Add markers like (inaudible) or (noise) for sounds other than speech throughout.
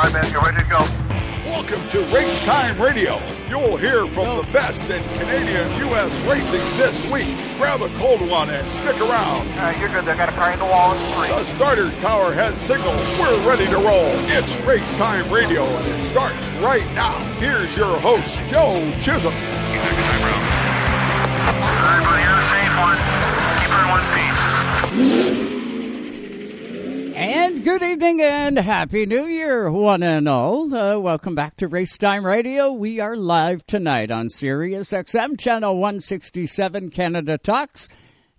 All right, man, you're ready to go. Welcome to Race Time Radio. You'll hear from the best in Canadian U.S. racing this week. Grab a cold one and stick around. All right, you're good. They got a car in the wall. The starter tower has signaled. We're ready to roll. It's Race Time Radio, and it starts right now. Here's your host, Joe Chisholm. All right, buddy, the safe one. Keep her in one piece. And good evening and happy new year, one and all. Uh, welcome back to Racetime Radio. We are live tonight on Sirius XM channel 167 Canada Talks.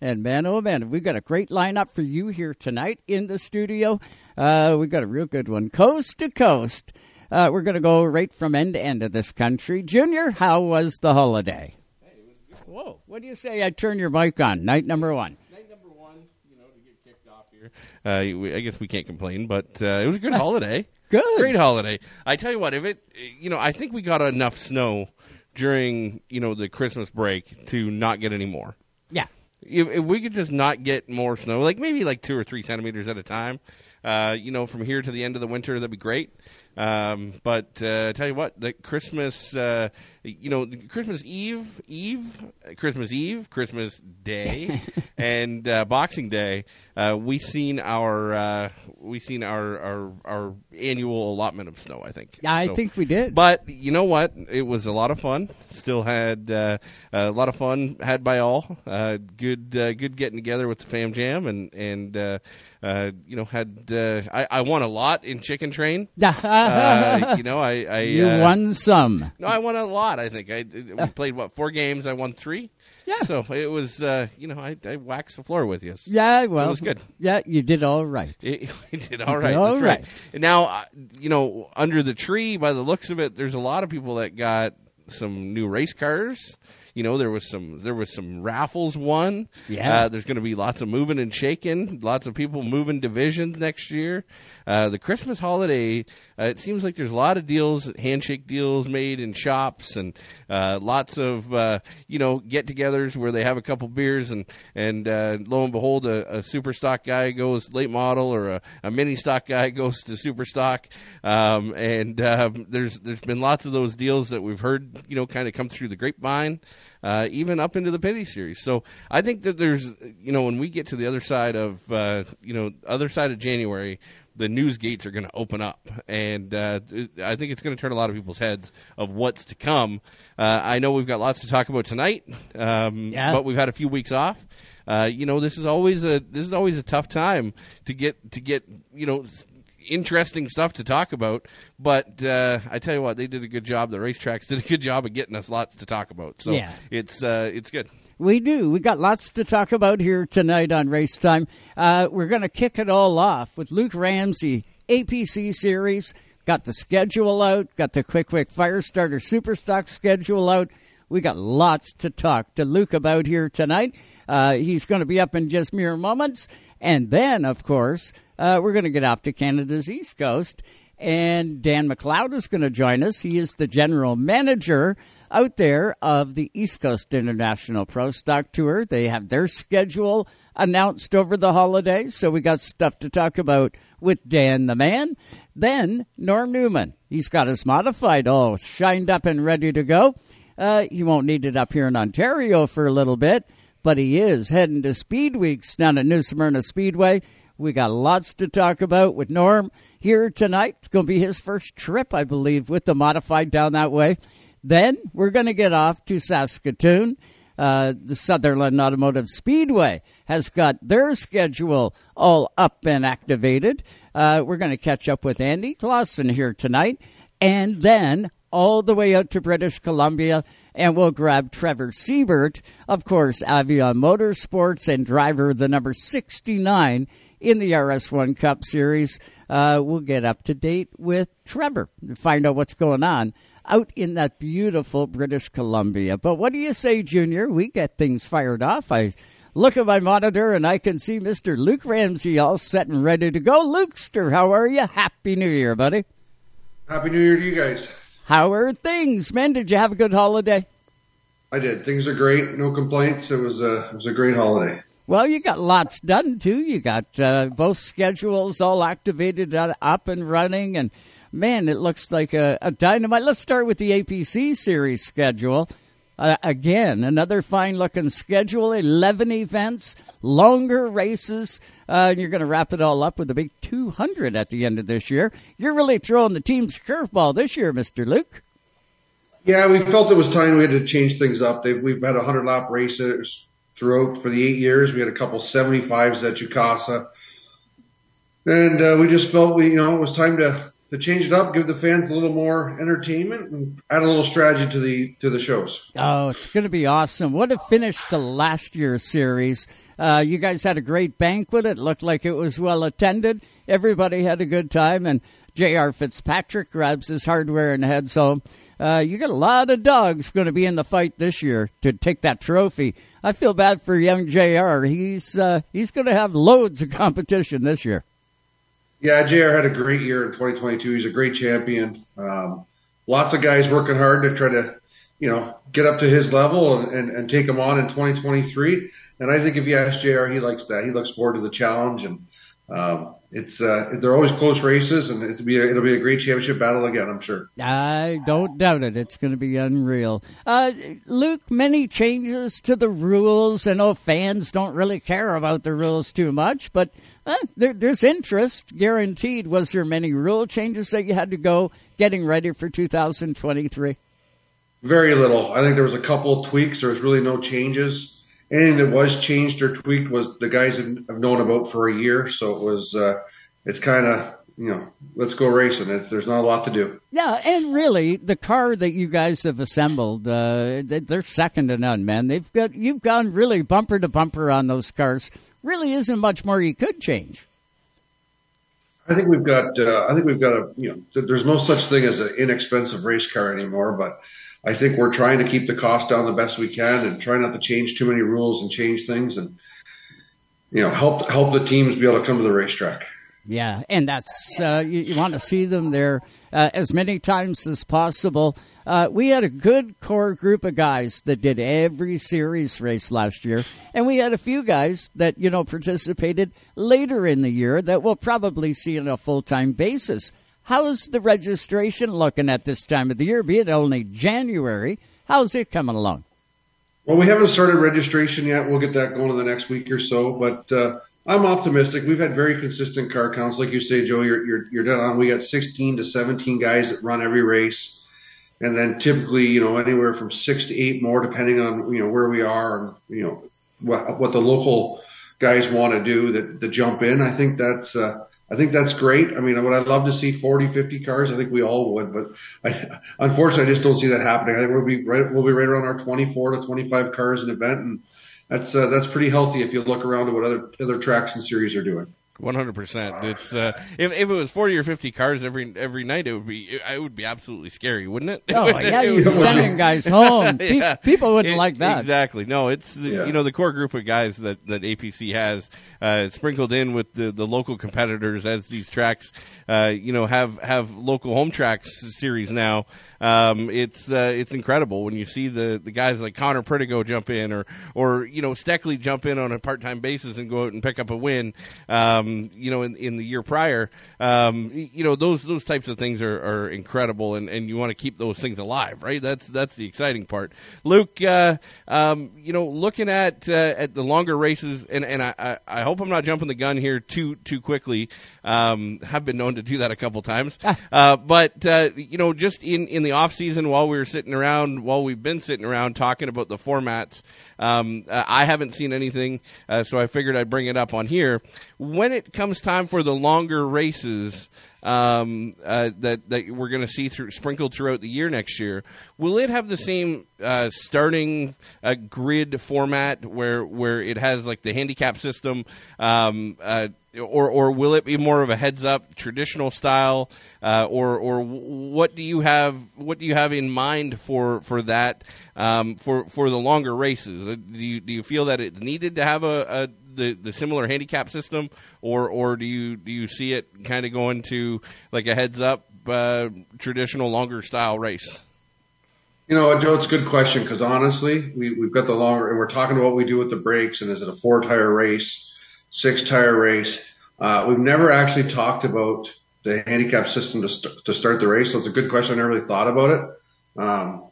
And man, oh man, we've got a great lineup for you here tonight in the studio. Uh, we've got a real good one, coast to coast. Uh, we're going to go right from end to end of this country. Junior, how was the holiday? Whoa, what do you say I turn your mic on? Night number one. night number one, you know, to get kicked off here. Uh, we, I guess we can't complain, but uh, it was a good holiday. Good. Great holiday. I tell you what, if it, you know, I think we got enough snow during, you know, the Christmas break to not get any more. Yeah. If, if we could just not get more snow, like maybe like two or three centimeters at a time, uh, you know, from here to the end of the winter, that'd be great. Um, but uh, tell you what, the Christmas, uh, you know, Christmas Eve, Eve, Christmas Eve, Christmas Day, (laughs) and uh, Boxing Day, uh, we seen our uh, we seen our, our our annual allotment of snow. I think. Yeah, I So- think we did. but you know what? It was a lot of fun. Still had uh, a lot of fun had by all. Uh, good, uh, good getting together with the fam jam, and and uh, uh, you know had uh, I, I won a lot in chicken train. (laughs) Uh, you know, I, I you won some. No, I won a lot. I think I we played what four games. I won three. Yeah. So it was uh, you know I, I waxed the floor with you. Yeah, well, it was good. Yeah, you did all right. (laughs) It, it did all right. all that's right. right. And now, uh, you know, under the tree, by the looks of it, there's a lot of people that got some new race cars. You know, there was some there was some raffles won. Yeah. Uh, there's going to be lots of moving and shaking. Lots of people moving divisions next year. Uh, the Christmas holiday, uh, it seems like there's a lot of deals, handshake deals made in shops, and uh, lots of uh, you know get-togethers where they have a couple beers, and and uh, lo and behold, a, a super stock guy goes late model, or a, a mini stock guy (laughs) goes to super stock, um, and um, there's there's been lots of those deals that we've heard you know kind of come through the grapevine uh, even up into the Pinty's Series. So I think that there's, you know, when we get to the other side of, uh, you know, other side of January, the news gates are going to open up, and uh, I think it's going to turn a lot of people's heads of what's to come. Uh, I know we've got lots to talk about tonight, um, Yeah. but we've had a few weeks off. Uh, you know, this is always a this is always a tough time to get to get you know interesting stuff to talk about. But uh, I tell you what, they did a good job. The racetracks (laughs) did a good job of getting us lots to talk about. So Yeah. it's uh, it's good. We do. We got lots to talk about here tonight on Race Time. Uh, we're going to kick it all off with Luke Ramsey, APC Series. Got the schedule out, got the Quick Quick Firestarter Superstock schedule out. We got lots to talk to Luke about here tonight. Uh, he's going to be up in just mere moments. And then, of course, uh, we're going to get off to Canada's East Coast. And Dan McLeod is going to join us. He is the general manager out there of the East Coast International Pro Stock Tour. They have their schedule announced over the holidays, so we got stuff to talk about with Dan the man. Then Norm Newman. He's got his modified all shined up and ready to go. Uh, he won't need it up here in Ontario for a little bit, but he is heading to Speed Weeks down at New Smyrna Speedway. We got lots to talk about with Norm here tonight. It's going to be his first trip, I believe, with the modified down that way. Then we're going to get off to Saskatoon. Uh, the Sutherland Automotive Speedway has got their schedule all up and activated. Uh, we're going to catch up with Andy Clausen here tonight, and then all the way out to British Columbia, and we'll grab Trevor Siebert, of course, Avion Motorsports and driver of the number 69 in the RS1 Cup Series. Uh, we'll get up to date with Trevor to find out what's going on out in that beautiful British Columbia. But what do you say, Junior? We get things fired off. I look at my monitor and I can see Mr. Luke Ramsey all set and ready to go. Lukester, how are you? Happy New Year, buddy. Happy New Year to you guys. How are things, man? Did you have a good holiday? I did. Things are great. No complaints. It was a it was a great holiday. Well, you got lots done too. You got uh, both schedules all activated, uh, up and running, and man, it looks like a, a dynamite. Let's start with the APC series schedule. Uh, again, another fine looking schedule 11 events, longer races. Uh, and you're going to wrap it all up with a big 200 at the end of this year. You're really throwing the team's curveball this year, Mr. Luke. Yeah, we felt it was time we had to change things up. They, we've had 100 lap races throughout for the eight years. We had a couple 75s at Jukasa. And uh, we just felt we, you know, it was time to, to change it up, give the fans a little more entertainment, and add a little strategy to the to the shows. Oh, it's going to be awesome! What a finish to last year's series. Uh, you guys had a great banquet. It looked like it was well attended. Everybody had a good time, and J.R. Fitzpatrick grabs his hardware and heads home. Uh, you got a lot of dogs going to be in the fight this year to take that trophy. I feel bad for young Jr. He's uh, he's going to have loads of (laughs) competition this year. Yeah, JR had a great year in 2022. He's a great champion. Um, lots of guys working hard to try to, you know, get up to his level and, and, and take him on in 2023. And I think if you ask JR, he likes that. He looks forward to the challenge and, um, it's uh, they're always close races, and it'll be a, it'll be a great championship battle again. I'm sure. I don't doubt it. It's going to be unreal. Uh, Luke, many changes to the rules. I know fans don't really care about the rules too much, but uh, there, there's interest guaranteed. Was there many rule changes that you had to go getting ready for 2023? Very little. I think there was a couple of tweaks. There was really no changes anything that was changed or tweaked was the guys have known about for a year. So it was, uh, it's kind of, you know, let's go racing. There's not a lot to do. Yeah, and really, the car that you guys have assembled, uh, they're second to none, man. They've got you've gone really bumper to bumper on those cars. Really, isn't much more you could change. I think we've got. Uh, I think we've got a. You know, there's no such thing as an inexpensive race car anymore, but I think we're trying to keep the cost down the best we can and try not to change too many rules and change things and you know help help the teams be able to come to the racetrack. Yeah, and that's uh, you, you, want to see them there uh, as many times as possible. Uh, we had a good core group of guys that did every series race last year, and we had a few guys that you know participated later in the year that we'll probably see on a full time basis. How's the registration looking at this time of the year, be it only January? How's it coming along? Well, we haven't started registration yet. We'll get that going in the next week or so, but uh, I'm optimistic. We've had very consistent car counts. Like you say, Joe, you're, you're, you're dead on. We got 16 to 17 guys that run every race. And then typically, you know, anywhere from six to eight more, depending on, you know, where we are and, you know, what, what the local guys want to do that, that jump in. I think that's, uh, I think that's great. I mean, would I love to see 40, 50 cars? I think we all would, but I, unfortunately, I just don't see that happening. I think we'll be right, we'll be right around our 24 to 25 cars an event, and that's uh, that's pretty healthy if you look around at what other other tracks and series are doing. One hundred percent. It's uh, if if it was forty or fifty cars every every night, it would be it would be absolutely scary, wouldn't it? Oh (laughs) yeah, you'd be sending (laughs) guys home. (laughs) yeah. People wouldn't it, like that. Exactly. No, it's yeah. you know the core group of guys that that APC has uh, sprinkled in with the, the local competitors as these tracks, uh, you know, have have local home tracks series now. Um, it's uh, it's incredible when you see the, the guys like Connor Pritiko jump in or or you know Steckley jump in on a part time basis and go out and pick up a win. Um, you know, in, in the year prior, um, you know those those types of things are, are incredible, and, and you want to keep those things alive, right? That's that's the exciting part. Luke, uh, um, you know, looking at uh, at the longer races, and and I, I hope I'm not jumping the gun here too too quickly. Um, have been known to do that a couple times, uh, but uh, you know, just in in the the off season while we were sitting around, while we've been sitting around talking about the formats. Um, uh, I haven't seen anything, uh, so I figured I'd bring it up on here. When it comes time for the longer races, um, uh, that that we're going to see through, sprinkled throughout the year next year. Will it have the same uh, starting uh, grid format where where it has like the handicap system, um, uh, or or will it be more of a heads up traditional style, uh, or or what do you have what do you have in mind for for that um, for for the longer races? Uh, do you do you feel that it's needed to have a, a the, the similar handicap system, or or do you do you see it kind of going to like a heads up uh, traditional longer style race? You know, Joe, it's a good question because honestly, we, we've got the longer, and we're talking about what we do with the brakes, and is it a four tire race, six tire race? Uh, we've never actually talked about the handicap system to st- to start the race. So it's a good question. I never really thought about it. Um,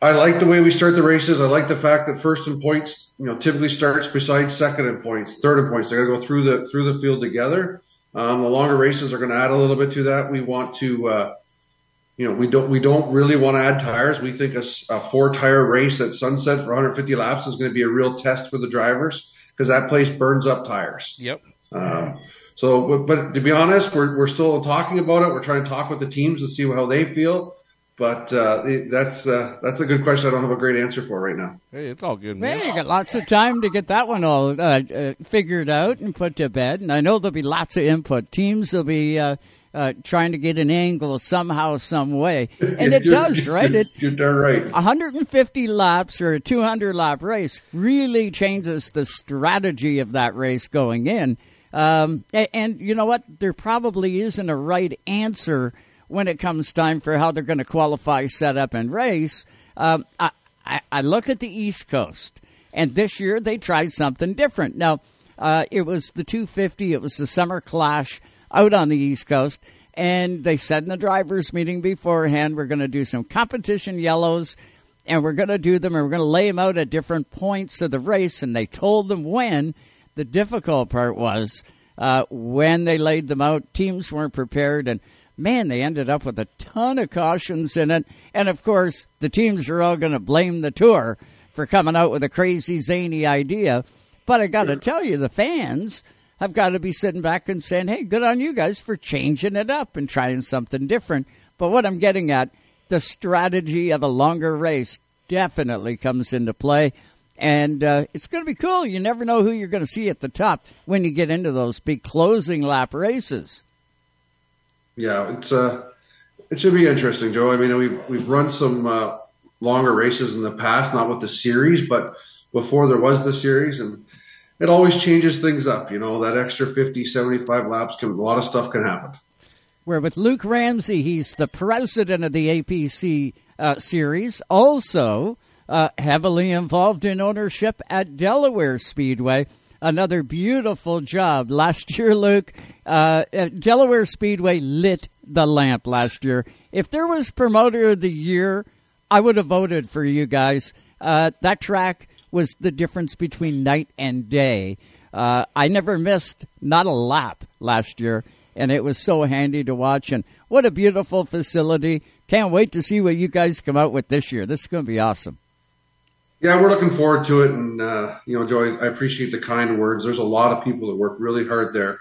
I like the way we start the races. I like the fact that first in points, you know, typically starts beside second in points, third in points. They're going to go through the through the field together. Um, the longer races are going to add a little bit to that. We want to, uh, you know, we don't we don't really want to add tires. We think a, a four tire race at Sunset for 150 laps is going to be a real test for the drivers because that place burns up tires. Yep. Um, so, but, but to be honest, we're we're still talking about it. We're trying to talk with the teams and see how they feel. But uh, that's uh, that's a good question. I don't have a great answer for right now. Hey, it's all good, man. Man, you got lots of time to get that one all uh, uh, figured out and put to bed. And I know there'll be lots of input. Teams will be uh, uh, trying to get an angle somehow, some way, and it (laughs) You're- does, you're- right? It You're darn right. 150 laps or a 200 lap race really changes the strategy of that race going in. Um, a- and, you know what? There probably isn't a right answer when it comes time for how they're going to qualify, set up, and race. Um, I, I, I look at the East Coast, and this year they tried something different. Now, uh, it was the 250, it was the Summer Clash out on the East Coast. And they said in the drivers' meeting beforehand, we're going to do some competition yellows and we're going to do them and we're going to lay them out at different points of the race. And they told them when. The difficult part was uh, when they laid them out, teams weren't prepared. And man, they ended up with a ton of cautions in it. And of course, the teams are all going to blame the tour for coming out with a crazy, zany idea. But I got to tell you, the fans have got to be sitting back and saying, hey, good on you guys for changing it up and trying something different. But what I'm getting at, the strategy of a longer race definitely comes into play. And uh, it's going to be cool. You never know who you're going to see at the top when you get into those big closing lap races. Yeah, it's uh, it should be interesting, Joe. I mean, we've we've run some uh, longer races in the past, not with the series, but before there was the series, and it always changes things up. You know, that extra 50, 75 laps can a lot of stuff can happen. We're with Luke Ramsey. He's the president of the APC uh, series, also uh, heavily involved in ownership at Delaware Speedway. Another beautiful job last year, Luke. Uh, Delaware Speedway lit the lamp last year. If there was promoter of the year, I would have voted for you guys. Uh, that track was the difference between night and day. Uh, I never missed not a lap last year, and it was so handy to watch. And what a beautiful facility! Can't wait to see what you guys come out with this year. This is going to be awesome. Yeah, we're looking forward to it, and uh, you know, Joey, I appreciate the kind words. There's a lot of people that work really hard there.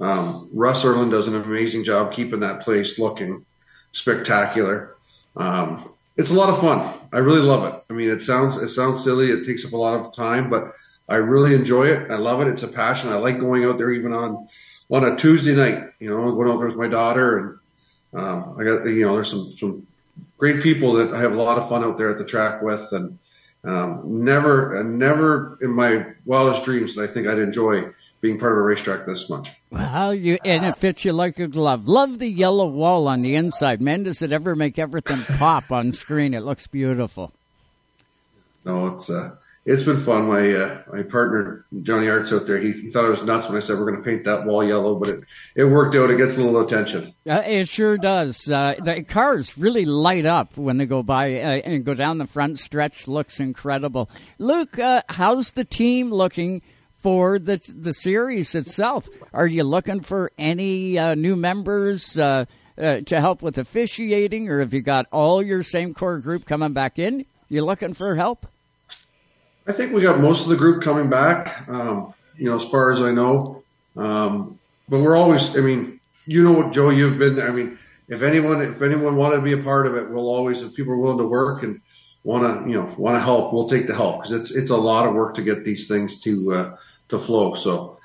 Um, Russ Erlin does an amazing job keeping that place looking spectacular. Um, it's a lot of fun. I really love it. I mean, it sounds it sounds silly. It takes up a lot of time, but I really enjoy it. I love it. It's a passion. I like going out there even on on a Tuesday night. You know, going out there with my daughter, and um, I got you know, there's some some great people that I have a lot of fun out there at the track with, and um, never never in my wildest dreams did I think I'd enjoy being part of a racetrack this much. Well, you and it fits you like a glove. Love the yellow wall on the inside. Man, does it ever make everything pop on screen? It looks beautiful. No, it's uh, it's been fun. My uh, my partner Johnny Arts out there, he, thought I was nuts when I said we're going to paint that wall yellow, but it it worked out. It gets a little attention. Uh, it sure does. Uh, the cars really light up when they go by uh, and go down the front stretch. Looks incredible. Luke, uh, how's the team looking for the the series itself? Are you looking for any uh, new members to help with officiating, or have you got all your same core group coming back in? You looking for help? I think we got most of the group coming back. Um, you know, as far as I know, um, but we're always. I mean, you know what, Joe, you've been. I mean, if anyone if anyone wanted to be a part of it, we'll always. If people are willing to work and want to, you know, want to help, we'll take the help because it's it's a lot of work to get these things to uh, to flow. So.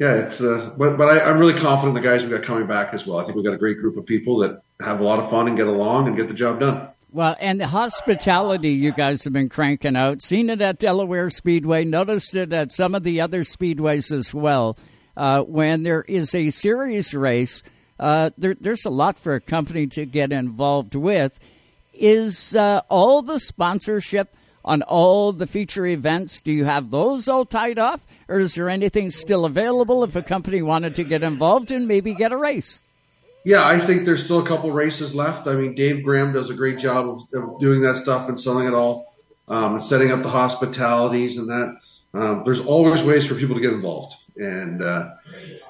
Yeah, it's uh, but but I, I'm really confident the guys we got coming back as well. I think we've got a great group of people that have a lot of fun and get along and get the job done. Well, and the hospitality you guys have been cranking out. Seen it at Delaware Speedway, noticed it at some of the other speedways as well. Uh, when there is a series race, uh, there, there's a lot for a company to get involved with. Is uh, all the sponsorship on all the feature events, do you have those all tied off? or is there anything still available if a company wanted to get involved and maybe get a race? Yeah, I think there's still a couple races left. I mean, Dave Graham does a great job of, of doing that stuff and selling it all, um, and setting up the hospitalities and that. Um, there's always ways for people to get involved, and uh,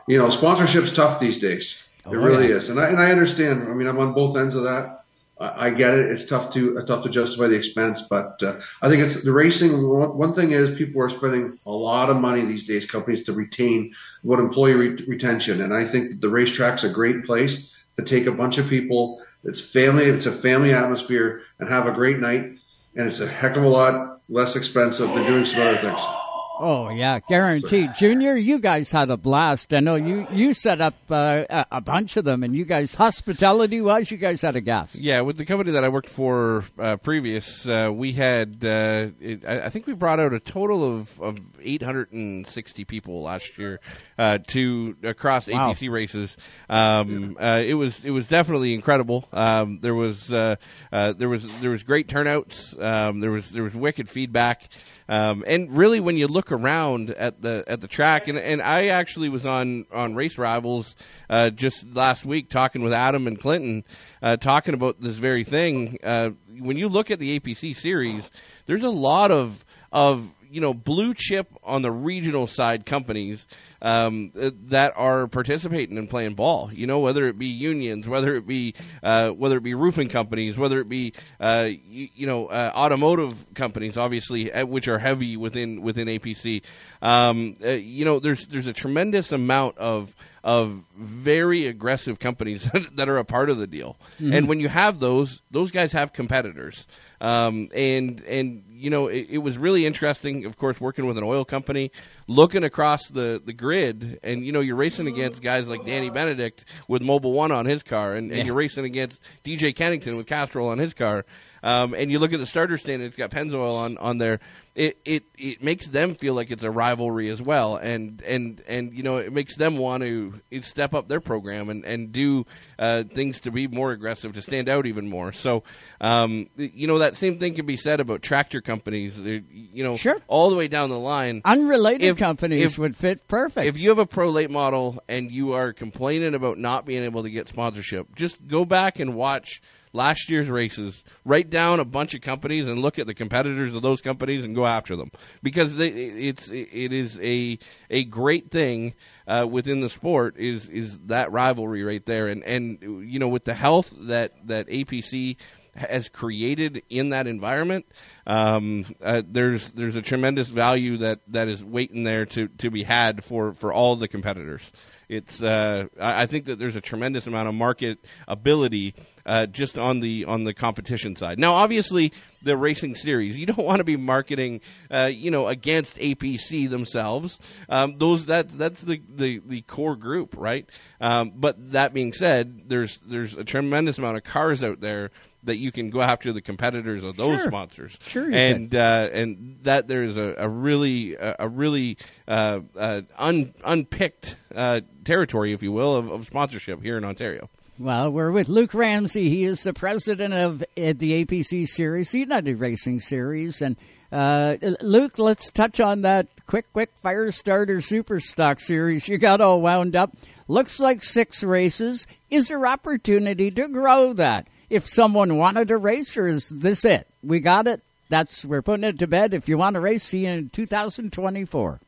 you know, sponsorship's tough these days. It really yeah. is, and I and I understand. I mean, I'm on both ends of that. I, get it. It's tough to it's tough to justify the expense, but uh, I think it's the racing. One, one thing is people are spending a lot of money these days, companies to retain what employee re- retention, and I think the racetrack's a great place to take a bunch of people. It's family. It's a family atmosphere, and have a great night. And it's a heck of a lot less expensive than doing some other things. Oh yeah, guaranteed. Junior, you guys had a blast. I know you you set up uh, a, a bunch of them, and you guys hospitality wise, you guys had a gas. Yeah, with the company that I worked for uh, previous, uh, we had uh, it, I I think we brought out a total of, of 860 people last year uh, to across Wow. APC races. Um, uh, it was it was definitely incredible. Um, there was uh, uh, there was there was great turnouts. Um, there was there was wicked feedback. Um, and really, when you look around at the at the track, and, and I actually was on on Race Rivals uh, just last week talking with Adam and Clinton, uh, talking about this very thing. Uh, when you look at the APC series, there's a lot of of you know blue chip on the regional side companies um, that are participating and playing ball. You know, whether it be unions, whether it be uh, whether it be roofing companies, whether it be uh, you, you know uh, automotive companies, obviously, uh, which are heavy within within APC. Um, uh, you know, there's there's a tremendous amount of of very aggressive companies (laughs) that are a part of the deal. And when you have those, those guys have competitors. Um, and and you know it, it was really interesting. Of course, working with an oil company, looking across the, the grid, and you know you're racing against guys like Danny Benedict with Mobil One on his car, and, and Yeah. you're racing against DJ Kennington with Castrol on his car. Um, and you look at the starter stand; it's got Pennzoil on on there. It, it it makes them feel like it's a rivalry as well, and and and you know it makes them want to step up their program and and do uh, things to be more aggressive, to stand out even more. So, um, you know that same thing can be said about tractor companies. They're, You know, Sure. all the way down the line. Unrelated If- companies if- would fit perfect. If you have a pro late model and you are complaining about not being able to get sponsorship, just go back and watch last year's races. Write down a bunch of companies and look at the competitors of those companies and go after them because they, it's it is a a great thing uh, within the sport is is that rivalry right there and and you know with the health that that APC has created in that environment, um, uh, there's there's a tremendous value that, that is waiting there to, to be had for, for all the competitors. It's uh, I I think that there's a tremendous amount of market ability uh, just on the on the competition side. Now, obviously, the racing series you don't (laughs) want to be marketing, uh, you know, against APC themselves. Um, those that that's the, the, the core group, right? Um, but that being said, there's there's a tremendous amount of cars out there that you can go after the competitors of those Sure. sponsors. Sure and uh, and that there's a, a really a, a really uh, uh, un, unpicked uh, territory, if you will, of, of sponsorship here in Ontario. Well, we're with Luke Ramsey. He is the president of the APC Series, the United Racing Series. And uh, Luke, let's touch on that quick, quick fire starter super stock series. You got all wound up. Looks like six races. Is there opportunity to grow that? If someone wanted to race, or is this it? We got it. That's we're putting it to bed. If you want to race, see you in 2024.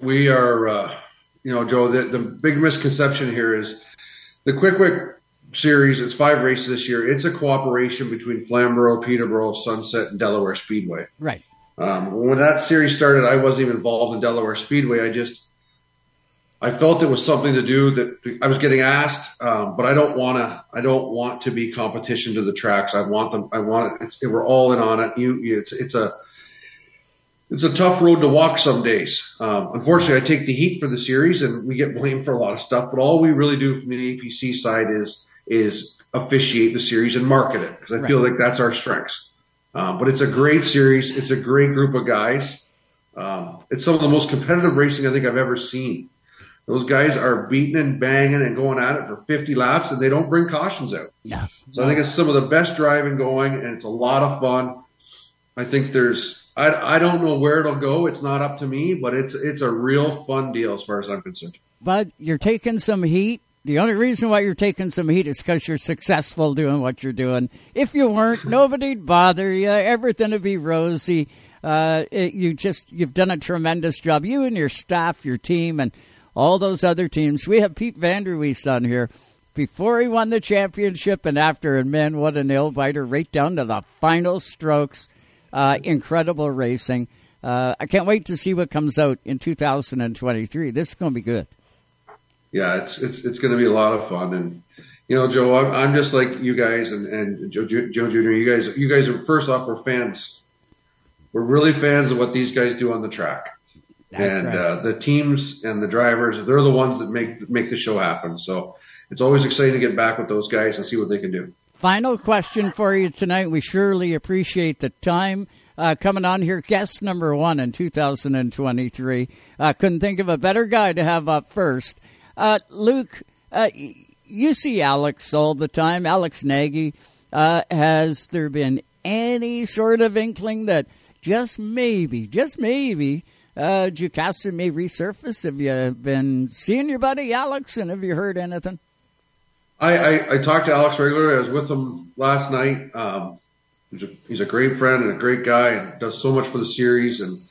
we are, uh, you know, Joe, the, the big misconception here is the Quick Quick series. It's five races this year. It's a cooperation between Flamborough, Peterborough, Sunset, and Delaware Speedway. Right. Um, when that series started, I wasn't even involved in Delaware Speedway. I just, I felt it was something to do that I was getting asked, um, but I don't want to. I don't want to be competition to the tracks. I want them. I want it. It's, we're all in on it. You, you it's, it's a, it's a tough road to walk some days. Um, unfortunately, I take the heat for the series, and we get blamed for a lot of stuff. But all we really do from the APC side is is officiate the series and market it because I feel like that's our strengths. Um, but it's a great series. It's a great group of guys. Um, it's some of the most competitive racing I think I've ever seen. Those guys are beating and banging and going at it for 50 laps, and they don't bring cautions out. Yeah. So I think it's some of the best driving going, and it's a lot of fun. I think there's I, I don't know where it'll go. It's not up to me, but it's it's a real fun deal as far as I'm concerned. But you're taking some heat. The only reason why you're taking some heat is because you're successful doing what you're doing. If you weren't, (laughs) nobody'd bother you. Everything would be rosy. Uh, it, you just you've done a tremendous job. You and your staff, your team, and all those other teams. We have Pete Vanderweest on here before he won the championship and after, and man, what a nail biter! Right down to the final strokes. Uh, incredible racing. Uh, I can't wait to see what comes out in 2023. This is going to be good. Yeah, it's it's it's going to be a lot of fun, and you know, Joe, I'm, I'm just like you guys, and and Joe, Joe Jr. You guys, you guys are first off, we're fans. We're really fans of what these guys do on the track. That's and right. uh, the teams and the drivers, they're the ones that make make the show happen. So it's always exciting to get back with those guys and see what they can do. Final question for you tonight. We surely appreciate the time uh, coming on here. Guest number one in 2023. Uh, couldn't think of a better guy to have up first. Uh, Luke, uh, you see Alex all the time. Alex Nagy. Uh, has there been any sort of inkling that just maybe, just maybe, uh, Jukasa may resurface? Have you been seeing your buddy Alex, and have you heard anything? I, I, I talked to Alex regularly. I was with him last night. Um, he's, a, he's a great friend and a great guy and does so much for the series. And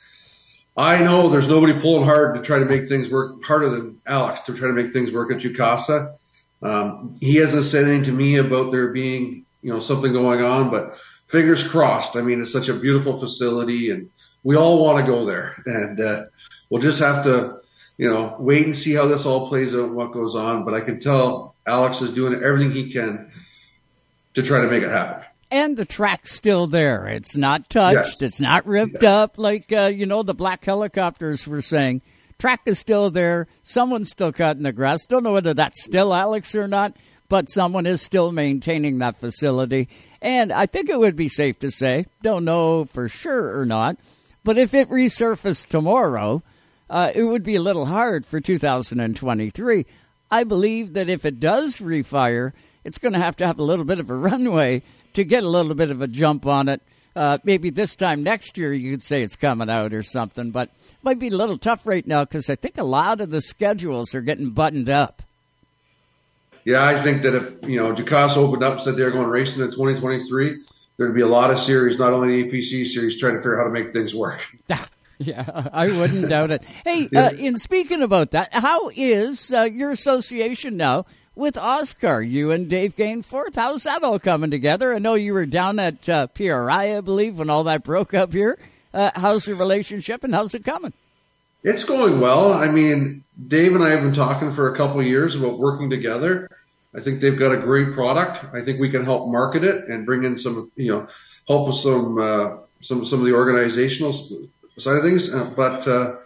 I know there's nobody pulling hard to try to make things work harder than Alex to try to make things work at Jukasa. Um, he hasn't said anything to me about there being, you know, something going on, but fingers crossed. I mean, it's such a beautiful facility and we all want to go there and, uh, we'll just have to, you know, wait and see how this all plays out and what goes on. But I can tell Alex is doing everything he can to try to make it happen. and the track's still there. It's not touched. Yes. It's not ripped up like uh, you know the black helicopters were saying. Track is still there. Someone's still cutting the grass. Don't know whether that's still Alex or not, but someone is still maintaining that facility. And I think it would be safe to say, don't know for sure or not, but if it resurfaced tomorrow, uh, it would be a little hard for 2023. I believe that if it does refire, it's going to have to have a little bit of a runway to get a little bit of a jump on it. Uh, maybe this time next year you could say it's coming out or something, but might be a little tough right now because I think a lot of the schedules are getting buttoned up. Yeah, I think that if, you know, Jukasa opened up and said they're going racing in 2023, there'd be a lot of series, not only the APC series, trying to figure out how to make things work. (laughs) (laughs) Yeah, I wouldn't doubt it. Hey, uh, in speaking about that, how is uh, your association now with OSCAAR? You and Dave Gainforth, how's that all coming together? I know you were down at uh, PRI, I believe, when all that broke up here. Uh, how's the relationship and how's it coming? It's going well. I mean, Dave and I have been talking for a couple of years about working together. I think they've got a great product. I think we can help market it and bring in some, you know, help with some, uh, some, some of the organizational side of things. Uh, but, uh,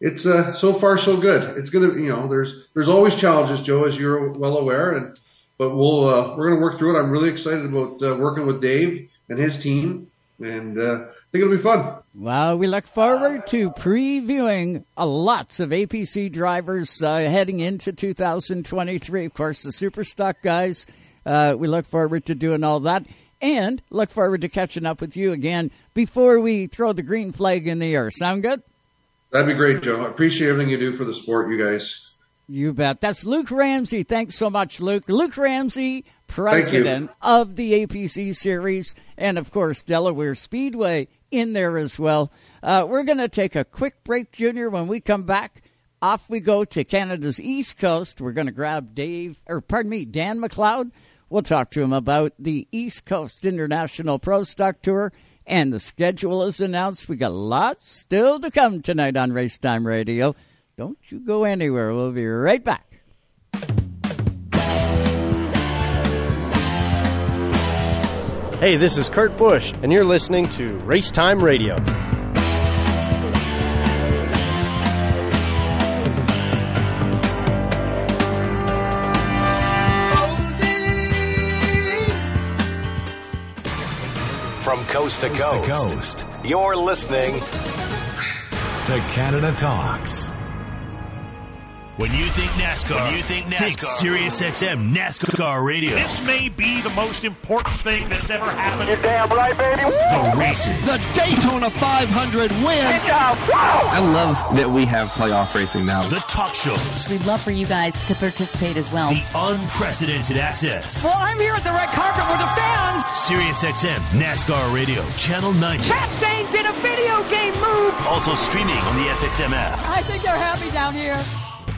it's, uh, so far so good. It's to, you know, there's, there's always challenges, Joe, as you're well aware. And, but we'll, uh, we're to work through it. I'm really excited about, uh, working with Dave and his team and, uh, I think it'll be fun. Well, we look forward to previewing uh, lots of APC drivers uh, heading into 2023. Of course, the Super Stock guys. Uh, we look forward to doing all that and look forward to catching up with you again before we throw the green flag in the air. Sound good? That'd be great, Joe. I appreciate everything you do for the sport, you guys. You bet. That's Luke Ramsey. Thanks so much, Luke. Luke Ramsey, president of the APC series, and of course, Delaware Speedway in there as well. Uh, we're going to take a quick break, Junior. When we come back, off we go to Canada's East Coast. We're going to grab Dave, or pardon me, Dan McLeod. We'll talk to him about the East Coast International Pro Stock Tour, and the schedule is announced. We got lots still to come tonight on Racetime Radio. Don't you go anywhere. We'll be right back. Hey, this is Kurt Busch, and you're listening to Racetime Radio. From coast to coast, coast. you're listening to Canada Talks. When you think NASCAR, when you think NASCAR, think Sirius XM NASCAR Radio. This may be the most important thing that's ever happened. You're damn right, baby. The races. The Daytona 500 win. I love that we have playoff racing now. The talk shows. We'd love for you guys to participate as well. The unprecedented access. Well, I'm here at the red carpet with the fans. Sirius XM NASCAR Radio, Channel 90. Chastain did a video game move. Also streaming on the SXM app. I think they're happy down here.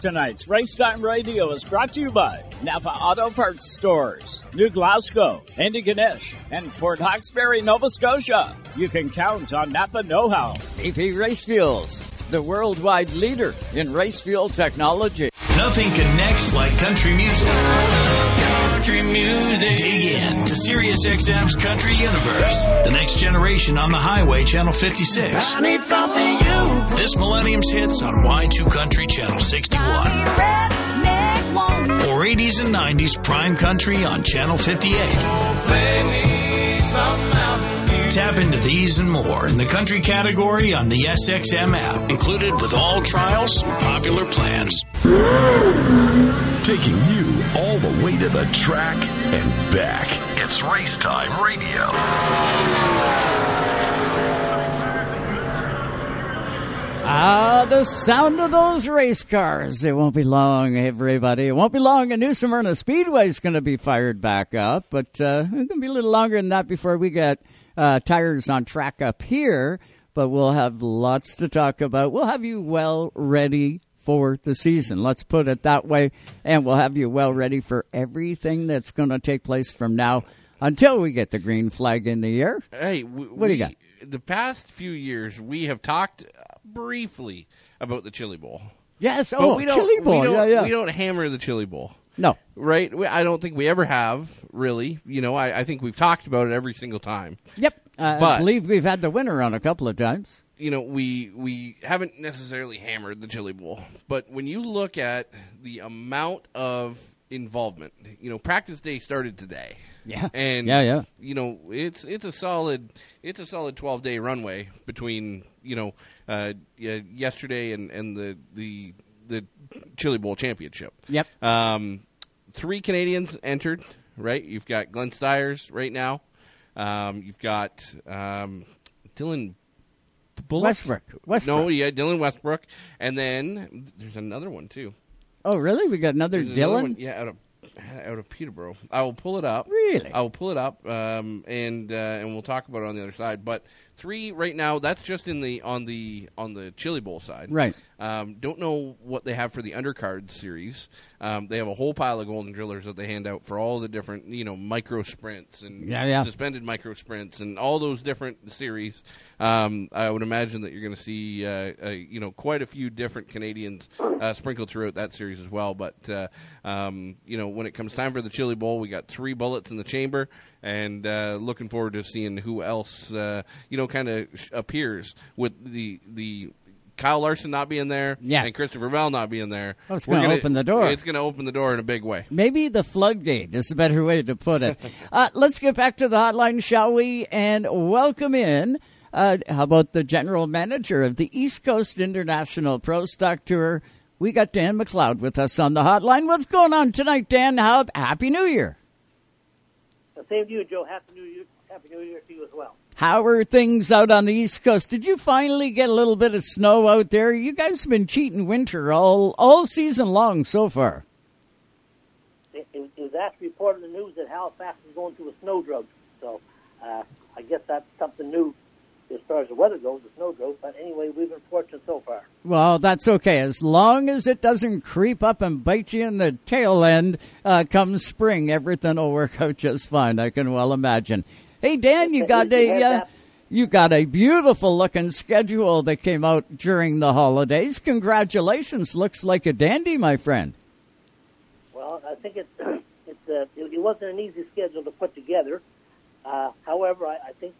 Tonight's Racetime Radio is brought to you by Napa Auto Parts Stores, New Glasgow, Antigonish, and Port Hawkesbury, Nova Scotia. You can count on Napa Know How. BP Race Fuels, the worldwide leader in race fuel technology. Nothing connects like country music. Country music. Dig in to Sirius XM's Country Universe. The next generation on the highway, Channel 56. I need something you. This Millennium's hits on Y2Kountry, Channel 61. Or 80s and 90s Prime Country on Channel 58. Tap into these and more in the country category on the SXM app, included with all trials and popular plans. Taking you all the way to the track and back. It's Race Time Radio. Ah, the sound of those race cars. It won't be long, everybody. It won't be long. And New Smyrna Speedway is going to be fired back up, but uh, it's going to be a little longer than that before we get uh, tires on track up here. But we'll have lots to talk about. We'll have you well ready for the season. Let's put it that way. And we'll have you well ready for everything that's going to take place from now until we get the green flag in the air. Hey, w- What do you got? The past few years, we have talked briefly about the Chili Bowl. Yes, But oh, we don't, Chili Bowl. We don't, yeah, yeah. We don't hammer the Chili Bowl. No. Right? We, I don't think we ever have, really. You know, I, I think we've talked about it every single time. Yep. Uh, I believe we've had the winner on a couple of times. You know, we we haven't necessarily hammered the Chili Bowl, but when you look at the amount of involvement, you know, practice day started today. Yeah. and Yeah, yeah. You know, it's it's a solid it's a solid twelve day runway between you know uh, yesterday and and the the the Chili Bowl championship. Yep. Um, three Canadians entered. Right, you've got Glenn Styres right now. Um, you've got um, Dylan Bullock? Westbrook. Westbrook. No, yeah, Dylan Westbrook, and then there's another one too. Oh, really? We got another There's another Dylan? one, yeah, out of out of Peterborough. I will pull it up. Really? I will pull it up, um, and uh, and we'll talk about it on the other side. But three right now. That's just in the on the on the Chili Bowl side. Right. Um, don't know what they have for the undercard series. Um, they have a whole pile of golden drillers that they hand out for all the different, you know, micro sprints and Yeah, yeah. suspended micro sprints and all those different series. Um, I would imagine that you're going to see, uh, uh, you know, quite a few different Canadians uh, sprinkled throughout that series as well. But uh, um, you know, when it comes time for the Chili Bowl, we got three bullets in the chamber, and uh, looking forward to seeing who else, uh, you know, kind of sh- appears with the the. Kyle Larson not being there, Yeah. and Christopher Bell not being there. Oh, it's gonna open the door. It's going to open the door in a big way. Maybe the floodgate is a better way to put it. (laughs) uh, let's get back to the hotline, shall we? And welcome in. Uh, how about the general manager of the East Coast International Pro Stock Tour? We got Dan McLeod with us on the hotline. What's going on tonight, Dan? How Happy New Year! Same to you, Joe. Happy New Year. Happy New Year to you as well. How are things out on the East Coast? Did you finally get a little bit of snow out there? You guys have been cheating winter all all season long so far. It, it, it was actually reported in the news that Halifax is going through a snow drought. So uh, I guess that's something new as far as the weather goes, the snow drought. But anyway, we've been fortunate so far. Well, that's okay. As long as it doesn't creep up and bite you in the tail end uh, come spring, everything will work (laughs) out just fine. I can well imagine. Hey, Dan, you got a uh, you got a beautiful looking schedule that came out during the holidays. Congratulations! Looks like a dandy, my friend. Well, I think it's, (clears throat) it's uh, it, it wasn't an easy schedule to put together. Uh, however, I, I think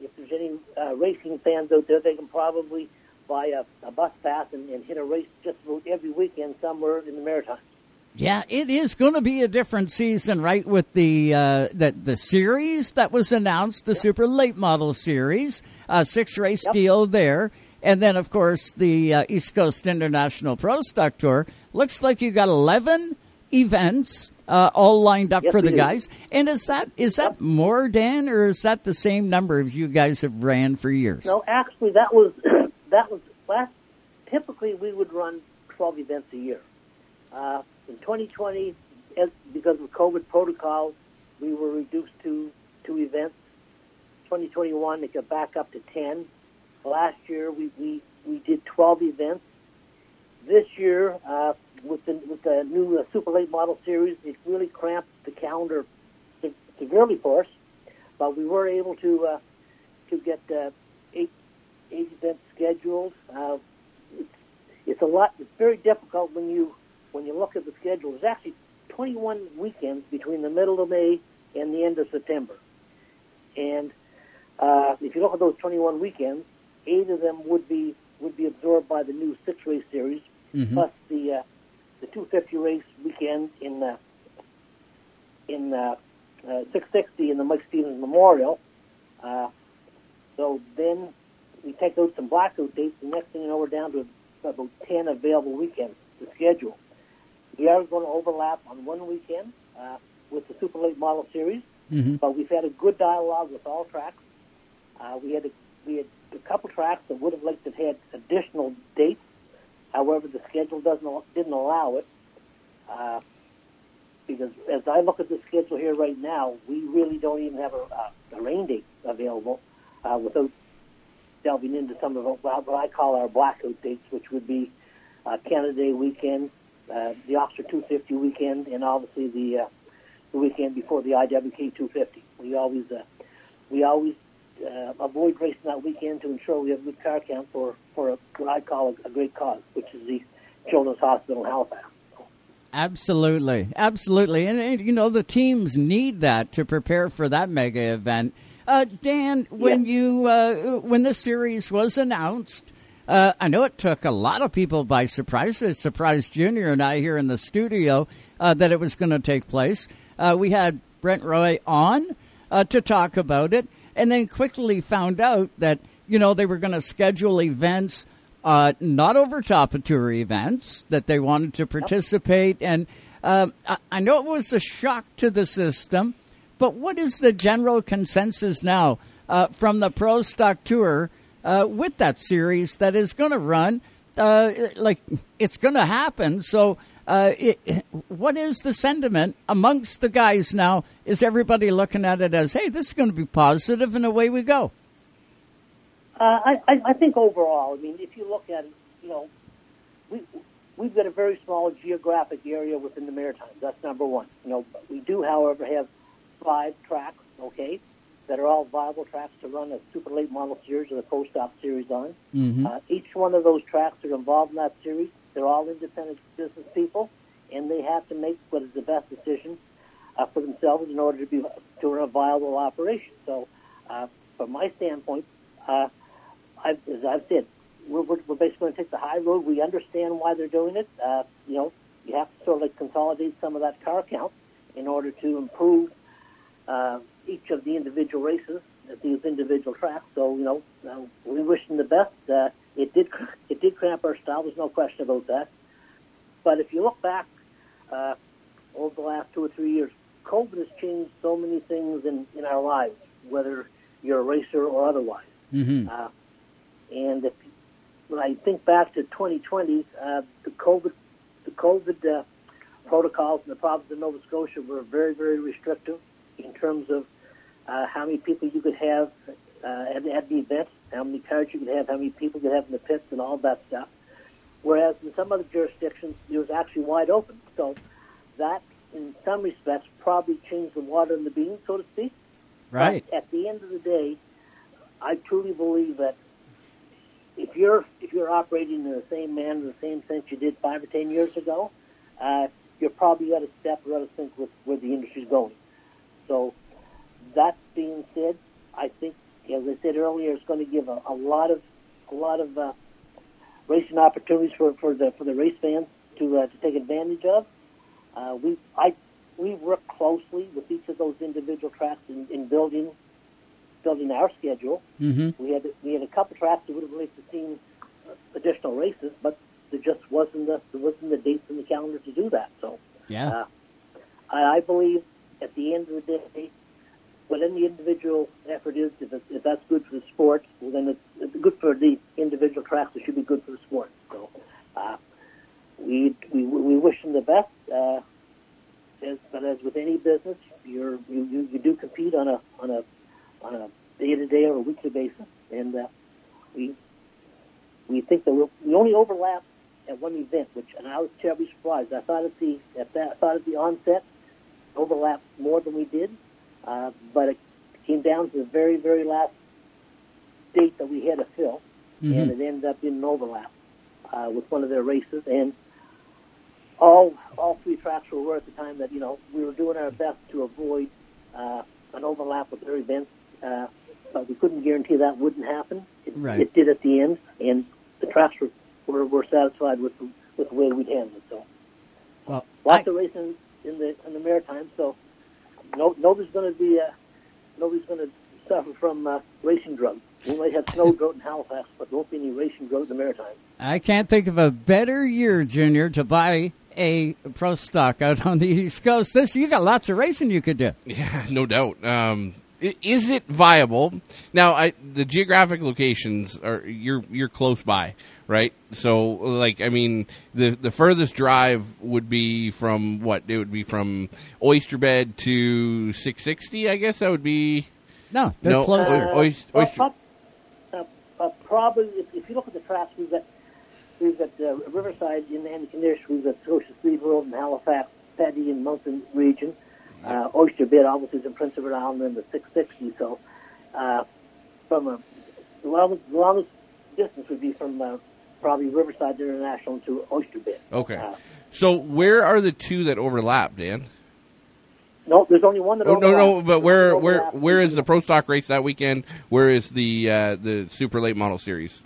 if there's any uh, racing fans out there, they can probably buy a, a bus pass and, and hit a race just about every weekend somewhere in the Maritimes. Yeah, it is going to be a different season, right? With the uh, the the series that was announced, the yep. Super Late Model Series, uh, six race yep. deal there, and then of course the uh, East Coast International Pro Stock Tour. Looks like you got eleven events uh, all lined up yes, for the guys. And is that is that more, Dan, or is that the same number as you guys have ran for years? No, actually, that was (clears throat) that was last. Typically, we would run twelve events a year. Uh, in 2020, as, because of COVID protocols, we were reduced to two events. 2021, it got back up to 10. Last year, we, we, we did 12 events. This year, uh, with the with the new uh, Super Late Model Series, it really cramped the calendar severely for us. But we were able to uh, to get uh, eight eight events scheduled. Uh, it's, it's a lot. It's very difficult when you when you look at the schedule, there's actually 21 weekends between the middle of May and the end of September. And uh, if you look at those 21 weekends, eight of them would be would be absorbed by the new six race series, mm-hmm. plus the uh, the 250 race weekend in uh, in uh, uh, 660 in the Mike Stevens Memorial. Uh, so then we take out some blackout dates. The next thing you know, we're down to about 10 available weekends to schedule. We are going to overlap on one weekend uh, with the Super Late Model Series, mm-hmm. but we've had a good dialogue with all tracks. Uh, we had a, we had a couple tracks that would have liked to have had additional dates. However, the schedule doesn't didn't allow it. Uh, because as I look at the schedule here right now, we really don't even have a, a rain date available uh, without delving into some of what I call our blackout dates, which would be uh, Canada Day weekend, uh, the Oxford 250 weekend, and obviously the uh, the weekend before the IWK 250. We always uh, we always uh, avoid racing that weekend to ensure we have a good car count for for a, what I call a, a great cause, which is the Children's Hospital in Halifax. Absolutely, absolutely, and, and, you know the teams need that to prepare for that mega event. Uh, Dan, when yeah. you uh, when the series was announced, uh, I know it took a lot of people by surprise. It surprised Junior and I here in the studio uh, that it was going to take place. Uh, we had Brent Roy on uh, to talk about it, and then quickly found out that you know they were going to schedule events uh, not over top of tour events that they wanted to participate. And um, I, I know it was a shock to the system, but what is the general consensus now uh, from the Pro Stock Tour? uh, with that series that is going to run. Uh, like it's going to happen. So, uh, it, what is the sentiment amongst the guys now? Is everybody looking at it as, hey, this is going to be positive, and away we go? Uh, I, I think overall, I mean, if you look at it, you know, we we've got a very small geographic area within the Maritimes. That's number one. You know, we do, however, have five tracks. Okay, that are all viable tracks to run a super late model series or the pro stock series on. Mm-hmm. Uh, each one of those tracks are involved in that series. They're all independent business people, and they have to make what is the best decision uh, for themselves in order to be to run a viable operation. So, uh, from my standpoint, uh, I've, as I've said, we're, we're, basically going to take the high road. We understand why they're doing it. Uh, you know, you have to sort of like consolidate some of that car count in order to improve uh, each of the individual races at these individual tracks. So you know, uh, we wish them the best. Uh, it did it did cramp our style. There's no question about that. But if you look back uh, over the last two or three years, COVID has changed so many things in in our lives, whether you're a racer or otherwise. Mm-hmm. Uh, and if when I think back to 2020, uh, the COVID the COVID uh, protocols in the province of Nova Scotia were very very restrictive in terms of uh, how many people you could have uh, at, at the event, how many cars you could have, how many people you could have in the pits, and all that stuff. Whereas in some other jurisdictions, it was actually wide open. So that, in some respects, probably changed the water in the beans, so to speak. Right. But at the end of the day, I truly believe that if you're if you're operating in the same manner, the same sense you did five or ten years ago, uh, you're probably out of step or out of sync with where the industry's going. So that being said, I think, as I said earlier, it's going to give a, a lot of a lot of uh, racing opportunities for, for the for the race fans to uh, to take advantage of. Uh, we I we work closely with each of those individual tracks in, in building building our schedule. Mm-hmm. We had we had a couple tracks that would have liked to seen additional races, but there just wasn't the there wasn't the dates in the calendar to do that. So Yeah. uh, I, I believe at the end of the day, whatever the individual effort is, if, it, if that's good for the sport, well, then it's, it's good for the individual tracks. It should be good for the sport. So uh, we, we we wish them the best. Uh, as, but as with any business, you're you, you, you do compete on a on a on a day to day or a weekly basis, and uh, we we think that we'll, we only overlap at one event, which and I was terribly surprised. I thought at the at that I thought at the onset overlapped more than we did, uh, but it came down to the very very last date that we had to fill, Mhm. and it ended up being an overlap uh, with one of their races, and all all three tracks were aware at the time that you know we were doing our best to avoid uh, an overlap with their events, uh, but we couldn't guarantee that wouldn't happen. It, Right. it did at the end, and the tracks were were, were satisfied with the, with the way we handled it. So Well, lots of racing in the in the Maritime, so no nobody's going to be uh, nobody's going to suffer from uh, racing drugs. We might have snow drought in Halifax, but there won't be any racing drought in the Maritime. I can't think of a better year, Junior, to buy a pro stock out on the East Coast. This you got lots of racing you could do. Yeah, no doubt. Um, is it viable? Now, I, the geographic locations are you're you're close by, right? So, like, I mean, the the furthest drive would be from what? It would be from Oyster Bed to 660. I guess that would be. No, they're no, closer. Oy- Oyster, Well, Oyster, uh, uh, probably, if, if you look at the tracks, we've got we've got uh, Riverside in the Antigonish, we've got Scotia Speedworld in Halifax, Petty in Mountain Region, uh, Oyster Bed obviously is in Prince Edward Island in the 660. So, uh, from a the longest, the longest distance would be from uh, probably Riverside International to Oyster Bed. okay. Uh, So, where are the two that overlap, Dan? no, there's only one that. Oh, no, no, but where, One where, where is the pro stock race that weekend? Where is the uh, the super late model series?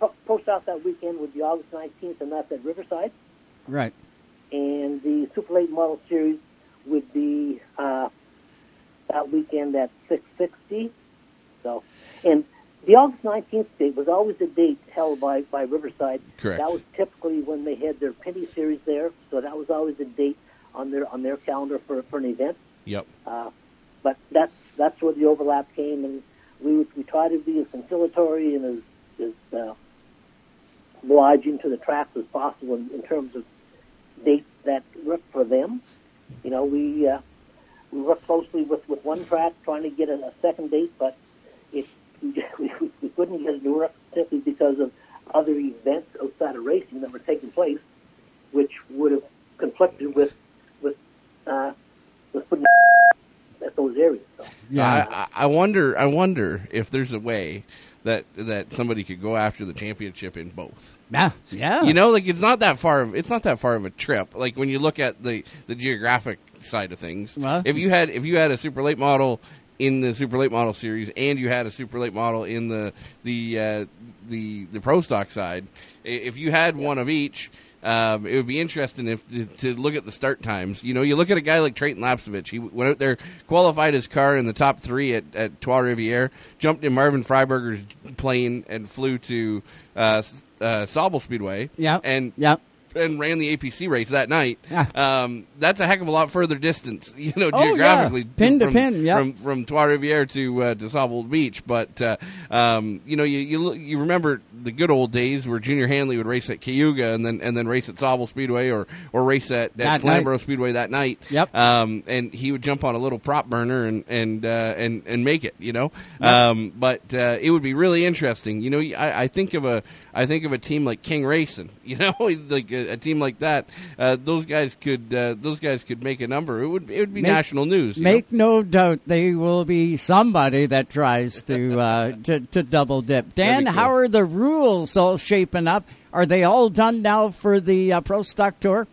Pro- Post out that weekend would be August 19th, and that's at Riverside. Right. and the Super Late Model Series would be uh, that weekend at 660. So, and the August 19th date was always a date held by, by Riverside. Correct. That was typically when they had their Pinty's Series there, so that was always a date on their on their calendar for, for an event. Yep. Uh, but that's that's where the overlap came, and we would, we try to be as conciliatory and as, as uh, obliging to the tracks as possible in, in terms of dates that work for them. You know, we uh, we work closely with, with one track trying to get a, a second date, but we, (laughs) we, we couldn't get it to work simply because of other events outside of racing that were taking place, which would have conflicted with with uh, with putting (laughs) at those areas. So. Yeah. I, I I wonder. I wonder if there's a way that that somebody could go after the championship in both. Yeah. Yeah. You know, like it's not that far. Of, it's not that far of a trip. Like when you look at the the geographic side of things. Well- if you had if you had a super late model in the super late model series, and you had a super late model in the the uh, the the pro stock side, if you had one of each. Um, it would be interesting if to, to look at the start times. You know, you look at a guy like Treyten Lapcevich. He went out there, qualified his car in the top three at, at Trois Rivières, jumped in Marvin Freiberger's plane, and flew to uh, uh, Sauble Speedway. Yeah. and yeah. And ran the APC race that night. Yeah. Um, that's a heck of a lot further distance, (laughs) you know, Oh, yeah. geographically, Pin to pin, yep. from from Trois Rivières to uh, to Sauble Beach. But uh, um, you know, you you you remember the good old days where Junior Hanley would race at Cayuga and then and then race at Sauble Speedway or or race at, That at Flamborough Speedway that night. Yep. Um, and he would jump on a little prop burner and and uh, and and make it, you know. Yep. Um, but uh, it would be really interesting. You know, I, I think of a I think of a team like King Racing. (laughs) You know, like a, a team like that. Uh, those guys could uh, those guys could make a number. It would it would be Make- national news. you Make no doubt they will be somebody that tries to (laughs) uh, to, to double dip. Dan, cool. how are the rules all shaping up? Are they all done now for the uh, Pro Stock Tour?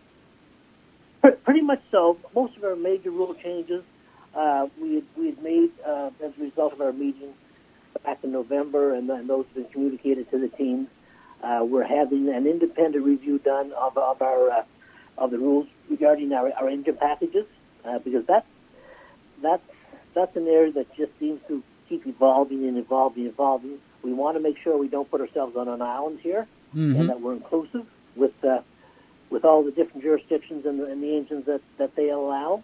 Pretty much so. Most of our major rule changes uh, we had, we had made uh, as a result of our meeting back in November, and, and those have been communicated to the teams. Uh, we're having an independent review done of, of our uh, of the rules regarding our, our engine packages uh, because that's that's that's an area that just seems to keep evolving and evolving and evolving. We want to make sure we don't put ourselves on an island here, Mhm. and that we're inclusive with uh, with all the different jurisdictions and the, and the engines that, that they allow.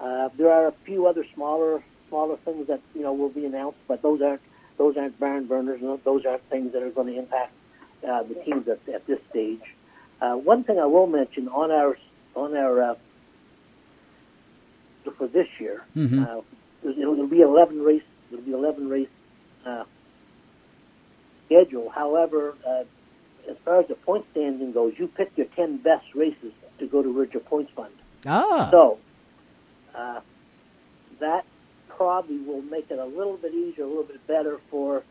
Uh, there are a few other smaller smaller things that you know will be announced, but those aren't those aren't barn burners, and those aren't things that are going to impact uh, the teams at, at this stage. Uh, one thing I will mention on our on our uh, for this year, Mhm. uh, it'll, be eleven race. It'll be eleven race uh, schedule. However, uh, as far as the point standing goes, you pick your ten best races to go to your points fund. Ah. So uh, that probably will make it a little bit easier, a little bit better for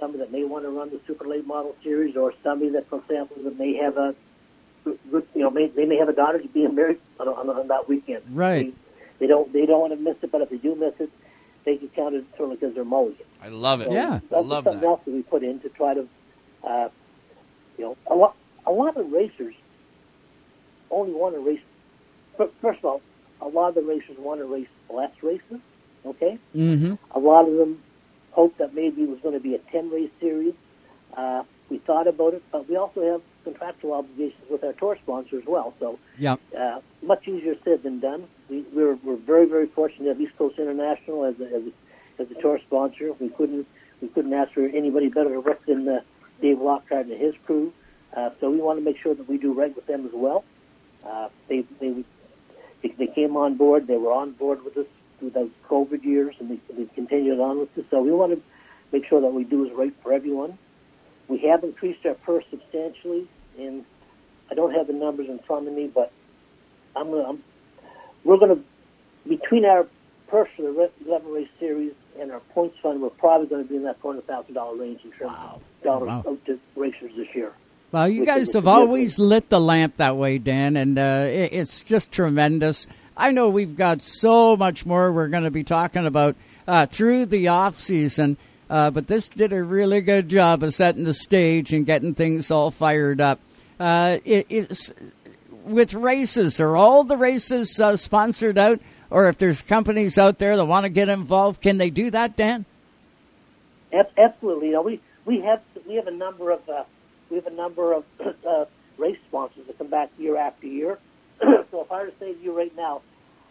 somebody that may want to run the super late model series, or somebody that, for example, that may have a good, good you know, may, they may have a daughter to being married on, on, on that weekend. Right. They don't they don't want to miss it, but if they do miss it, they can count it sort of because they're mulligan. I love it. So I that's love something that. else that we put in to try to, uh, you know, a lot a lot of racers only want to race. First of all, a lot of the racers want to race less races. Okay, Mm-hmm. a lot of them hoped that maybe it was going to be a ten race series. Uh, we thought about it, but we also have contractual obligations with our tour sponsor as well. So Yep. uh, much easier said than done. We, we're, we're very, very fortunate to have East Coast International as a, as a, as a tour sponsor. We couldn't we couldn't ask for anybody better to work than uh, Dave Lockhart and his crew. Uh, so we want to make sure that we do right with them as well. Uh, they, they they they came on board. They were on board with us through those COVID years, and they, they continued on with us. So we want to make sure that we do is right for everyone. We have increased our purse substantially, and I don't have the numbers in front of me, but I'm gonna, I'm, we're going to, between our purse for the re- 11 race series and our points fund, we're probably going to be in that $400,000 range in terms of dollars Wow. out to racers this year. Well, you guys have always lit the lamp that way, Dan, and uh, it's just tremendous. I know we've got so much more we're going to be talking about uh, through the off season, uh, but this did a really good job of setting the stage and getting things all fired up. Uh, it, it's with races. Are all the races uh, sponsored out, or if there's companies out there that want to get involved, can they do that, Dan? Ab- Absolutely. You know, we, we have we have a number of uh, we have a number of (clears throat) uh, race sponsors that come back year after year. (clears throat) so if I were to say to you right now,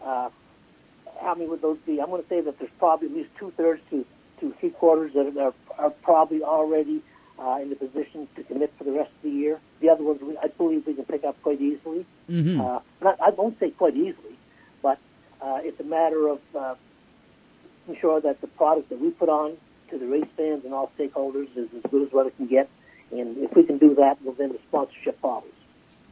uh, how many would those be? I'm going to say that there's probably at least two thirds to to three quarters that are, are probably already uh, in the position to commit for the rest of the year. The other ones, we, I believe, we can pick up quite easily. Mhm. Uh, not, I won't say quite easily, but uh, it's a matter of uh, making sure that the product that we put on to the race fans and all stakeholders is as good as what it can get. And if we can do that, well, then the sponsorship follows.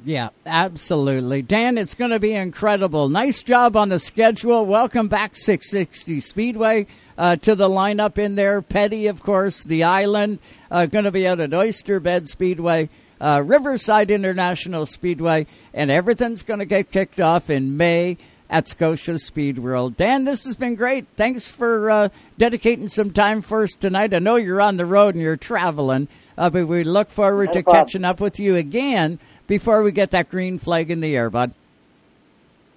Yeah, absolutely. Dan, it's going to be incredible. Nice job on the schedule. Welcome back, 660 Speedway, uh, to the lineup in there. Petty, of course, the island, uh, going to be out at Oyster Bed Speedway, uh, Riverside International Speedway, and everything's going to get kicked off in May at Scotia Speed World. Dan, this has been great. Thanks for uh, dedicating some time for us tonight. I know you're on the road and you're traveling, uh, but we look forward No to problem. catching up with you again before we get that green flag in the air, bud.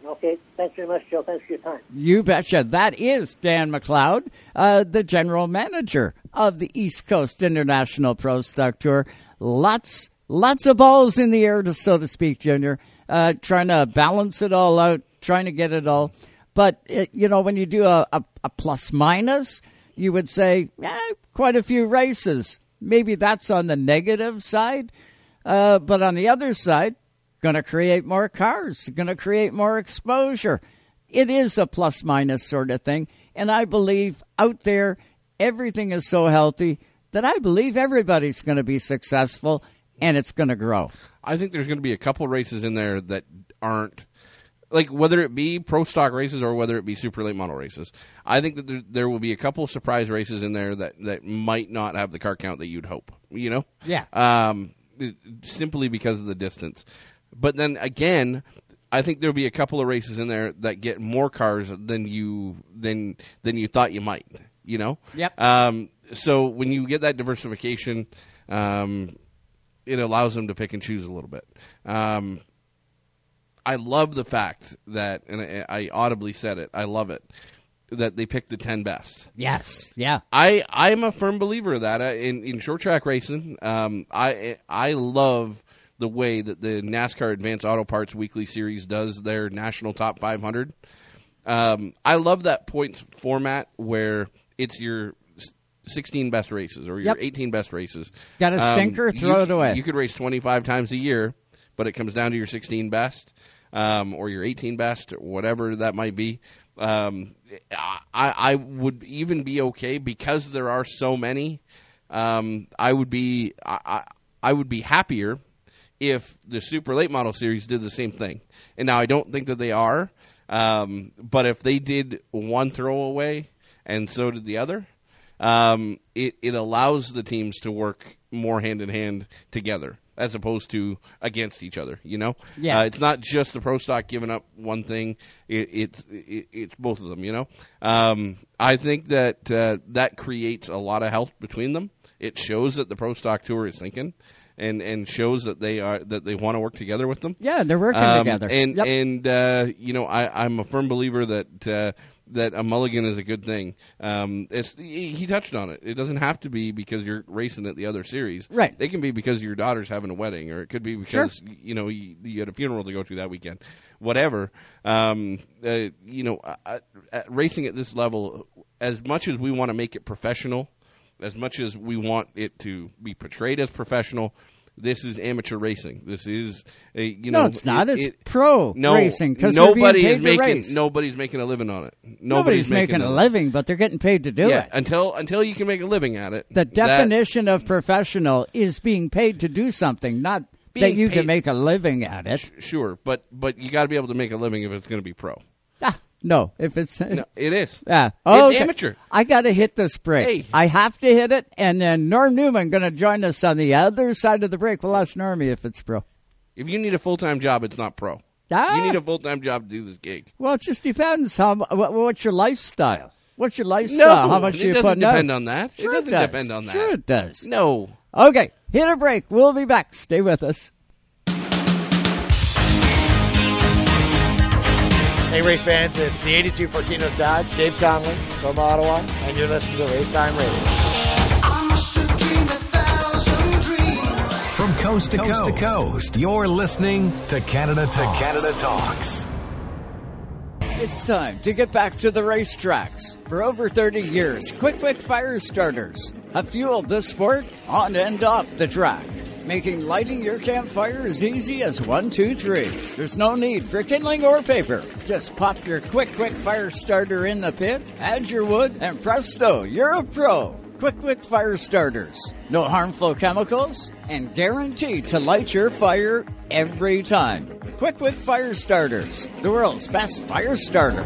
Okay. Thanks very much, Joe. Thanks for your time. You betcha. That is Dan McLeod, uh, the general manager of the East Coast International Pro Stock Tour. Lots, lots of balls in the air, to, so to speak, Junior. Uh, trying to balance it all out, trying to get it all. But uh you know, when you do a, a, a plus minus, you would say eh, quite a few races. Maybe that's on the negative side, uh, but on the other side, going to create more cars, going to create more exposure. It is a plus minus sort of thing. And I believe out there, everything is so healthy that I believe everybody's going to be successful and it's going to grow. I think there's going to be a couple races in there that aren't like whether it be pro stock races or whether it be super late model races. I think that there, there will be a couple surprise races in there that that might not have the car count that you'd hope. You know, Yeah. um, simply because of the distance. But then again, I think there'll be a couple of races in there that get more cars than you than than you thought you might. You know. Yep. Um, so when you get that diversification, um, it allows them to pick and choose a little bit. Um, I love the fact that, and I, I audibly said it. I love it that they picked the ten best. Yes. Yeah. I I'm a firm believer of that in in short track racing. Um, I I love the way that the NASCAR Advanced Auto Parts Weekly Series does their national top 500. Um, I love that points format where it's your 16 best races or your Yep. 18 best races. Got a Um, stinker? you Throw c- it away. You could race 25 times a year, but it comes down to your 16 best um, or your 18 best, or whatever that might be. Um, I, I would even be okay because there are so many. Um, I would be I, I, would be happier if the super late model series did the same thing. And now I don't think that they are, um, but if they did one throwaway and so did the other, um, it it allows the teams to work more hand in hand together as opposed to against each other. You know, Yeah. uh, it's not just the pro stock giving up one thing; it, it's it, it's both of them. You know, um, I think that uh, that creates a lot of health between them. It shows that the pro stock tour is thinking. And, and shows that they are that they want to work together with them. Yeah, they're working Um, together. And Yep. and uh, you know I, I'm a firm believer that uh, that a mulligan is a good thing. Um, it's, he he touched on it. It doesn't have to be because you're racing at the other series. Right. It can be because your daughter's having a wedding, or it could be because you know you, you had a funeral to go to that weekend. Whatever. Um, uh, you know, uh, uh, racing at this level, as much as we want to make it professional, as much as we want it to be portrayed as professional. This is amateur racing. This is a you know. No, it's not. it- It's it- pro no, racing 'cause they're nobody is making nobody's making a living on it. Nobody's, making, a living, but they're getting paid to do yeah, it. until until you can make a living at it. The that- definition of professional is being paid to do something, not that you can make a living at it. sure, but but you got to be able to make a living if it's going to be pro. Ah, no, if it's No, it is. Yeah. (laughs) Oh, It's okay. amateur. I got to hit this break. Hey. I have to hit it, and then Norm Newman going to join us on the other side of the break. We'll ask Normie if it's pro. If you need a full time job, it's not pro. Ah. You need a full time job to do this gig. Well, it just depends. How what, what's your lifestyle? What's your lifestyle? No, How much it you doesn't depend out? on that. Sure It doesn't does. depend on that. Sure, it does. No. Okay, hit a break. We'll be back. Stay with us. Hey, race fans, it's the 82 Fortinos Dodge, Dave Conley from Ottawa, and you're listening to Race Time Radio. From coast to coast, to coast, you're listening to Canada Talks. Canada Talks. It's time to get back to the racetracks. For over 30 years, Quick Quick Fire Starters have fueled the sport on and off the track, making lighting your campfire as easy as one, two, three. There's no need for kindling or paper. Just pop your Quick Quick Fire Starter in the pit, add your wood, and presto, you're a pro. Quick Quick Fire Starters. No harmful chemicals and guaranteed to light your fire every time. Quick Quick Fire Starters, the world's best fire starter.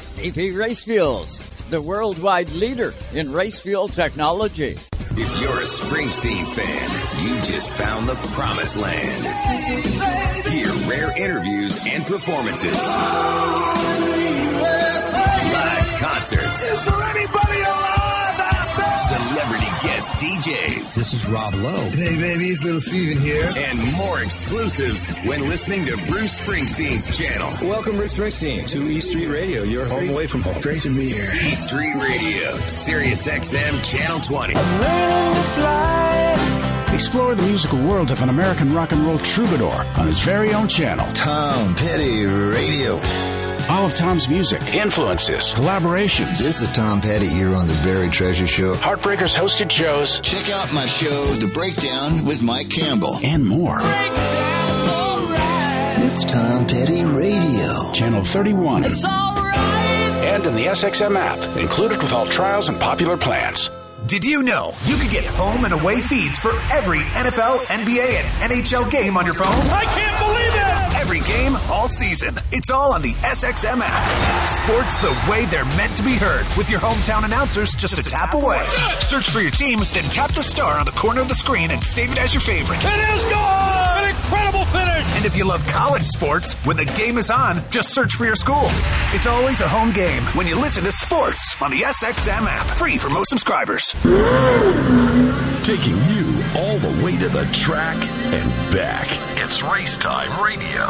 AP Race Fuels, the worldwide leader in race fuel technology. If you're a Springsteen fan, you just found the promised land. Hear rare interviews and performances. Live concerts. Is there anybody alive out there? Celebrity guest DJs. This is Rob Lowe. Hey, baby, it's Little Steven here. And more exclusives when listening to Bruce Springsteen's channel. Welcome, Bruce Springsteen, to E Street Radio, your home away from home. Great to be here. E Street Radio, Sirius XM Channel 20. Explore the musical world of an American rock and roll troubadour on his very own channel. Tom Petty Radio. All of Tom's music, influences, collaborations. This is Tom Petty here on the Buried Treasure Show. Heartbreakers hosted shows. Check out my show, The Breakdown with Mike Campbell. And more. It's Tom Petty Radio. Channel 31. It's alright. And in the SXM app, included with all trials and popular plans. Did you know you could get home and away feeds for every NFL, NBA, and NHL game on your phone? I can't believe it! Every game, all season. It's all on the SXM app. Sports the way they're meant to be heard with your hometown announcers just a tap away. Search for your team, then tap the star on the corner of the screen and save it as your favorite. It is gone! An incredible finish! And if you love college sports, when the game is on, just search for your school. It's always a home game when you listen to sports on the SXM app. Free for most subscribers. Taking you all the way to the track and back. It's Race Time Radio.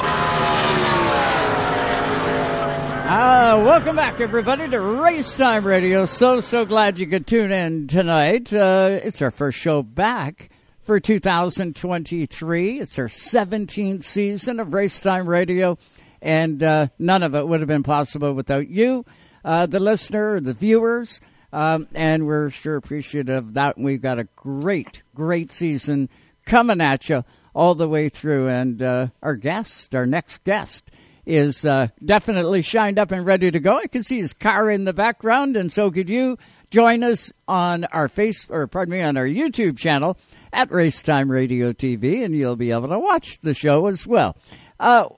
Uh, welcome back, everybody, to Race Time Radio. So, so glad you could tune in tonight. Uh, it's our first show back for 2023. It's our 17th season of Race Time Radio, and uh, none of it would have been possible without you, uh, the listener, the viewers, um, and we're sure appreciative of that. We've got a great, great season coming at you all the way through, and uh, our guest, our next guest, is uh, definitely shined up and ready to go. I can see his car in the background, and so could you. Join us on our face, or pardon me, on our YouTube channel at Racetime Radio TV, and you'll be able to watch the show as well. Uh,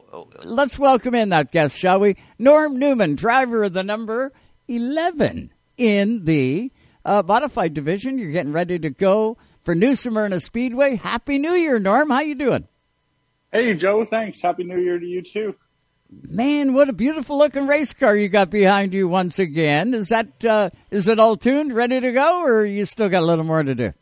let's welcome in that guest, shall we? Norm Newman, driver of the number 11 in the uh, modified division. You're getting ready to go for New Smyrna Speedway. Happy New Year, Norm. How you doing? Hey, Joe. Thanks. Happy New Year to you too. Man, what a beautiful looking race car you got behind you once again. Is that uh, is it all tuned, ready to go, or you still got a little more to do?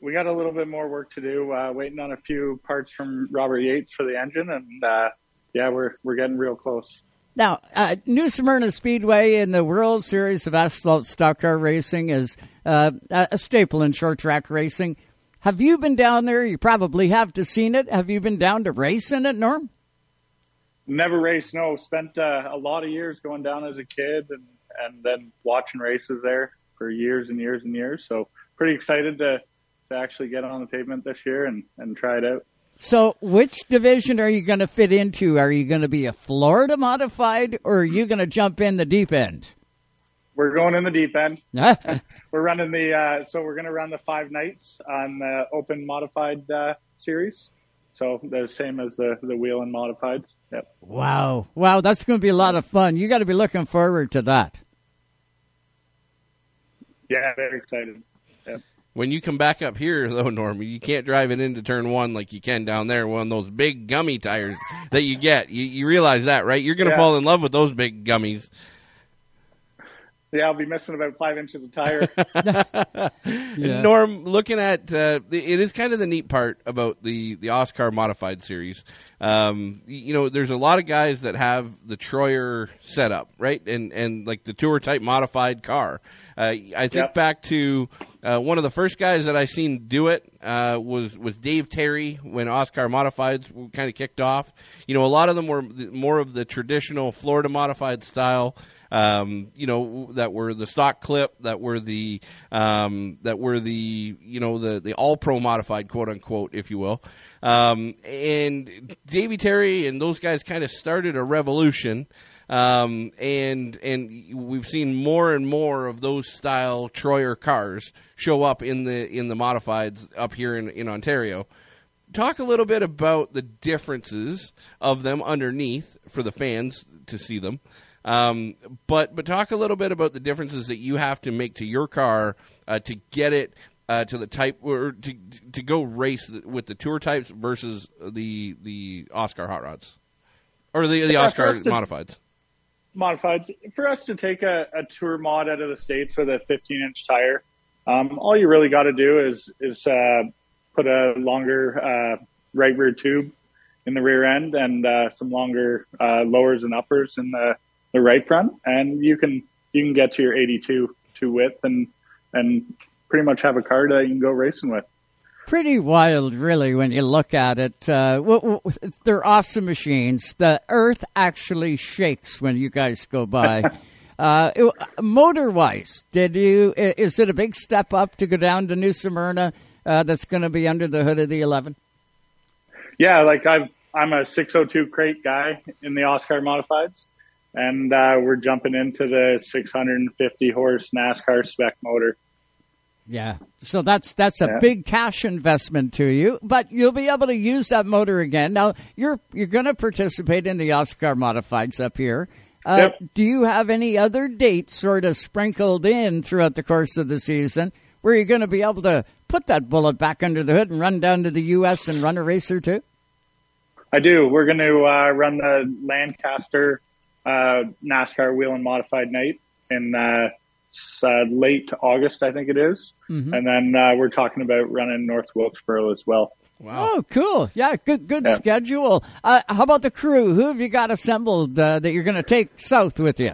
We got a little bit more work to do. Uh, waiting on a few parts from Robert Yates for the engine, and uh, yeah, we're we're getting real close. Now, uh, New Smyrna Speedway in the World Series of Asphalt Stock Car Racing is uh, a staple in short track racing. Have you been down there? You probably have to seen it. Have you been down to race in it, Norm? Never raced. No, spent uh, a lot of years going down as a kid, and and then watching races there for years and years and years. So pretty excited to to actually get on the pavement this year and and try it out. So, which division are you going to fit into? Are you going to be a Florida modified, or are you going to jump in the deep end? We're going in the deep end. (laughs) we're running the uh, so we're going to run the five nights on the open modified uh, series. So the same as the the Whelen modifieds. Yep. Wow, wow, that's going to be a lot of fun. You got to be looking forward to that. Yeah, very excited. Yep. When you come back up here, (laughs) though, Norm, you can't drive it into turn one like you can down there. One of those big gummy tires that you get. You, you realize that, right? You're going to Yeah. fall in love with those big gummies. Yeah, I'll be missing about five inches of tire. (laughs) (laughs) And Norm, looking at uh, it is kind of the neat part about the the OSCAAR modified series. Um, you know, there's a lot of guys that have the Troyer setup, right, and and like the tour type modified car. Uh, I think Yep. back to uh, one of the first guys that I seen do it uh, was was Dave Terry when OSCAAR modifieds kind of kicked off. You know, a lot of them were more of the traditional Florida modified style um, you know that were the stock clip, that were the um, that were the you know the the all pro modified quote unquote, if you will. Um, and Davy Terry and those guys kind of started a revolution. Um, and and we've seen more and more of those style Troyer cars show up in the in the modifieds up here in, in Ontario talk a little bit about the differences of them underneath for the fans to see them. Um, but but talk a little bit about the differences that you have to make to your car uh, to get it uh, to the type or to to go race with the tour types versus the the OSCAAR hot rods or the the Yeah, OSCAAR for us to- modifieds. Modifieds for us to take a, a tour mod out of the states with a 15 inch tire. Um, all you really got to do is is uh, put a longer uh, right rear tube in the rear end and uh, some longer uh, lowers and uppers in the, the right front, and you can you can get to your 82 to width and and pretty much have a car that you can go racing with. Pretty wild, really, when you look at it. Uh, w- w- they're awesome machines. The earth actually shakes when you guys go by. (laughs) uh, motor wise, did you? Is it a big step up to go down to New Smyrna? Uh, that's going to be under the hood of the eleven. yeah, like I've I'm a 602 crate guy in the OSCAAR Modifieds, and uh, we're jumping into the 650 horse NASCAR spec motor. Yeah. So that's that's a Yeah. big cash investment to you, but you'll be able to use that motor again. Now you're you're going to participate in the OSCAAR Modifieds up here. Uh, Yep. Do you have any other dates sort of sprinkled in throughout the course of the season where you're going to be able to put that bullet back under the hood and run down to the U.S. and run a race or two? I do. We're going to uh, run the Lancaster uh, NASCAR Whelen Modified Night in uh, s- uh, late August, I think it is. Mhm. and then uh, we're talking about running North Wilkesboro as well. Oh, cool! Yeah, good good Yeah. schedule. Uh, how about the crew? Who have you got assembled uh, that you're going to take south with you?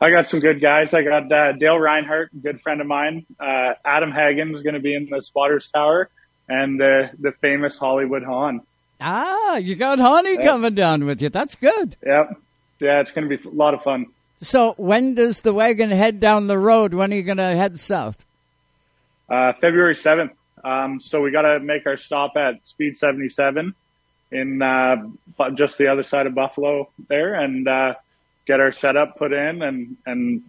I got some good guys. I got uh, Dale Reinhardt, a good friend of mine. Uh, Adam Hagen is going to be in the spotters tower, and the the famous Hollywood Hahn. Ah, you got Honey Yeah. coming down with you. That's good. Yep. Yeah, it's going to be a lot of fun. So when does the wagon head down the road? When are you going to head south? Uh, February 7th. Um, so we got to make our stop at Speed 77 in uh, just the other side of Buffalo there and uh, get our setup put in and, and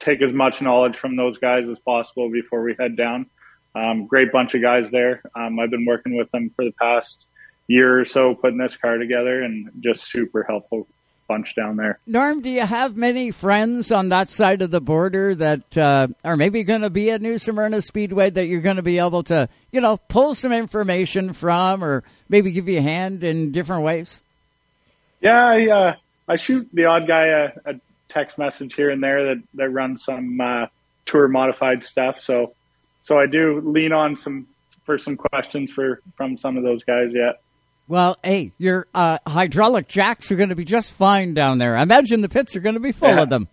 take as much knowledge from those guys as possible before we head down. Um, great bunch of guys there. Um, I've been working with them for the past year or so putting this car together and just super helpful bunch down there. Norm, do you have many friends on that side of the border that uh, are maybe going to be at New Smyrna Speedway that you're going to be able to, you know, pull some information from or maybe give you a hand in different ways? Yeah, I, uh, I shoot the odd guy a, a text message here and there that, that runs some uh, tour modified stuff. So, so I do lean on some for some questions for from some of those guys. Yeah. Well, hey, your uh, hydraulic jacks are going to be just fine down there. I imagine the pits are going to be full Yeah. of them.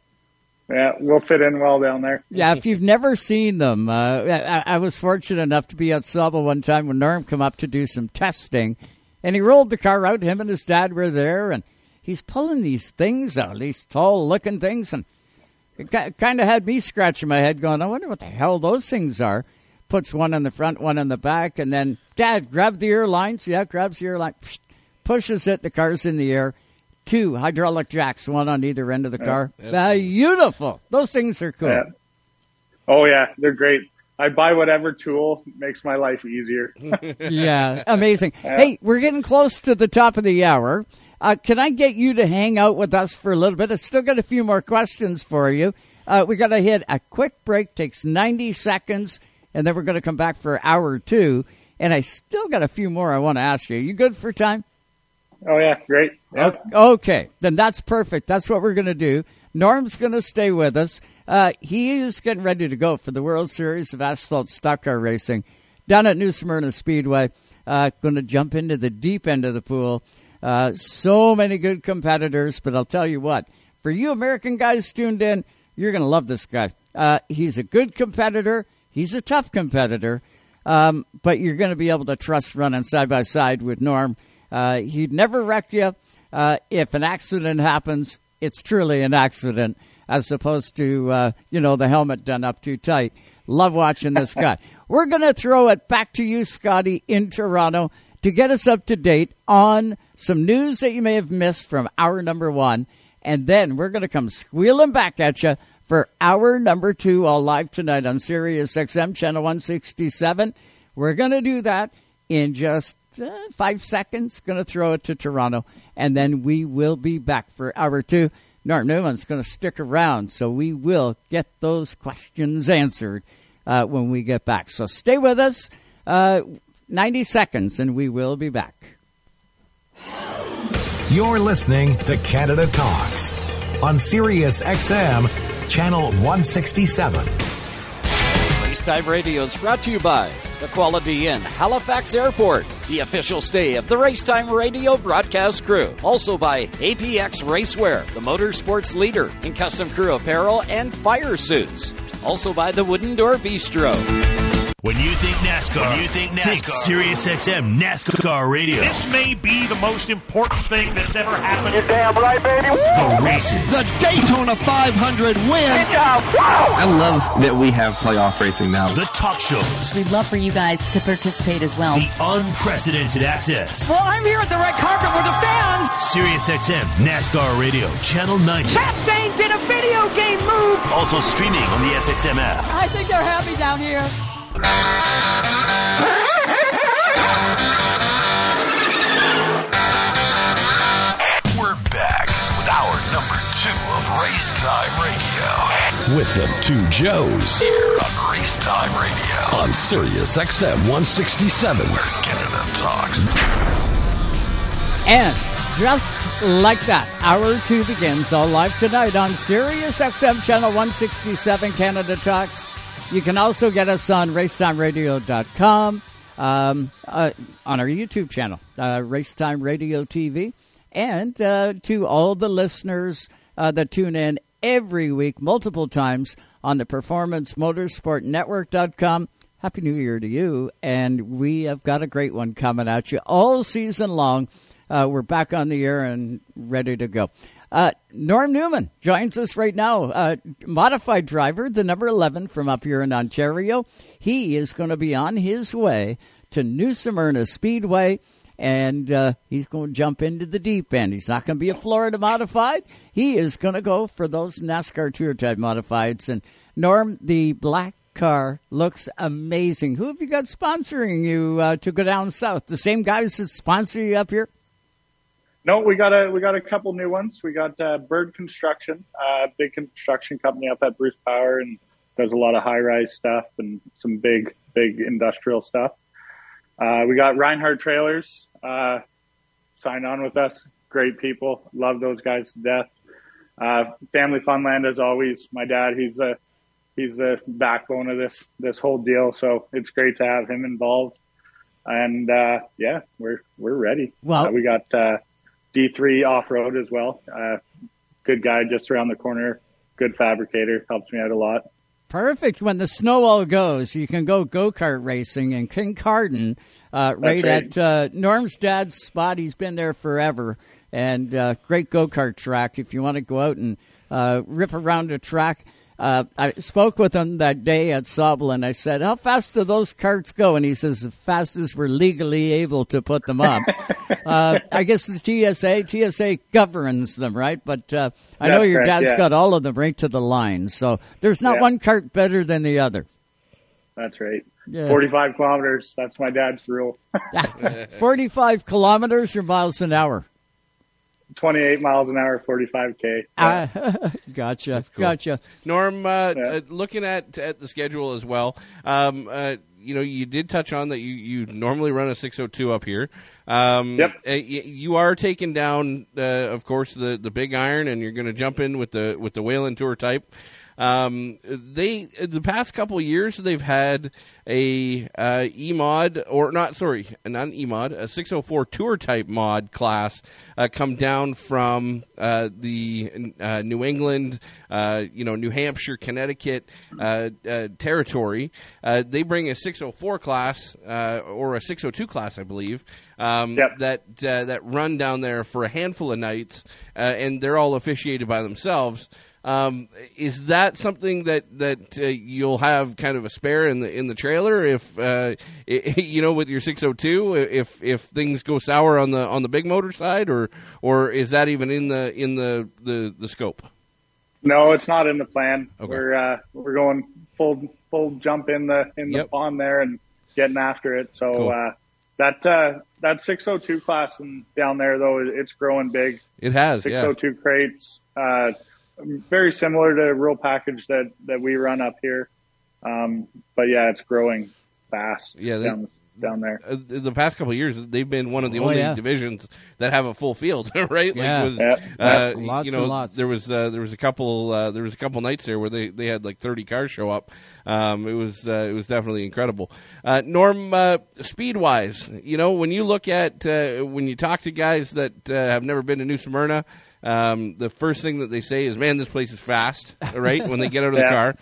Yeah, we'll fit in well down there. Yeah, if you've never seen them, uh, I, I was fortunate enough to be at Sauble one time when Norm come up to do some testing, and he rolled the car out. Him and his dad were there, and he's pulling these things out, these tall-looking things, and it kind of had me scratching my head, going, "I wonder what the hell those things are." Puts one in the front, one in the back, and then Dad grab the ear lines. Yeah, grabs the ear line, pushes it. The car's in the air. Two hydraulic jacks, one on either end of the car. absolutely. Beautiful. Those things are cool. Yeah. Oh yeah, they're great. I buy whatever tool makes my life easier. (laughs) yeah, amazing. Yeah. Hey, we're getting close to the top of the hour. Uh, can I get you to hang out with us for a little bit? I still got a few more questions for you. Uh, we got to hit a quick break, takes 90 seconds, and then we're going to come back for an hour or two. And I still got a few more I want to ask you. You good for time? Oh yeah, great. Okay, then that's perfect. That's what we're going to do. Norm's going to stay with us. Uh, he is getting ready to go for the World Series of Asphalt Stock Car Racing down at New Smyrna Speedway. Uh, going to jump into the deep end of the pool. Uh, so many good competitors, but I'll tell you what, for you American guys tuned in, you're going to love this guy. Uh, he's a good competitor. He's a tough competitor, um, but you're going to be able to trust running side by side with Norm. Uh, he'd never wreck you. Uh, if an accident happens, it's truly an accident, as opposed to uh, you know the helmet done up too tight. Love watching this guy. (laughs) We're going to throw it back to you, Scotty, in Toronto to get us up to date on some news that you may have missed from hour number one. And then we're going to come squealing back at you for hour number two, all live tonight on Sirius XM Channel 167. We're going to do that in just uh, five seconds. Going to throw it to Toronto. And then we will be back for hour two. Norm Newman's going to stick around, so we will get those questions answered uh, when we get back. So stay with us. Uh, 90 seconds, and we will be back. You're listening to Canada Talks on Sirius XM, Channel 167. Racetime Radio is brought to you by the Quality Inn, Halifax Airport, the official stay of the Racetime Radio broadcast crew. Also by APX Racewear, the motorsports leader in custom crew apparel and fire suits. Also by the Wooden Door Bistro. When you think NASCAR, when you think NASCAR, think Sirius XM NASCAR Radio. This may be the most important thing that's ever happened. You're damn right, baby. The races. The Daytona 500 win. Wow. I love that we have playoff racing now. The talk shows. We'd love for you guys to participate as well. The unprecedented access. Well, I'm here at the red carpet with the fans. Sirius XM NASCAR Radio, Channel 90. Chastain did a video game move. Also streaming on the SXM app. I think they're happy down here. We're back with our number two of Race Time Radio. With the two Joes here on Race Time Radio on Sirius XM 167, where Canada talks. And just like that, hour two begins all live tonight on Sirius XM channel 167 Canada Talks. You can also get us on racetimeradio.com, um, uh, on our YouTube channel, uh, Racetime Radio TV, and uh, to all the listeners uh, that tune in every week, multiple times on the Performance Motorsport Network.com. Happy New Year to you, and we have got a great one coming at you all season long. Uh, we're back on the air and ready to go. Uh, Norm Newman joins us right now. Uh, modified driver, the number 11 from up here in Ontario. He is going to be on his way to New Smyrna Speedway, and uh, he's going to jump into the deep end. He's not going to be a Florida modified. He is going to go for those NASCAR Tour Type modifieds. And Norm, the black car looks amazing. Who have you got sponsoring you uh, to go down south? The same guys that sponsor you up here? No, we got a we got a couple new ones. We got uh, Bird Construction, uh, big construction company up at Bruce Power, and does a lot of high rise stuff and some big big industrial stuff. Uh, we got Reinhardt Trailers, uh, signed on with us. Great people, love those guys to death. Uh, Family Funland as always. My dad, he's a he's the backbone of this this whole deal. So it's great to have him involved. And uh, yeah, we're we're ready. Well- Uh, we got uh, D3 off road as well. Uh, good guy just around the corner. Good fabricator, helps me out a lot. Perfect. When the snow all goes, you can go go kart racing in Kincardine, uh, right, right. at uh, Norm's dad's spot. He's been there forever, and uh, great go kart track. If you want to go out and uh, rip around a track, uh, I spoke with him that day at Sauble, and I said, "How fast do those carts go?" And he says, "As fast as we're legally able to put them up." (laughs) uh, I guess the TSA TSA governs them, right? But uh, I know your correct, dad's yeah. got all of them right to the line, so there's not Yeah. one cart better than the other. That's right. Yeah. 45 kilometers. That's my dad's rule. (laughs) 45 kilometers or miles an hour? 28 miles an hour, 45k. Uh, (laughs) gotcha. Cool. Gotcha. Norm, uh, uh, looking at at the schedule as well, um, uh, you know, you did touch on that you, you normally run a 602 up here. Um, Yep. uh, you are taking down, uh, of course, the, the big iron, and you're going to jump in with the with the Whelen Tour type. Um, they the past couple of years they've had a uh, E mod or not sorry not an E mod a 604 tour type mod class uh, come down from uh, the uh, New England uh, you know New Hampshire Connecticut uh, uh, territory uh, they bring a 604 class uh, or a 602 class I believe um, that uh, that run down there for a handful of nights uh, and they're all officiated by themselves. Um, is that something that that uh, you'll have kind of a spare in the in the trailer if uh, i (laughs) you know with your 602 if if things go sour on the on the big motor side or or is that even in the in the the, the scope? No, it's not in the plan. Okay. We're uh, we're going full full jump in the in the Yep. pond there and getting after it. So Cool. uh, that uh, that 602 class and down there though, it's growing big. It has, yeah. 602 crates, uh, very similar to a real package that that we run up here. Um, but yeah, it's growing fast. Yeah, they- down down there. Uh, the past couple of years, they've been one of the Oh, only yeah. divisions that have a full field, (laughs) right? Yeah. was, Yeah. uh, Yeah. Lots you know, and lots. there was uh, there was a couple uh, there was a couple nights there where they, they had like thirty cars show up. Um, it was uh, it was definitely incredible. Uh, Norm, uh, speed wise, you know, when you look at uh, when you talk to guys that uh, have never been to New Smyrna, um, the first thing that they say is, "Man, this place is fast." Right when they get out of the (laughs) Yeah. car.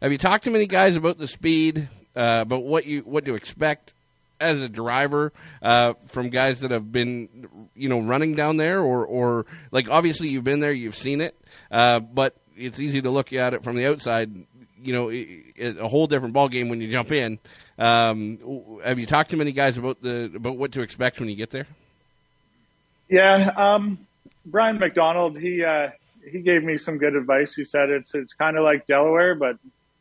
Have you talked to many guys about the speed uh, but what you what to expect as a driver uh, from guys that have been you know running down there, or or like obviously you've been there, you've seen it, uh, but it's easy to look at it from the outside. You know, it, it's a whole different ball game when you jump in. Um, have you talked to many guys about the about what to expect when you get there? Yeah, um, Brian McDonald, he uh, he gave me some good advice. He said it's it's kind of like Delaware, but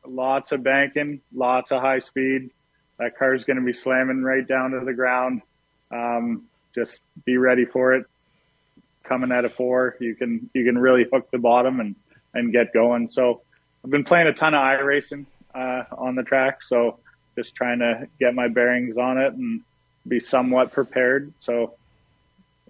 lots of banking, lots of high speed. That car is going to be slamming right down to the ground. Um, just be ready for it. Coming at a four, you can you can really hook the bottom and and get going. So I've been playing a ton of iRacing uh, on the track, so just trying to get my bearings on it and be somewhat prepared. So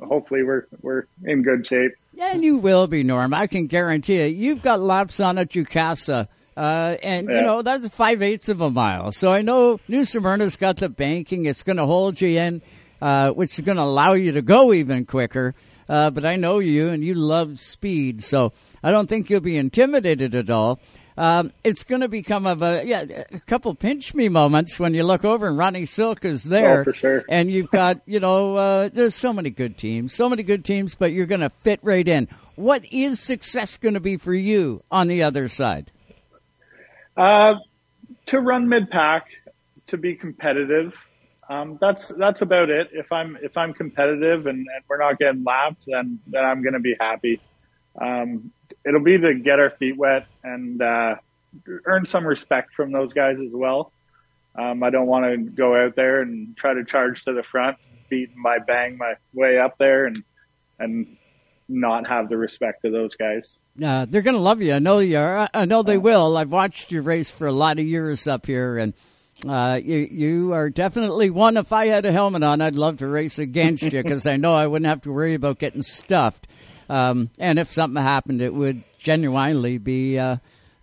hopefully we're we're in good shape. And you will be, Norm. I can guarantee it. You've got laps on at Jukasa. Uh, and, Yeah. you know, that's five eighths of a mile. So I know New Smyrna's got the banking. It's going to hold you in, uh, which is going to allow you to go even quicker. Uh, but I know you and you love speed. So I don't think you'll be intimidated at all. Um, it's going to become of a yeah a couple pinch me moments when you look over and Ronnie Silk is there, Oh, for sure. and you've got (laughs) you know uh, there's so many good teams, so many good teams, but you're going to fit right in. What is success going to be for you on the other side? Uh, to run mid pack, to be competitive. Um, that's that's about it. If I'm if I'm competitive and, and we're not getting lapped, then then I'm going to be happy. Um, it'll be to get our feet wet and uh, earn some respect from those guys as well. Um, I don't want to go out there and try to charge to the front, beat my bang my way up there, and and not have the respect of those guys. Uh, they're going to love you. I know you are. I know they will. I've watched you race for a lot of years up here, and uh, you you are definitely one. If I had a helmet on, I'd love to race against you because I know I wouldn't have to worry about getting stuffed. Um, and if something happened, it would genuinely be uh,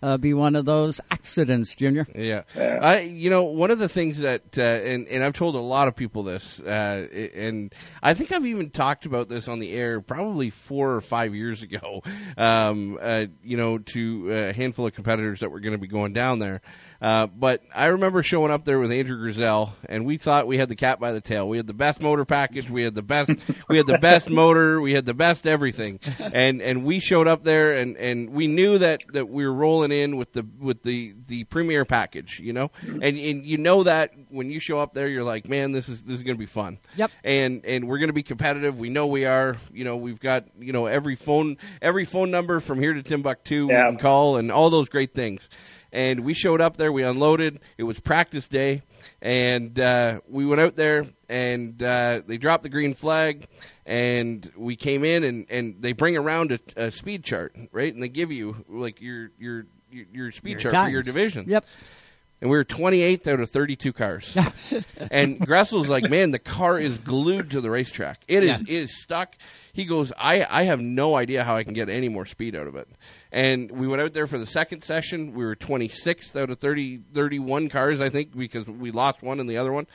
uh, be one of those accidents, Junior. Yeah. I, you know, one of the things that, uh, and, and I've told a lot of people this, uh, and I think I've even talked about this on the air probably four or five years ago, (laughs) um, uh, you know, to a handful of competitors that were going to be going down there. Uh, but I remember showing up there with Andrew Gresel, and we thought we had the cat by the tail. We had the best motor package, we had the best, (laughs) we had the best motor, we had the best everything, and and we showed up there, and, and we knew that, that we were rolling in with the with the the premier package, you know, and and you know that when you show up there, you're like, man, this is this is going to be fun. Yep. And and we're going to be competitive. We know we are. You know, we've got you know every phone every phone number from here to Timbuktu we can call, and all those great things. And we showed up there. We unloaded. It was practice day, and uh, we went out there, and uh, they dropped the green flag, and we came in, and, and they bring around a, a speed chart, right? And they give you like your your your, speed Your chart for your division. Yep. And we were 28th out of 32 cars. (laughs) and Gresel's like, man, the car is glued to the racetrack. It is Yeah. it is stuck. He goes, I, I have no idea how I can get any more speed out of it. And we went out there for the second session. We were 26th out of 30, 31 cars, I think, because we lost one in the other one.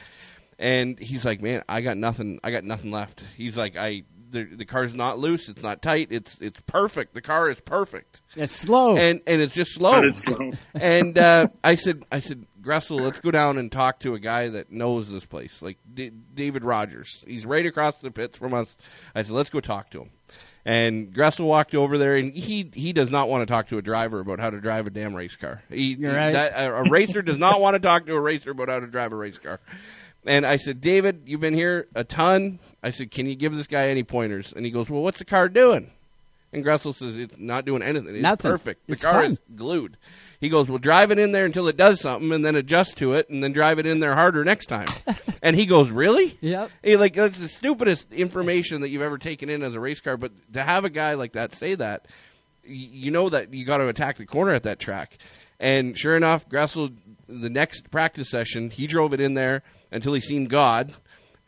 And he's like, man, I got nothing. I got nothing left. He's like, I the, the car's not loose. It's not tight. It's it's perfect. The car is perfect. It's slow. And and it's just slow. But it's slow. (laughs) and uh, I said, I said, Gresel, let's go down and talk to a guy that knows this place, like D- David Rogers. He's right across the pits from us. I said, let's go talk to him. And Gresel walked over there, and he he does not want to talk to a driver about how to drive a damn race car. He, right. that- a, a racer does not want to talk to a racer about how to drive a race car. And I said, David, you've been here a ton. I said, can you give this guy any pointers? And he goes, well, what's the car doing? And Gresel says, it's not doing anything. It's Nothing. perfect. The It's car fun. is glued. He goes, well, drive it in there until it does something, and then adjust to it, and then drive it in there harder next time. (laughs) and he goes, really? Yep. He, like that's the stupidest information that you've ever taken in as a race car. But to have a guy like that say that, you know that you got to attack the corner at that track. And sure enough, Gresel, the next practice session, he drove it in there until he seen God,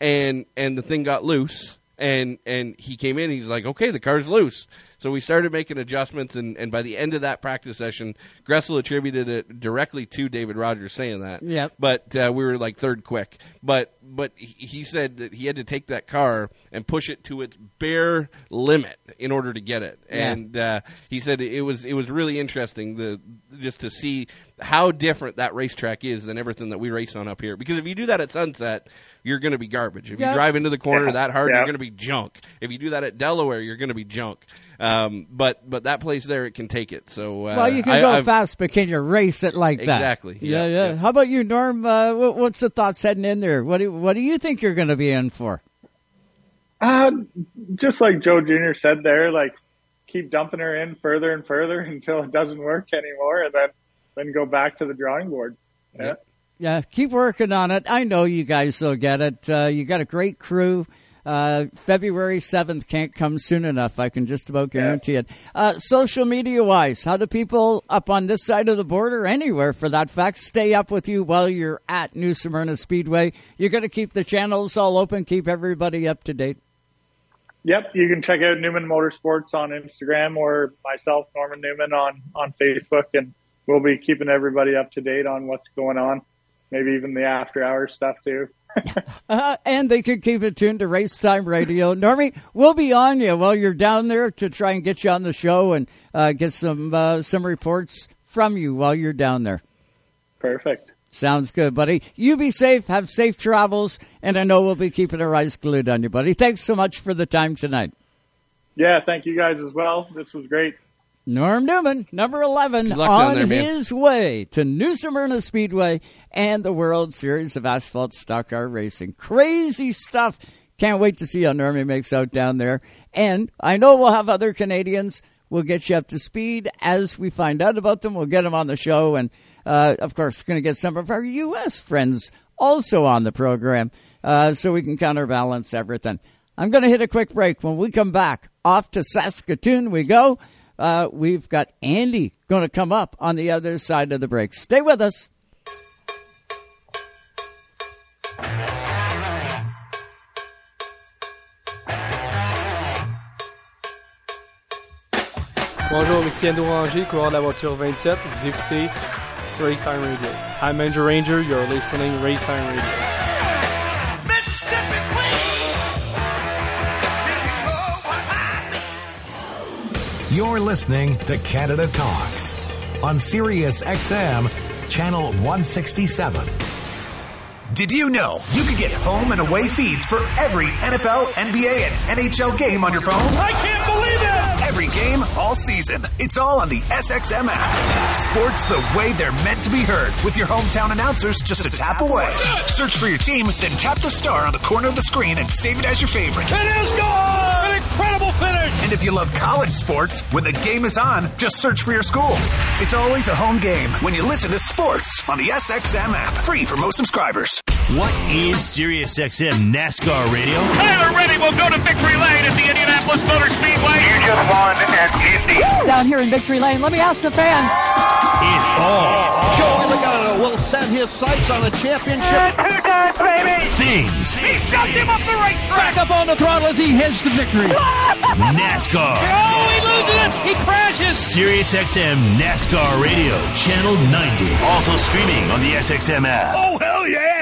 and and the thing got loose. And and he came in. He's like, okay, the car's loose. So we started making adjustments, and, and by the end of that practice session, Gresel attributed it directly to David Rogers saying that. Yeah. But uh, we were like third quick. But but he- he said that he had to take that car and push it to its bare limit in order to get it. Yeah. And uh, he said it was it was really interesting the just to see how different that racetrack is than everything that we race on up here. Because if you do that at Sunset, you're going to be garbage. If Yeah. you drive into the corner Yeah. that hard, Yeah. you're going to be junk. If you do that at Delaware, you're going to be junk. Um, but but that place there, it can take it. So uh, well, you can I- go I've- fast, but can you race it like that? Exactly. Yeah, Yeah, yeah. yeah. How about you, Norm? Uh, what, what's the thoughts heading in there? What do What do you think you're going to be in for? Uh, just like Joe Jr. said there, like keep dumping her in further and further (laughs) until it doesn't work anymore, and then then go back to the drawing board. Yeah. Yeah, keep working on it. I know you guys will get it. Uh, you got a great crew. Uh, February 7th can't come soon enough. I can just about guarantee it. Uh, social media wise, how do people up on this side of the border, anywhere for that fact, stay up with you while you're at New Smyrna Speedway? You're going to keep the channels all open, keep everybody up to date. Yep, you can check out Newman Motorsports on Instagram or myself, Norman Newman, on on Facebook, and we'll be keeping everybody up to date on what's going on. Maybe even the after hours stuff too. (laughs) Uh, and they can keep it tuned to Race Time Radio. Normie, we'll be on you while you're down there to try and get you on the show and uh, get some uh, some reports from you while you're down there. Perfect. Sounds good, buddy. You be safe, have safe travels, and I know we'll be keeping our eyes glued on you, buddy. Thanks so much for the time tonight. Yeah, thank you guys as well. This was great. Norm Newman, number 11, Good luck down on there, his way to New Smyrna Speedway and the World Series of Asphalt Stock Car Racing. Crazy stuff. Can't wait to see how Normie makes out down there. And I know we'll have other Canadians. We'll get you up to speed as we find out about them. We'll get them on the show. And, uh, of course, going to get some of our U.S. friends also on the program uh, so we can counterbalance everything. I'm going to hit a quick break. When we come back, off to Saskatoon we go. Uh, we've got Andy going to come up on the other side of the break. Stay with us. Bonjour, ici Anne Ranger, coureur de la voiture 27. Vous écoutez Racetime Radio. I'm Andrew Ranger, you're listening to Racetime Radio. You're listening to Canada Talks on Sirius XM, channel 167. Did you know you could get home and away feeds for every NFL, NBA, and NHL game on your phone? I can't believe it! Every game, all season. It's all on the SXM app. Sports the way they're meant to be heard with your hometown announcers just a tap away. Search for your team, then tap the star on the corner of the screen and save it as your favorite. It is gone! An incredible finish! And if you love college sports, when the game is on, just search for your school. It's always a home game when you listen to sports on the SXM app. Free for most subscribers. What is SiriusXM NASCAR Radio? Tyler Reddick will go to victory lane at the Indianapolis Motor Speedway. You just won at Indy. Down here in Victory Lane, let me ask the fans. It's all Joey Logano will set his sights on a championship. Two times, baby! things. He shoved him up the racetrack! Back up on the throttle as he heads to victory. (laughs) NASCAR. Oh, he loses it! He crashes! SiriusXM NASCAR Radio, Channel 90. Also streaming on the SXM app. Oh, hell yeah!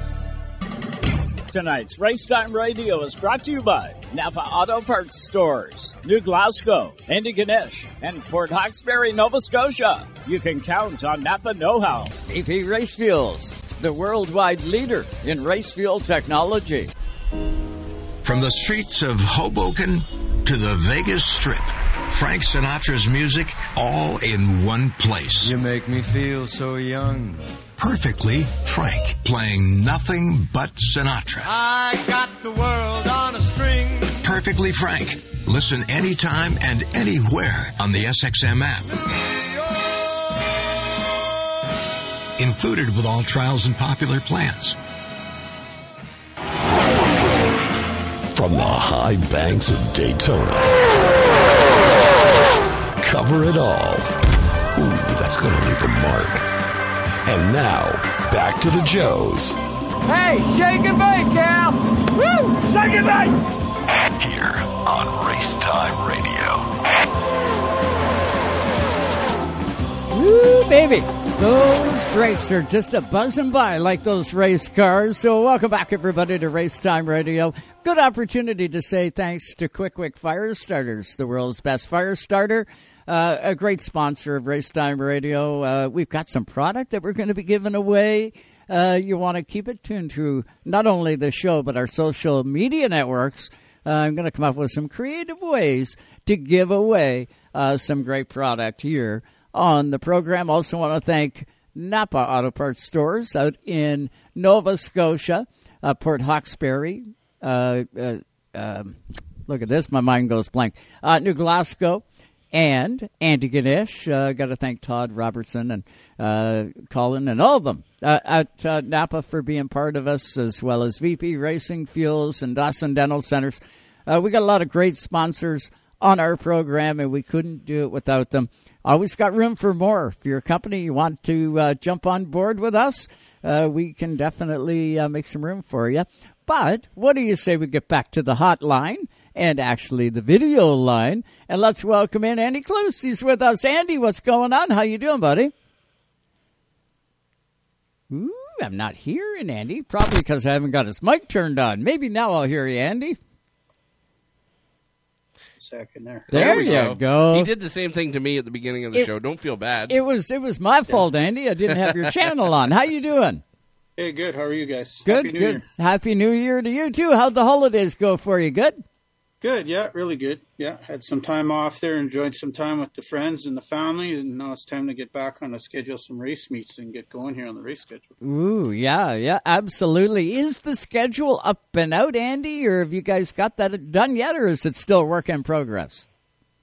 Tonight's Race Racetime Radio is brought to you by Napa Auto Parts Stores, New Glasgow, Antigonish, and Port Hawkesbury, Nova Scotia. You can count on Napa Know How. VP Race Fuels, the worldwide leader in race fuel technology. From the streets of Hoboken to the Vegas Strip, Frank Sinatra's music all in one place. You make me feel so young. Perfectly Frank, playing nothing but Sinatra. I got the world on a string. Perfectly Frank. Listen anytime and anywhere on the SXM app. Included with all trials and popular plans. From the high banks of Daytona. Cover it all. Ooh, that's going to leave a mark. And now, back to the Joes. Hey, shake and bake, Cal! Woo! Shake and bake! Here on Race Time Radio. Woo, baby. Those brakes are just a buzzing by like those race cars. So, welcome back, everybody, to Race Time Radio. Good opportunity to say thanks to Quick Quick Fire Starters, the world's best fire starter. Uh, a great sponsor of Race Time Radio. Uh, we've got some product that we're going to be giving away. Uh, you want to keep it tuned to not only the show, but our social media networks. Uh, I'm going to come up with some creative ways to give away uh, some great product here on the program. Also, want to thank Napa Auto Parts Stores out in Nova Scotia, uh, Port Hawkesbury. Um, look at this, my mind goes blank. New Glasgow and Antigonish. Uh, Got to thank Todd Robertson and uh, Colin and all of them uh, at uh, Napa for being part of us, as well as VP Racing Fuels and Dawson Dental Centers. Uh, we got a lot of great sponsors on our program, and we couldn't do it without them. Always got room for more. If you're a company you want to uh, jump on board with us, we can definitely make some room for you. But what do you say we get back to the hotline? And actually the video line. And let's welcome in Andy Cluse. He's with us. Andy, what's going on? How you doing, buddy? Ooh, I'm not hearing Andy. Probably because I haven't got his mic turned on. Maybe now I'll hear you, Andy. Second there. There, There we you go. go. He did the same thing to me at the beginning of the It- show. Don't feel bad. It was it was my fault, Andy. I didn't have your (laughs) channel on. How you doing? Hey, good. How are you guys? Good, Happy New good. Year. Happy New Year to you too. How'd the holidays go for you? Good. Good. Yeah, really good. Yeah, had some time off there. Enjoyed some time with the friends and the family, and now it's time to get back on the schedule, some race meets, and get going here on the race schedule. Ooh, yeah, yeah, absolutely. Is the schedule up and out, Andy, or have you guys got that done yet, or is it still work in progress?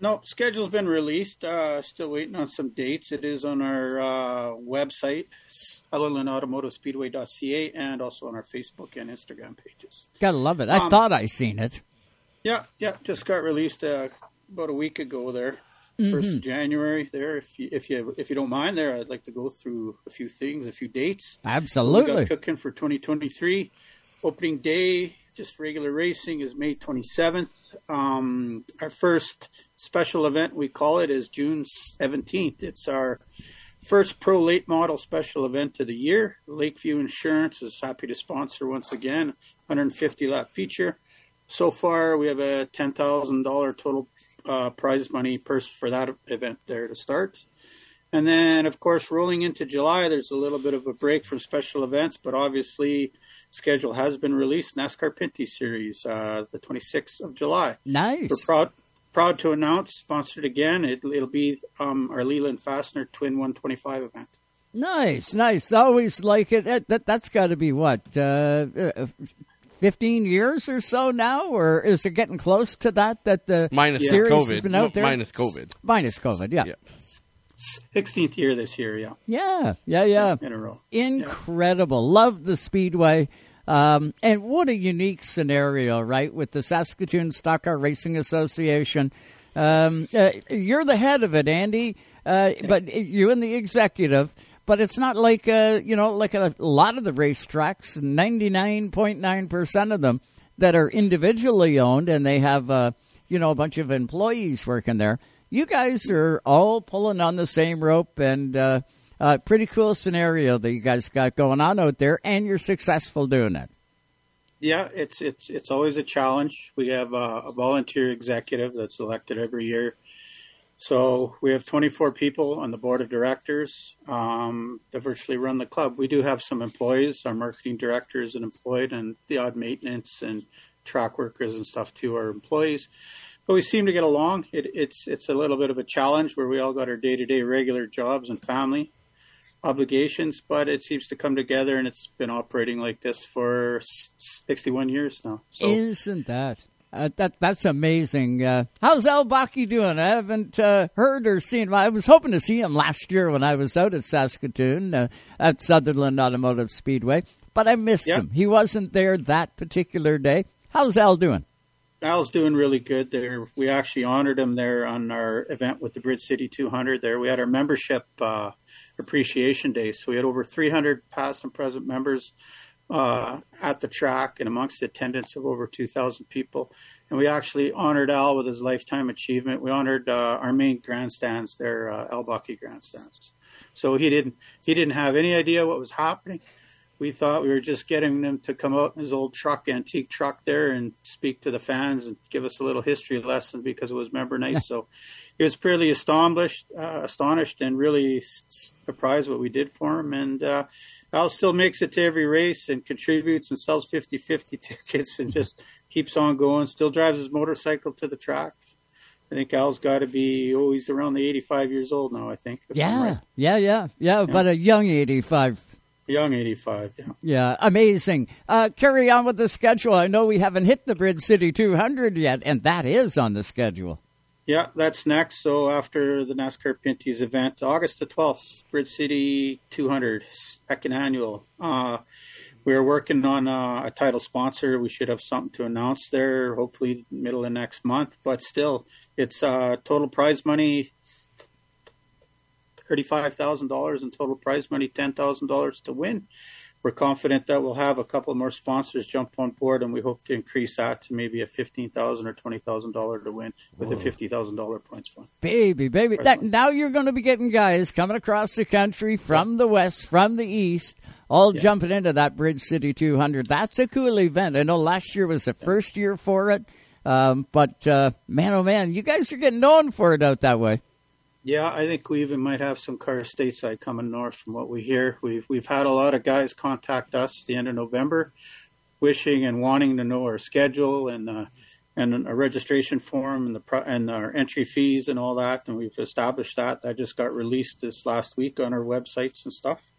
No, schedule's been released. Uh, still waiting on some dates. It is on our uh, website, sutherlandautomotivespeedway.ca, and also on our Facebook and Instagram pages. Gotta love it. I Um, thought I seen it. Yeah, yeah, just got released uh, about a week ago. There, 1st Mhm. of January. There, if you if you if you don't mind, there, I'd like to go through a few things, a few dates. Absolutely. cooking for 2023. Opening day, just regular racing, is May 27th. Um, our first special event, we call it, is June 17th. It's our first pro late model special event of the year. Lakeview Insurance is happy to sponsor once again 150 lap feature. So far, we have a ten thousand dollar total uh, prize money purse for that event there to start. And then, of course, rolling into July, there's a little bit of a break from special events, but obviously, schedule has been released. NASCAR Pinty Series, uh, the 26th of July. Nice. We're proud proud to announce, sponsored again. It, it'll be um, our Leland Fastener Twin 125 event. Nice, nice. Always like it. That, that, that's got to be what, uh, uh, 15 years or so now? Or is it getting close to that? That the Minus series COVID. has been out there? minus COVID. Minus COVID, yeah. 16th year this year, yeah. Yeah, yeah, yeah. In a row. Incredible. Love the Speedway. Um, and what a unique scenario, right? With the Saskatoon Stock Car Racing Association. Um, uh, you're the head of it, Andy, uh, but you and the executive. But it's not like, uh, you know, like a lot of the racetracks, 99.9% of them that are individually owned and they have, uh, you know, a bunch of employees working there. You guys are all pulling on the same rope and, uh, uh, pretty cool scenario that you guys got going on out there, and you're successful doing it. Yeah, it's it's it's always a challenge. We have uh, a volunteer executive that's elected every year. So we have 24 people on the board of directors um, that virtually run the club. We do have some employees. Our marketing director is an employed, and the odd maintenance and track workers and stuff too are employees. But we seem to get along. It, it's it's a little bit of a challenge where we all got our day to day regular jobs and family obligations, but it seems to come together, and it's been operating like this for 61 years now. So Isn't that? Uh, that that's amazing. Uh, how's Al Baki doing? I haven't uh, heard or seen him. I was hoping to see him last year when I was out at Saskatoon uh, at Sutherland Automotive Speedway, but I missed Yeah. him. He wasn't there that particular day. How's Al doing? Al's doing really good there. We actually honored him there on our event with the Bridge City 200. There, we had our membership uh, appreciation day, so we had over 300 past and present members uh, at the track, and amongst the attendance of over 2,000 people. And we actually honored Al with his lifetime achievement. We honored uh, our main grandstands their uh, Al Bucky grandstands. So he didn't he didn't have any idea what was happening we thought we were just getting him to come out in his old truck, antique truck there, and speak to the fans and give us a little history lesson because it was member night. so he was fairly astonished, uh, astonished, and really surprised what we did for him. And uh, Al still makes it to every race and contributes and sells 50-50 (laughs) tickets and just keeps on going. Still drives his motorcycle to the track. I think Al's got to be, oh, he's around the 85 years old now, I think. Yeah, right. yeah, yeah, yeah, yeah, but a young 85 Young 85, yeah. Yeah, amazing. Uh, carry on with the schedule. I know we haven't hit the Bridge City 200 yet, and that is on the schedule. Yeah, that's next. So after the NASCAR Pinty's event, August the 12th, Bridge City 200, second annual. Uh, we're working on uh, a title sponsor. We should have something to announce there, hopefully middle of next month. But still, it's uh, total prize money $35,000 in total prize money, $10,000 to win. We're confident that we'll have a couple more sponsors jump on board, and we hope to increase that to maybe a fifteen thousand or twenty thousand dollar to win with Whoa. a fifty thousand dollar points fund. Baby, baby, that, now you're going to be getting guys coming across the country from yeah. the west, from the east, all yeah. jumping into that Bridge City 200. That's a cool event. I know last year was the first year for it, um, but uh, man, oh man, you guys are getting known for it out that way. Yeah, I think we even might have some cars stateside coming north from what we hear. We've we've had a lot of guys contact us the end of November, wishing and wanting to know our schedule and uh, and a registration form and the and our entry fees and all that. And we've established that. That just got released this last week on our websites and stuff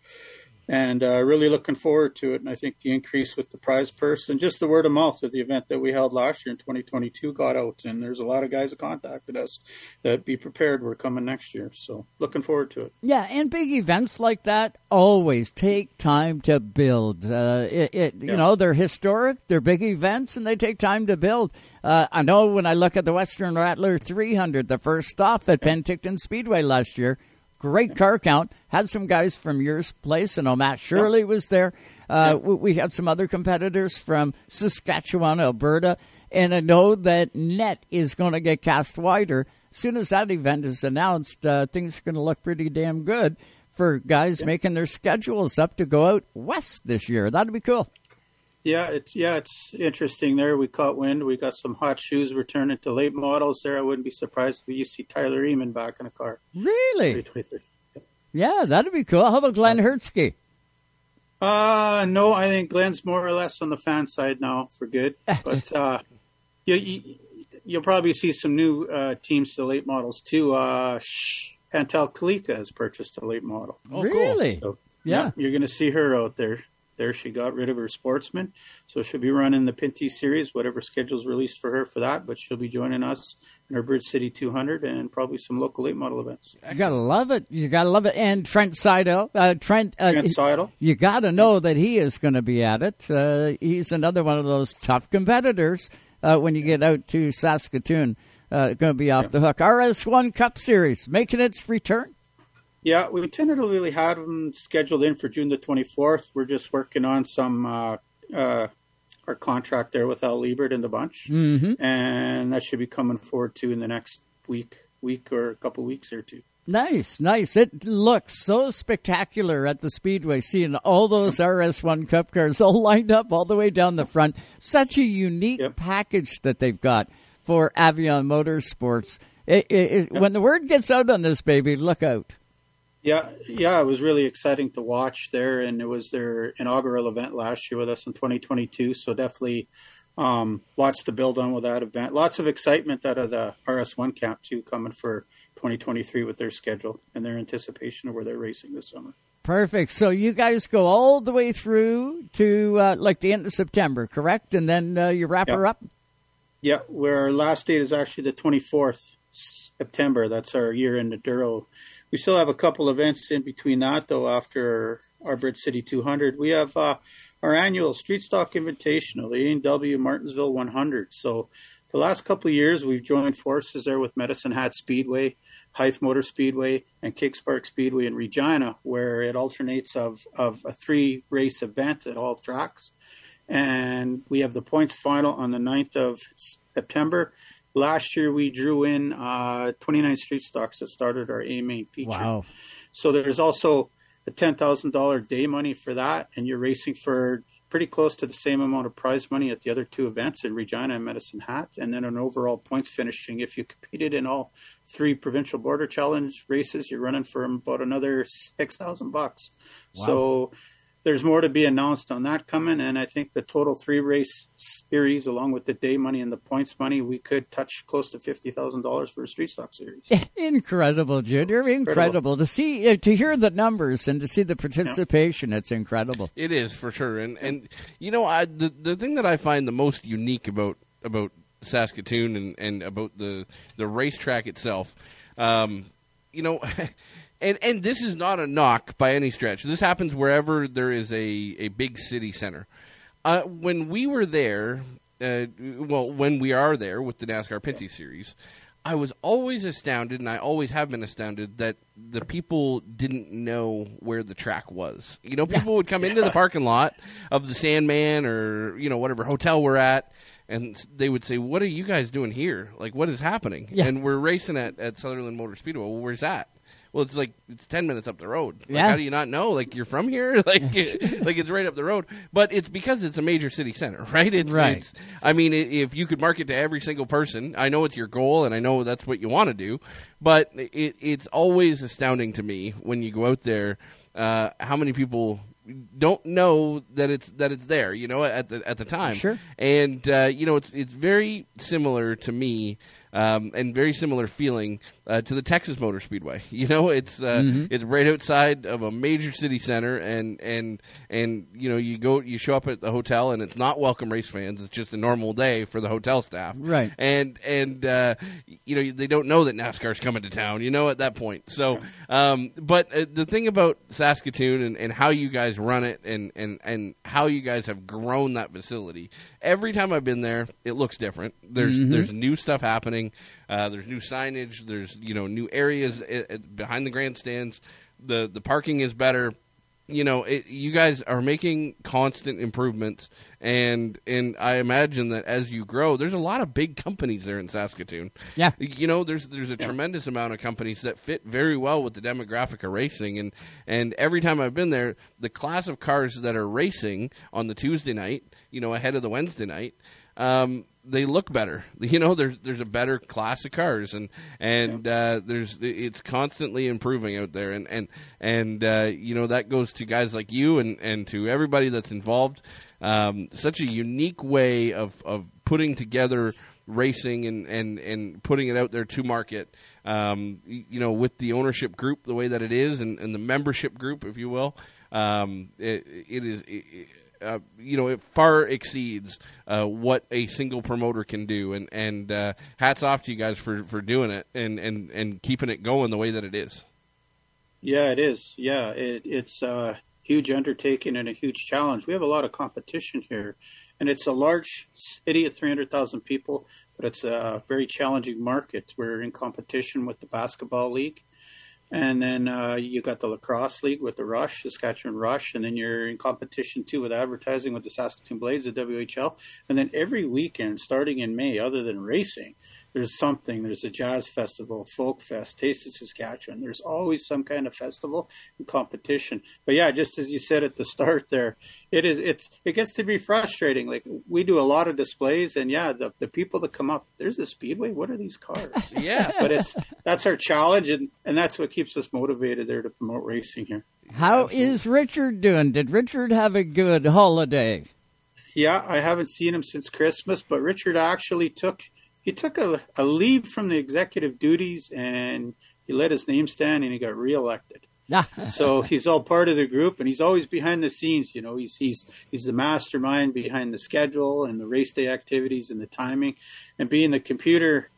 and uh, really looking forward to it. And I think the increase with the prize purse and just the word of mouth of the event that we held last year in 2022 got out, and there's a lot of guys that contacted us that be prepared we're coming next year. So looking forward to it. Yeah, and big events like that always take time to build. Uh, it, it yeah. you know, they're historic, they're big events, and they take time to build. Uh, I know when I look at the Western Rattler 300, the first stop at Penticton Speedway last year Great car count. Had some guys from your place. I know Matt Shirley was there. Uh, we, we had some other competitors from Saskatchewan, Alberta. And I know that net is going to get cast wider. As soon as that event is announced, uh, things are going to look pretty damn good for guys yeah. making their schedules up to go out west this year. That'd be cool. Yeah, it's yeah, it's interesting. There, we caught wind. We got some hot shoes returning to late models. There, I wouldn't be surprised if you see Tyler Eamon back in a car. Really? Yeah, that'd be cool. How about Glenn Hertzke? Uh, no, I think Glenn's more or less on the fan side now for good. (laughs) But uh, you, you, you'll probably see some new uh, teams to late models too. Uh, Chantal Kalika has purchased a late model. Oh, really? So, yeah. yeah, you're going to see her out there there. She got rid of her sportsman, so she'll be running the Pinty series, whatever schedule's released for her for that. But she'll be joining us in her Bridge City 200 and probably some local late model events. You gotta love it. You gotta love it. And Trent Seidel, uh, Trent, uh, Trent Seidel. You gotta know that he is going to be at it. Uh, he's another one of those tough competitors uh, when you get out to Saskatoon. Uh, going to be off yeah. the hook. RS1 Cup Series making its return. Yeah, we tentatively had them scheduled in for June the 24th. We're just working on some uh, uh, our contract there with Al Liebert and the bunch, mm-hmm. and that should be coming forward too in the next week, week or a couple weeks or two. Nice, nice. It looks so spectacular at the Speedway, seeing all those (laughs) RS1 Cup cars all lined up all the way down the front. Such a unique yep. package that they've got for Avion Motorsports. It, it, it, yep. When the word gets out on this baby, look out. Yeah, yeah, it was really exciting to watch there, and it was their inaugural event last year with us in 2022. So definitely um, lots to build on with that event. Lots of excitement out of the RS1 camp too, coming for 2023 with their schedule and their anticipation of where they're racing this summer. Perfect. So you guys go all the way through to uh, like the end of September, correct? And then uh, you wrap her up. Yeah, where our last date is actually the 24th September. That's our year-end Enduro we still have a couple events in between that, though, after our Bridge City 200. We have uh, our annual Street Stock Invitational, the A&W Martinsville 100. So the last couple years, we've joined forces there with Medicine Hat Speedway, Hythe Motor Speedway, and Kings Park Speedway in Regina, where it alternates of, of a three race event at all tracks. And we have the points final on the 9th of September. Last year, we drew in uh, 29 street stocks that started our A main feature. Wow. So there's also a $10,000 day money for that, and you're racing for pretty close to the same amount of prize money at the other two events in Regina and Medicine Hat, and then an overall points finishing. If you competed in all three provincial border challenge races, you're running for about another six thousand bucks. Wow. So there's more to be announced on that coming, and I think the total three race series, along with the day money and the points money, we could touch close to fifty thousand dollars for a street stock series. (laughs) Incredible, Junior. Incredible. Incredible. to see, uh, to hear the numbers and to see the participation. It's incredible. It is for sure, and and you know, I the the thing that I find the most unique about about Saskatoon and, and about the the racetrack itself, um, you know. (laughs) And and this is not a knock by any stretch. This happens wherever there is a, a big city center. Uh, when we were there, uh, well, when we are there with the NASCAR Pinty Series, I was always astounded, and I always have been astounded that the people didn't know where the track was. You know, people would come into the parking lot of the Sandman or you know whatever hotel we're at, and they would say, "What are you guys doing here? Like, what is happening?" Yeah. And we're racing at at Sutherland Motor Speedway. Well, where's that? Well, it's like it's ten minutes up the road. Like, Yeah. How do you not know? Like you're from here? (laughs) Like (laughs) like it's right up the road. But it's because it's a major city center, (laughs) right? It's, Right. It's, I mean, if you could market to every single person, I know it's your goal, and I know that's what you want to do. But it, it's always astounding to me when you go out there uh, how many people don't know that it's that it's there. You know, at the at the time. Sure. And uh, you know, it's it's very similar to me. Um, and very similar feeling uh, to the Texas Motor Speedway. (laughs) You know, it's uh, Mhm. it's right outside of a major city center, and and and you know, you go, you show up at the hotel, and it's not welcome race fans. It's just a normal day for the hotel staff, Right. And and uh, you know, they don't know that NASCAR's coming to town. You know, at that point. So, um, but uh, the thing about Saskatoon and, and how you guys run it, and and and how you guys have grown that facility. Every time I've been there, it looks different. There's Mhm. there's new stuff happening. Uh, there's new signage. There's you know new areas uh, uh, behind the grandstands. The the parking is better. You know, it, you guys are making constant improvements, and and I imagine that as you grow, there's a lot of big companies there in Saskatoon. Yeah. you know, there's there's a tremendous amount of companies that fit very well with the demographic of racing, and and every time I've been there, the class of cars that are racing on the Tuesday night, you know, ahead of the Wednesday night, um, they look better. (laughs) You know, there's there's a better class of cars, and and uh, there's it's constantly improving out there, and and and uh, you know that goes to guys like you and and to everybody that's involved. Um, such a unique way of of putting together racing and and and putting it out there to market. Um, you know, with the ownership group the way that it is, and, and the membership group, if you will. Um, it, it is. It, uh, you know, it far exceeds uh, what a single promoter can do, and and uh, hats off to you guys for, for doing it and, and, and keeping it going the way that it is. Yeah, it is. Yeah, it, it's a huge undertaking and a huge challenge. We have a lot of competition here, and it's a large city of 300,000 people, but it's a very challenging market. We're in competition with the basketball league, and then uh, you got the lacrosse league with the Rush, Saskatchewan Rush, and then you're in competition too with advertising with the Saskatoon Blades, the WHL, and then every weekend starting in May, other than racing, there's something. There's a jazz festival, folk fest, Taste of Saskatchewan. There's always some kind of festival and competition. But yeah, just as you said at the start there, it is it's it gets to be frustrating. Like we do a lot of displays and yeah, the the people that come up, there's a speedway, what are these cars? (laughs) Yeah. but it's that's our challenge and, and that's what keeps us motivated there to promote racing here. How is Richard doing? Did Richard have a good holiday? Yeah, I haven't seen him since Christmas, but Richard actually took he took a, a leave from the executive duties and he let his name stand and he got reelected. so he's all part of the group and he's always behind the scenes, you know, he's he's he's the mastermind behind the schedule and the race day activities and the timing. And being the computer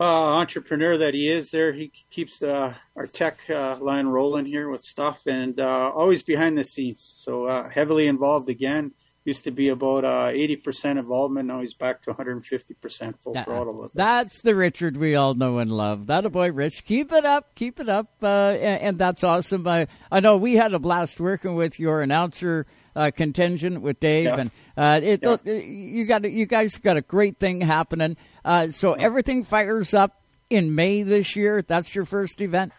uh, entrepreneur that he is there he keeps the our tech uh, line rolling here with stuff and uh, always behind the scenes. So uh, heavily involved again used to be about uh, 80% involvement. Now he's back to 150% full That- throttle with it. That's the Richard we all know and love. That a boy, Rich. Keep it up, keep it up, uh, and, and that's awesome. I, I know we had a blast working with your announcer uh, contingent with Dave, Yeah. and uh, it, you got you guys got a great thing happening. Uh, so everything fires up in May this year. That's your first event.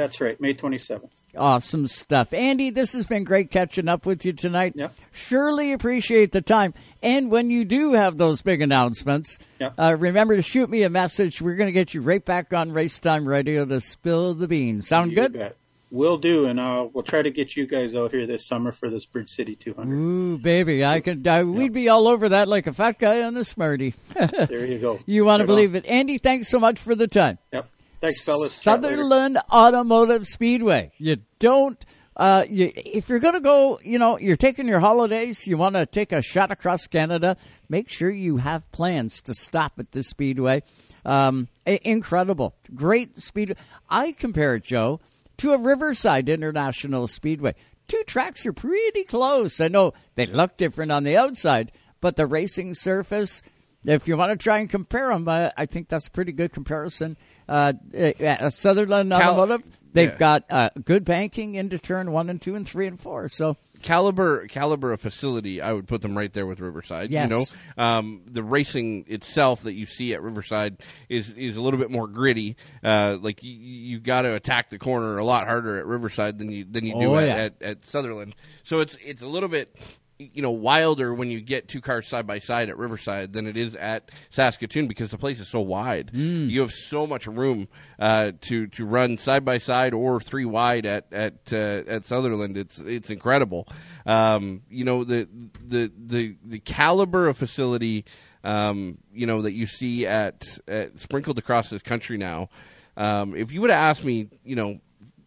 That's right, May 27th. Awesome stuff. Andy, this has been great catching up with you tonight. Yep. Surely appreciate the time. And when you do have those big announcements, Yep. uh, remember to shoot me a message. We're going to get you right back on Race Time Radio to spill the beans. Sound You good? bet. Will do, and uh, we'll try to get you guys out here this summer for this Bridge City 200. Ooh, baby, I could. I, We'd be all over that like a fat guy on the Smartie. (laughs) There you go. you want to believe on. it, Andy? Thanks so much for the time. Yep. Thanks, fellas. Sutherland Automotive Speedway. You don't. Uh, you, if you're going to go, you know, you're taking your holidays, you want to take a shot across Canada, make sure you have plans to stop at the speedway. Um, i- incredible. Great speed. I compare it, Joe, to a Riverside International Speedway. Two tracks are pretty close. I know they look different on the outside, but the racing surface, if you want to try and compare them, uh, I think that's a pretty good comparison. Uh, uh, Sutherland Cal- Automotive, they've yeah. got uh, good banking into turn one and two and three and four. So caliber caliber of facility, I would put them right there with Riverside. Yes. You know, um, the racing itself that you see at Riverside is is a little bit more gritty. Uh, like you, you got to attack the corner a lot harder at Riverside than you than you do Oh, at, yeah. at, at Sutherland. So it's it's a little bit you know wilder when you get two cars side by side at Riverside than it is at Saskatoon because the place is so wide. Mm. You have so much room uh, to to run side by side or three wide at at uh, at Sutherland. It's it's incredible. Um, you know the the the the caliber of facility. Um, you know that you see at, at sprinkled across this country now. Um, if you would have asked me, you know,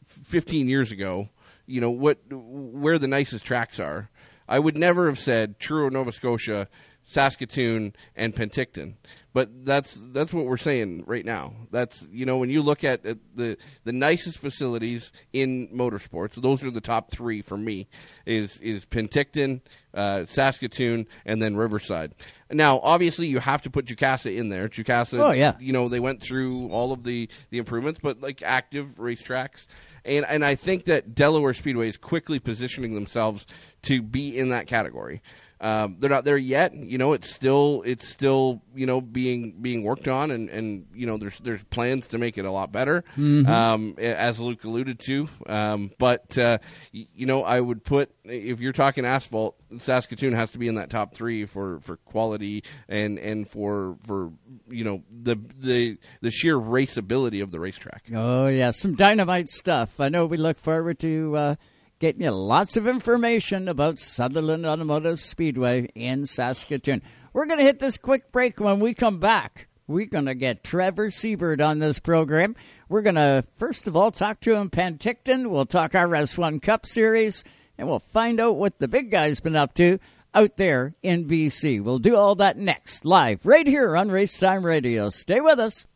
15 years ago, you know what where the nicest tracks are, I would never have said Truro, Nova Scotia, Saskatoon, and Penticton. But that's that's what we're saying right now. That's you know when you look at the the nicest facilities in motorsports, those are the top three for me. Is is Penticton, uh, Saskatoon, and then Riverside. Now, obviously, you have to put Jukasa in there. Jukasa, Oh, yeah. you know they went through all of the the improvements, but like active racetracks, and and I think that Delaware Speedway is quickly positioning themselves to be in that category. Um, they're not there yet. You know, it's still it's still you know being being worked on, and, and you know there's there's plans to make it a lot better, Mhm. um, as Luke alluded to. Um, but uh, you know, I would put if you're talking asphalt, Saskatoon has to be in that top three for, for quality and, and for for you know the the the sheer raceability of the racetrack. Oh yeah, some dynamite stuff. I know we look forward to uh, getting you lots of information about Sutherland Automotive Speedway in Saskatoon. We're going to hit this quick break. When we come back, we're going to get Trevor Siebert on this program. We're going to first of all talk to him Penticton. We'll talk our RS1 Cup Series, and we'll find out what the big guy's been up to out there in BC. We'll do all that next, live right here on Racetime Radio. Stay with us.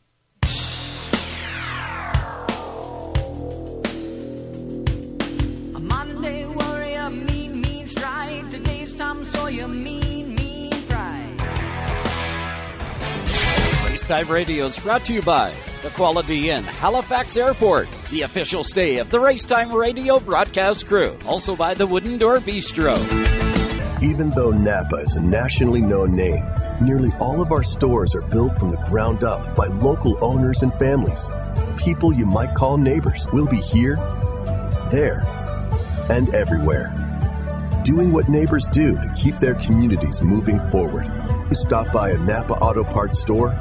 Racetime Radio is brought to you by the Quality Inn, Halifax Airport, the official stay of the Racetime Radio broadcast crew. Also by the Wooden Door Bistro. Even though Napa is a nationally known name, nearly all of our stores are built from the ground up by local owners and families. People you might call neighbors will be here, there, and everywhere. Doing what neighbors do to keep their communities moving forward. Stop by a Napa Auto Parts store.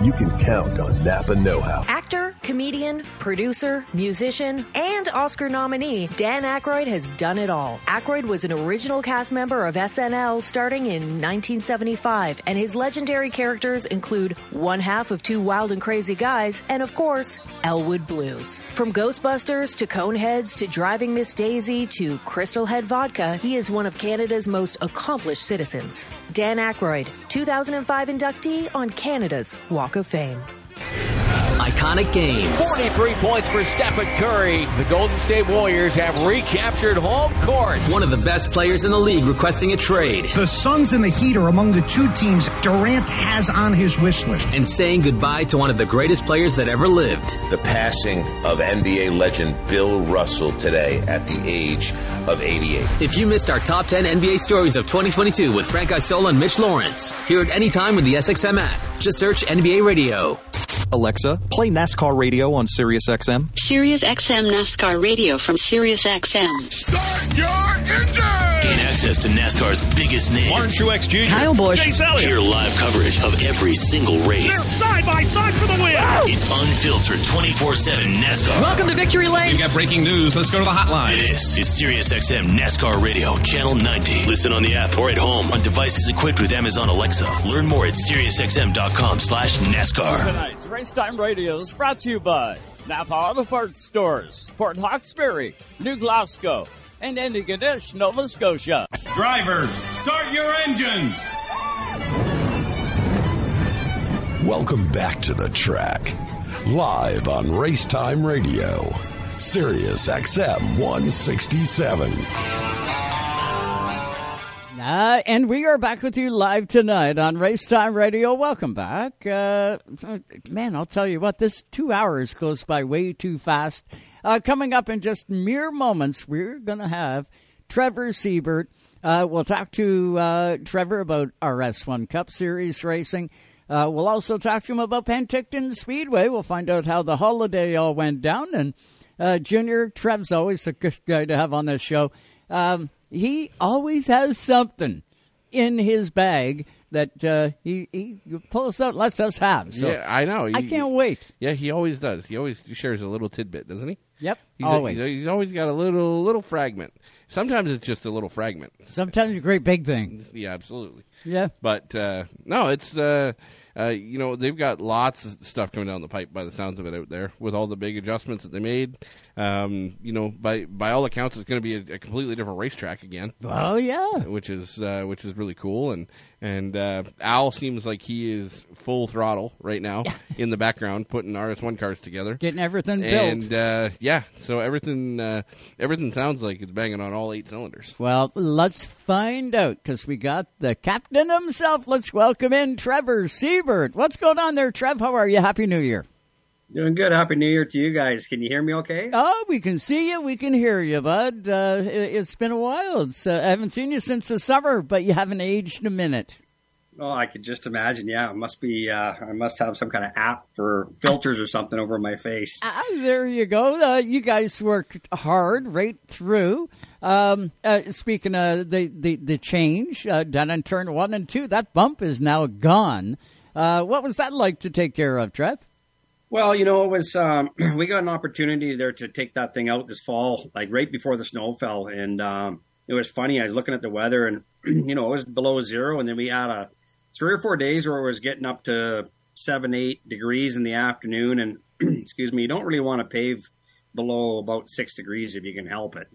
You can count on Napa Know How. Actor, comedian, producer, musician, and Oscar nominee Dan Aykroyd has done it all. Aykroyd was an original cast member of SNL starting in 1975, and his legendary characters include one half of Two Wild and Crazy Guys, and of course, Elwood Blues. From Ghostbusters to Coneheads to Driving Miss Daisy to Crystal Head Vodka, he is one of Canada's most accomplished citizens. Dan Aykroyd, 2005 inductee on Canada's Walk of Fame. Iconic games. 43 points for Stephen Curry. The Golden State Warriors have recaptured home court. One of the best players in the league requesting a trade. The Suns and the Heat are among the two teams Durant has on his wish list. And saying goodbye to one of the greatest players that ever lived. The passing of NBA legend Bill Russell today at the age of 88. If you missed our top 10 NBA stories of 2022 with Frank Isola and Mitch Lawrence, hear it anytime with the SXM app. Just search NBA Radio. Alexa, play NASCAR radio on Sirius XM. Sirius XM NASCAR radio from Sirius XM. Start your engine! Gain access to NASCAR's biggest names. Martin Truex Jr. Kyle Busch. Chase Elliott. Hear live coverage of every single race. They're side by side for the win. It's unfiltered 24-7 NASCAR. Welcome to Victory Lane. We've got breaking news. Let's go to the hotline. This is Sirius XM NASCAR Radio, Channel 90. Listen on the app or at home on devices equipped with Amazon Alexa. Learn more at SiriusXM.com slash NASCAR. Tonight's Racetime Radio is brought to you by Napa Auto Parts Stores, Port Hawkesbury, New Glasgow, and Antigonish, Nova Scotia. Drivers, start your engines. Welcome back to the track. Live on Racetime Radio. Sirius XM 167. Uh, and we are back with you live tonight on Racetime Radio. Welcome back. Uh, man, I'll tell you what, this two hours goes by way too fast. Uh, coming up in just mere moments, we're going to have Trevor Siebert. Uh, we'll talk to uh, Trevor about RS1 Cup Series racing. Uh, we'll also talk to him about Penticton Speedway. We'll find out how the holiday all went down. And uh, Junior, Trev's always a good guy to have on this show. Um, he always has something in his bag that uh, he, he pulls out, lets us have. So yeah, I know. I can't wait. Yeah, he always does. He always shares a little tidbit, doesn't he? Yep, He's always. he's, he's always got a little little fragment. Sometimes it's just a little fragment. Sometimes a great big thing. Yeah, absolutely. Yeah. But uh, no, it's uh, uh, you know they've got lots of stuff coming down the pipe by the sounds of it out there with all the big adjustments that they made. Um, you know, by by all accounts, it's going to be a, a completely different racetrack again. Oh yeah, which is uh, which is really cool. And and uh, Al seems like he is full throttle right now (laughs) in the background, putting RS one cars together, Getting everything built. and uh, yeah, so everything uh, everything sounds like it's banging on all eight cylinders. Well, let's find out because we got the captain himself. Let's welcome in Trevor Siebert. What's going on there, Trev? How are you? Happy New Year. Doing good. Happy New Year to you guys. Can you hear me okay? Oh, we can see you. We can hear you, bud. Uh, it, it's been a while. Uh, I haven't seen you since the summer, but you haven't aged a minute. Oh, I could just imagine. Yeah, it must be. Uh, I must have some kind of app for filters or something over my face. Ah, there you go. Uh, you guys worked hard right through. Um, uh, speaking of the, the, the change uh, done in turn one and two, that bump is now gone. Uh, what was that like to take care of, Trev? Well, you know, it was. Um, (clears throat) we got an opportunity there to take that thing out this fall, like right before the snow fell, and um, it was funny. I was looking at the weather, and (clears throat) you know, it was below zero, and then we had a three or four days where it was getting up to seven, eight degrees in the afternoon, and (clears throat) excuse me, you don't really want to pave below about six degrees if you can help it.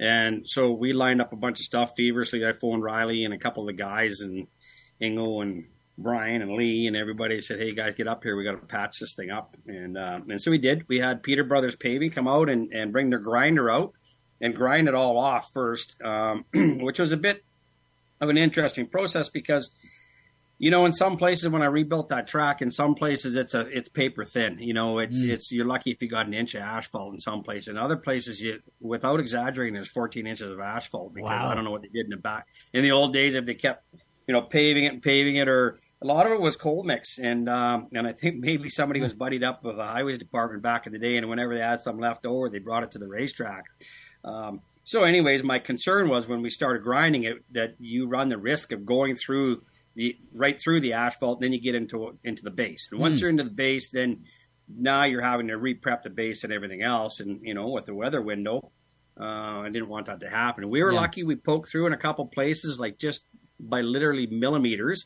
And so we lined up a bunch of stuff feverishly. I phoned Riley and a couple of the guys, and Ingo and Brian and Lee and everybody said, "Hey guys, get up here. We got to patch this thing up." And uh, and so we did. We had Peter Brothers Paving come out and, and bring their grinder out and grind it all off first, um, (clears throat) which was a bit of an interesting process because you know in some places when I rebuilt that track, in some places it's a it's paper thin. You know, it's Mm. it's you're lucky if you got an inch of asphalt in some places. In other places, you without exaggerating, there's 14 inches of asphalt because Wow. I don't know what they did in the back. In the old days, if they kept you know paving it and paving it or a lot of it was cold mix, and um, and I think maybe somebody was buddied up with the highways department back in the day, and whenever they had some left over, they brought it to the racetrack. Um, so, anyways, my concern was when we started grinding it that you run the risk of going through the right through the asphalt, then you get into into the base, and once Hmm. you're into the base, then now you're having to re-prep the base and everything else, and you know with the weather window, uh, I didn't want that to happen. We were Yeah. lucky; we poked through in a couple places, like just by literally millimeters,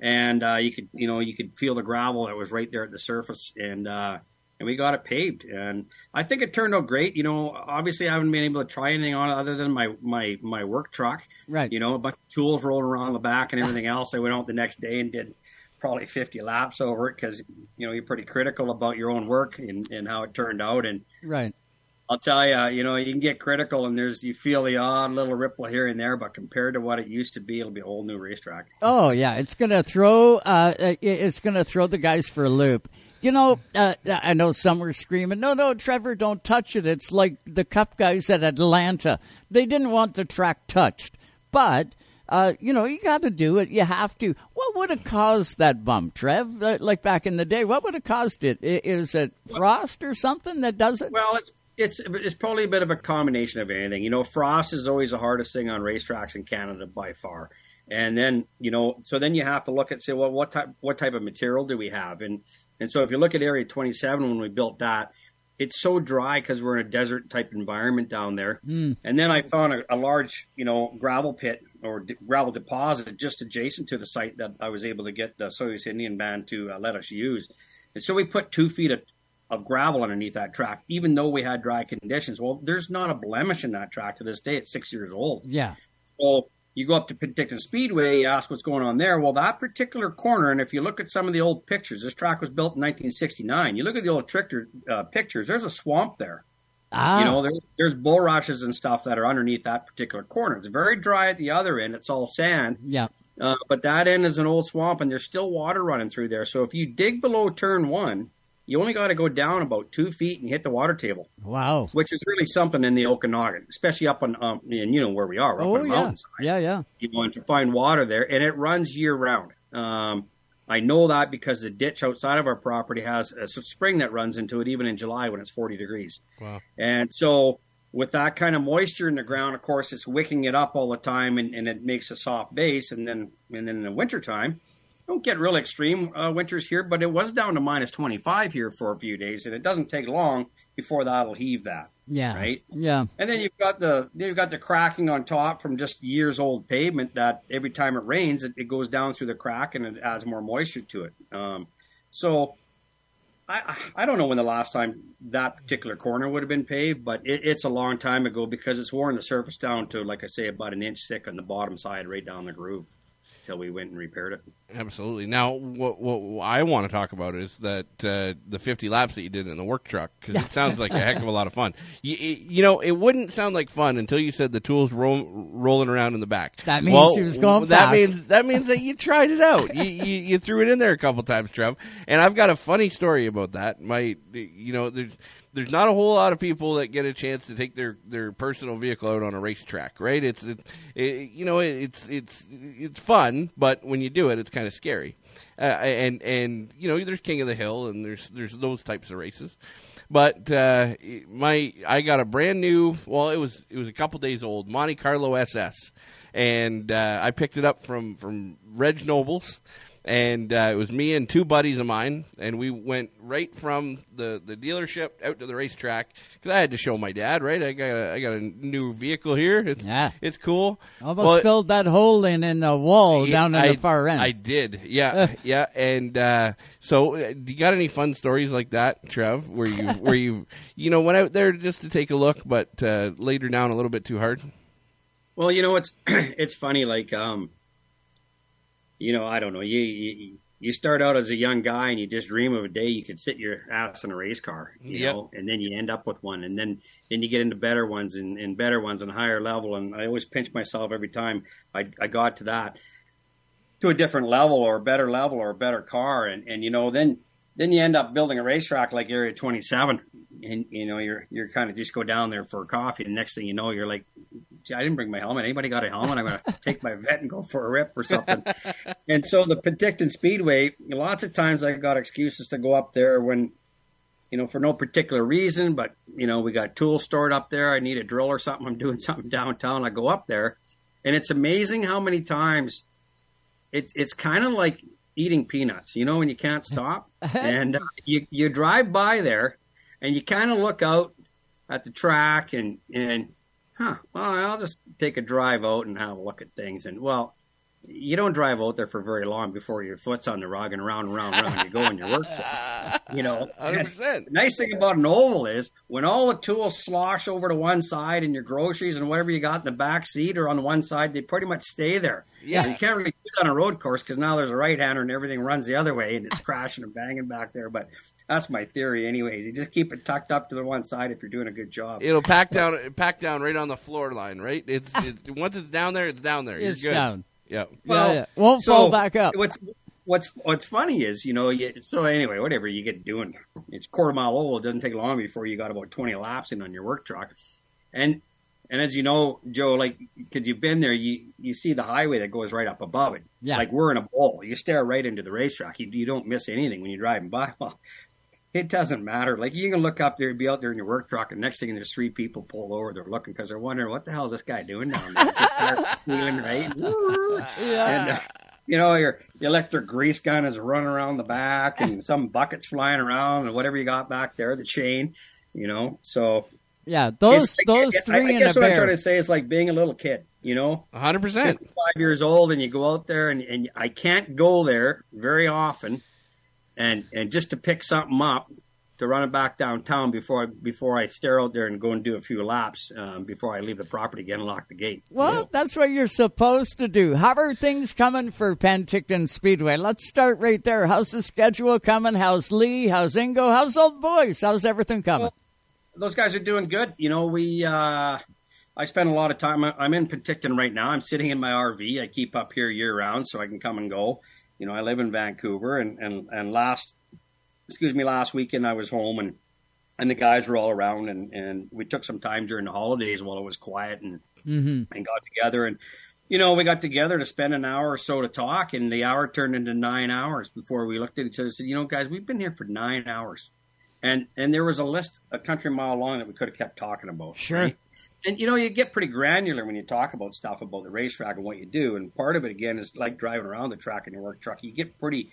and uh, you could you know you could feel the gravel that was right there at the surface, and uh, and we got it paved, and I think it turned out great. You know, obviously I haven't been able to try anything on it other than my my my work truck, right? You know, a bunch of tools rolling around the back and everything else. I went out the next day and did probably 50 laps over it because you know you're pretty critical about your own work and, and how it turned out. And Right. I'll tell you, you know, you can get critical and there's you feel the odd little ripple here and there, but compared to what it used to be, it'll be a whole new racetrack. Oh yeah, it's gonna throw. Uh, it's gonna throw the guys for a loop. You know, uh, I know some were screaming, "No, no, Trevor, don't touch it." It's like the Cup guys at Atlanta. They didn't want the track touched, but uh, you know, you got to do it. You have to. What would have caused that bump, Trev? Uh, Like back in the day, what would have caused it? Is it frost or something that does it? Well, it's it's it's probably a bit of a combination of anything. You know, frost is always the hardest thing on racetracks in Canada by far. And then you know, so then you have to look at say, well, what type what type of material do we have? And and so if you look at Area 27 when we built that, it's so dry because we're in a desert type environment down there. Mm. And then I found a, a large, you know, gravel pit or d- gravel deposit just adjacent to the site that I was able to get the Osoyoos Indian Band to uh, let us use. And so we put two feet of, of gravel underneath that track, even though we had dry conditions. Well, there's not a blemish in that track to this day. It's six years old. Yeah. So you go up to Penticton Speedway, you ask what's going on there. Well, that particular corner, and if you look at some of the old pictures, this track was built in 1969. You look at the old trictor, uh, pictures, there's a swamp there. Ah. You know, there's, there's bulrushes and stuff that are underneath that particular corner. It's very dry at the other end. It's all sand. Yeah. Uh, but that end is an old swamp, and there's still water running through there. So if you dig below turn one, you only got to go down about two feet and hit the water table, Wow. which is really something in the Okanagan, especially up on, um, and you know where we are, up Oh yeah. Yeah, yeah. you know, and to find water there, and it runs year round. Um, I know that because the ditch outside of our property has a spring that runs into it, even in July when it's 40 degrees. Wow. And so, with that kind of moisture in the ground, of course, it's wicking it up all the time, and, and it makes a soft base. And then, and then in the wintertime, don't get real extreme uh, winters here, but it was down to minus 25 here for a few days, and it doesn't take long before that'll heave that. Yeah. Right. Yeah. And then you've got the you've got the cracking on top from just years old pavement that every time it rains it, it goes down through the crack and it adds more moisture to it. Um, so I I don't know when the last time that particular corner would have been paved, but it, it's a long time ago because it's worn the surface down to like I say about an inch thick on the bottom side, right down the groove, till we went and repaired it. Absolutely. Now, what, what I want to talk about is that uh, the 50 laps that you did in the work truck because it sounds like a heck of a lot of fun. You, you know, it wouldn't sound like fun until you said the tools ro- rolling around in the back. That means well, he was going that fast. means that means that you tried it out. you, you you threw it in there a couple times, Trev. And I've got a funny story about that. My, you know, there's there's not a whole lot of people that get a chance to take their, their personal vehicle out on a racetrack, right? It's it, it, you know it's it's it's fun, but when you do it, it's kind of scary. Uh, and and you know there's King of the Hill and there's there's those types of races. But uh, my I got a brand new. Well, it was it was a couple days old Monte Carlo SS, and uh, I picked it up from from Reg Nobles, and uh, it was me and two buddies of mine, and we went right from the, the dealership out to the racetrack because I had to show my dad. Right, I got a, I got a new vehicle here. It's Yeah. it's cool. Almost Well, filled that hole in in the wall yeah, down in I, the far end. I did, yeah, yeah. And uh, so, uh, do you got any fun stories like that, Trev? Where you, where you, you know, went out there just to take a look, but uh, laid her down a little bit too hard? Well, you know it's (clears throat) it's funny. Like, um, you know, I don't know. You, you you start out as a young guy and you just dream of a day you could sit your ass in a race car, you Yep. know, and then you end up with one, and then then you get into better ones and, and better ones and higher level. And I always pinch myself every time I I got to that to a different level or a better level or a better car, and and you know then then you end up building a racetrack like Area 27, and you know you're you're kind of just go down there for a coffee, and next thing you know you're like, "Gee, I didn't bring my helmet. Anybody got a helmet? I'm gonna take my vet and go for a rip or something. and so the Penticton Speedway, lots of times I got excuses to go up there when. You know, for no particular reason, but you know, we got tools stored up there. I need a drill or something. I'm doing (laughs) something downtown. I go up there, and it's amazing how many times it's it's kind of like eating peanuts, you know, when you can't stop. (laughs) and uh, you you drive by there, and you kind of look out at the track, and and huh, well, I'll just take a drive out and have a look at things. And well, you don't drive out there for very long before your foot's on the rug and round and round and round you go in your work. You know, (laughs) 100%. The nice thing about an oval is when all the tools slosh over to one side and your groceries and whatever you got in the back seat or on one side, they pretty much stay there. Yeah. You can't really do that on a road course because now there's a right hander and everything runs the other way and it's (laughs) crashing and banging back there. But that's my theory, anyways. You just keep it tucked up to the one side if you're doing a good job. It'll pack down, (laughs) pack down right on the floor line, right? It's it, (laughs) once it's down there, it's down there. You're It's good. down. Yeah. Yeah, yeah. Won't fall back up. What's what's what's funny is you know you, so anyway whatever you get doing it's quarter mile oval it doesn't take long before you got about 20 laps in on your work truck and and as you know Joe like because you've been there you you see the highway that goes right up above it Yeah. like we're in a bowl you stare right into the racetrack you, you don't miss anything when you're driving by (laughs) well it doesn't matter. Like you can look up there, be out there in your work truck, and next thing there's three people pull over. They're looking because they're wondering what the hell is this guy doing down there. They start feeling right. (laughs) And, uh, you know, your, your electric grease gun is running around the back, and (laughs) some buckets flying around, and whatever you got back there, the chain. You know, so Yeah, those like- those I- three I, in guess what I'm trying to say is like being a little kid. You know, 100. percent five years old, and you go out there, and, and I can't go there very often, and and just to pick something up to run it back downtown before I, before I stare out there and go and do a few laps um, before I leave the property again and lock the gate. Well, that's what you're supposed to do. How are things coming for Penticton Speedway? Let's start right there. How's the schedule coming? How's Lee? How's Ingo? How's old boys? How's everything coming? those guys are doing good. You know, we uh, I spend a lot of time. I'm in Penticton right now. I'm sitting in my RV. I keep up here year round so I can come and go. You know, I live in Vancouver, and and and last, excuse me, last weekend I was home and. And the guys were all around, and, and we took some time during the holidays while it was quiet, and Mm-hmm. and got together and you know we got together to spend an hour or so to talk and the hour turned into nine hours before we looked at each other and said you know guys we've been here for nine hours and and there was a list a country mile long that we could have kept talking about Sure. right? And you know you get pretty granular when you talk about stuff about the racetrack and what you do and part of it again is like driving around the track in your work truck you get pretty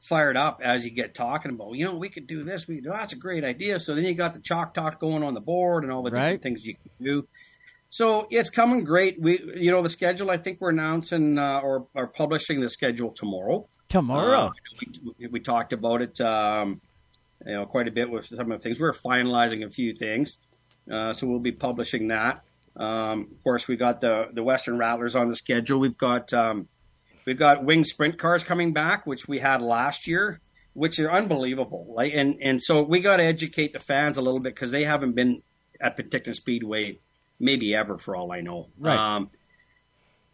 fired up as you get talking about you know we could do this we could do that's a great idea so then you got the chalk talk going on the board and all the Right. different things you can do so it's coming great. We, you know, the schedule. I think we're announcing uh, or, or publishing the schedule tomorrow. Tomorrow. Uh, we, we talked about it, um, you know, quite a bit with some of the things. We're finalizing a few things, uh, so we'll be publishing that. Um, of course, we got the the Western Rattlers on the schedule. We've got um, we've got wing sprint cars coming back, which we had last year, which are unbelievable. Like, and and so we got to educate the fans a little bit because they haven't been at Penticton Speedway maybe ever for all I know. Right. Um,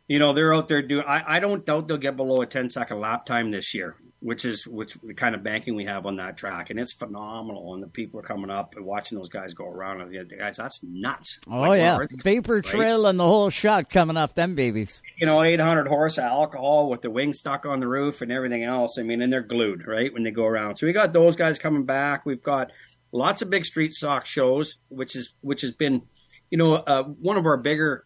you know, they're out there doing. I, I don't doubt they'll get below a 10 second lap time this year, which is which the kind of banking we have on that track, and it's phenomenal. And the people are coming up and watching those guys go around. And the guys, that's nuts. Oh Like, yeah, wow, right? vapor trail and the whole shot coming off them babies. you know, 800 horse alcohol with the wing stuck on the roof and everything else. I mean, and they're glued, right, when they go around. So we got those guys coming back. We've got lots of big street stock shows, which is which has been, you know, uh, one of our bigger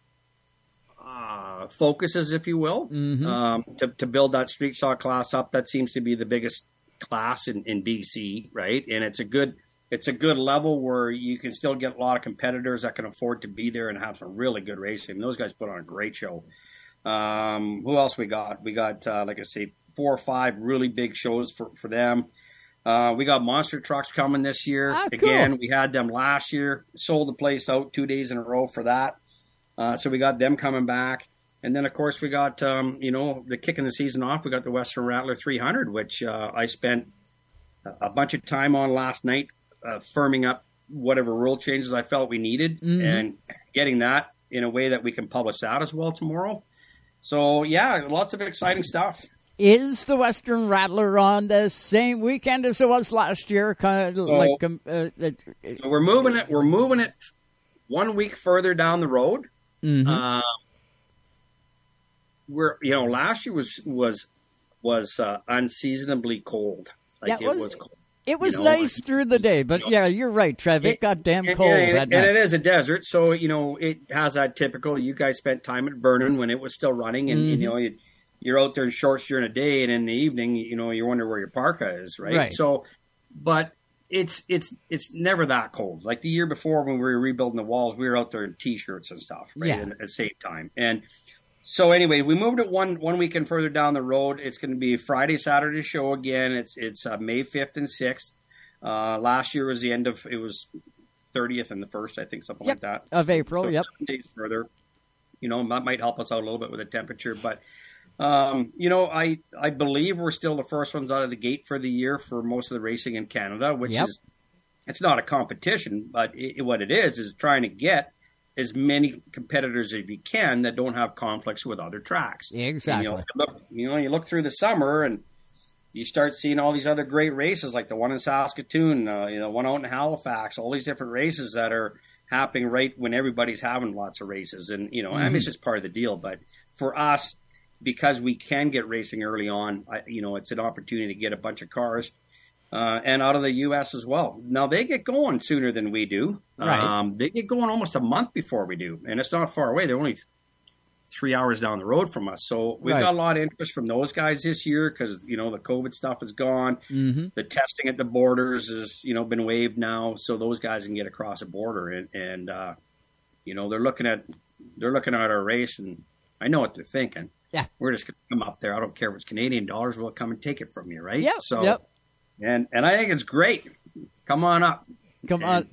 uh, focuses, if you will, um, to, to build that street stock class up. That seems to be the biggest class in, in BC, right? And it's a good it's a good level where you can still get a lot of competitors that can afford to be there and have some really good racing. And those guys put on a great show. Um, who else we got? We got, uh, like I say, four or five really big shows for, for them. Uh, we got monster trucks coming this year. Ah, cool. Again, we had them last year. Sold the place out two days in a row for that. Uh, so we got them coming back. And then, of course, we got, um, you know, the kicking the season off. We got the Western Rattler 300, which uh, I spent a- bunch of time on last night, uh, firming up whatever rule changes I felt we needed Mhm. and getting that in a way that we can publish that as well tomorrow. So, yeah, lots of exciting stuff. Is the Western Rattler on the same weekend as it was last year? Kind of like um, uh, it- So we're moving it. We're moving it one week further down the road. Mhm. Um, we're you know last year was was was uh, unseasonably cold. Like Yeah, it was- cold. it was you know, nice through the day, but yeah, you're right, Trev. It, got damn And- cold and, that it is a desert, so you know it has that typical. You guys spent time at Vernon when it was still running, and Mhm. you know you, you're out there in shorts during the day, and in the evening, you know you wonder where your parka is, right? Right. So, but it's it's it's never that cold. Like the year before when we were rebuilding the walls, we were out there in t-shirts and stuff, right? Yeah. At the same time, and so anyway, we moved it one one weekend further down the road. It's going to be Friday, Saturday show again. It's it's uh, May fifth and sixth. Uh, last year was the end of it was thirtieth and the first, I think, something Yep, like that of April, So yep. seven days further. You know, that might help us out a little bit with the temperature, but um, you know, I I believe we're still the first ones out of the gate for the year for most of the racing in Canada, which Yep. is it's not a competition, but it, what it is is trying to get as many competitors as you can that don't have conflicts with other tracks. Exactly. And, you, know, you look, you know, you look through the summer and you start seeing all these other great races, like the one in Saskatoon, uh, you know, one out in Halifax, all these different races that are happening right when everybody's having lots of races, and you know, I mean, it's Mhm. just part of the deal. But for us, because we can get racing early on, I, you know, it's an opportunity to get a bunch of cars. Uh, and out of the U.S. as well. Now they get going sooner than we do. Right. Um, they get going almost a month before we do, and it's not far away. They're only th- three hours down the road from us. So we've Right. got a lot of interest from those guys this year because you know the COVID stuff is gone. Mm-hmm. The testing at the borders has you know been waived now, so those guys can get across the border, and, and uh, you know they're looking at they're looking at our race, and I know what they're thinking. Yeah. we're just gonna come up there. I don't care if it's Canadian dollars. We'll come and take it from you, right? Yep, So, yep. and and I think it's great. Come on up. Come on.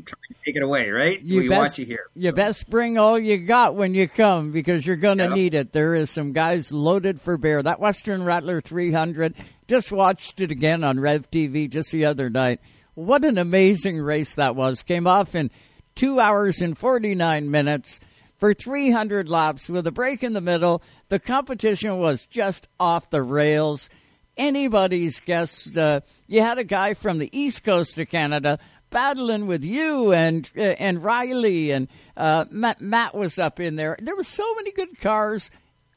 take it away, right? You we best, want you here. You best bring all you got when you come because you're going to Yep. need it. There is some guys loaded for bear. That Western Rattler 300, just watched it again on Rev TV just the other night. What an amazing race that was. Came off in two hours and 49 minutes for 300 laps with a break in the middle. The competition was just off the rails anybody's guess. Uh, you had a guy from the east coast of Canada battling with you and uh, and Riley and uh, Matt, Matt was up in there. There were so many good cars.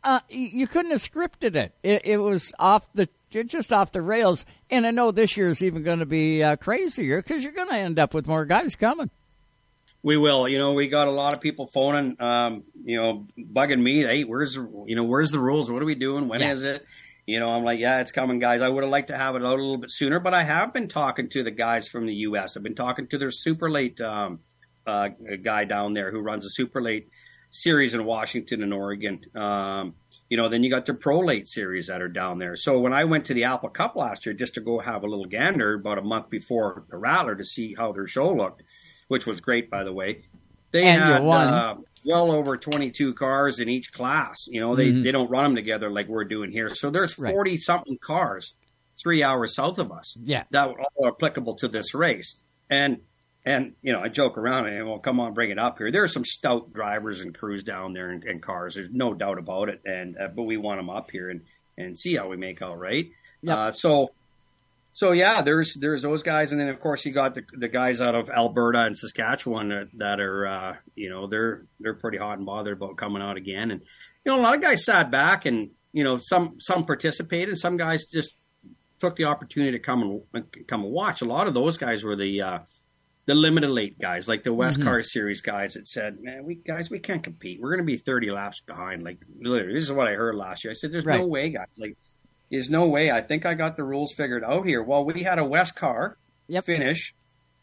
Uh, you couldn't have scripted it. It, it was off the just off the rails. And I know this year is even going to be uh, crazier because you're going to end up with more guys coming. We will. You know, we got a lot of people phoning, um, you know, bugging me. Hey, where's the, you know, where's the rules? What are we doing? When is Yeah. it? You know, I'm like, yeah, it's coming, guys. I would have liked to have it out a little bit sooner, but I have been talking to the guys from the U.S. I've been talking to their super late um, uh, guy down there who runs a super late series in Washington and Oregon. Um, you know, then you got the pro late series that are down there. So when I went to the Apple Cup last year, just to go have a little gander about a month before the Rattler to see how their show looked, which was great, by the way. They And had. Uh, well over 22 cars in each class. You know, they, Mhm. they don't run them together like we're doing here. So there's Right. 40 something cars three hours south of us Yeah. that were all applicable to this race. And and you know, I joke around and well, come on, bring it up here. There are some stout drivers and crews down there and, and cars. There's no doubt about it. And uh, but we want them up here and and see how we make out, right? Yep. Uh, so so yeah, there's there's those guys, and then of course you got the the guys out of Alberta and Saskatchewan that, that are uh, you know they're they're pretty hot and bothered about coming out again, and you know a lot of guys sat back and you know some some participated, some guys just took the opportunity to come and come and watch. A lot of those guys were the uh, the limited late guys, like the West Mhm. Car Series guys that said, "Man, we guys we can't compete. We're going to be 30 laps behind." Like literally, this is what I heard last year. I said, "There's Right. no way, guys. Like, there's no way. I think I got the rules figured out here." Well, we had a West Car Yep. finish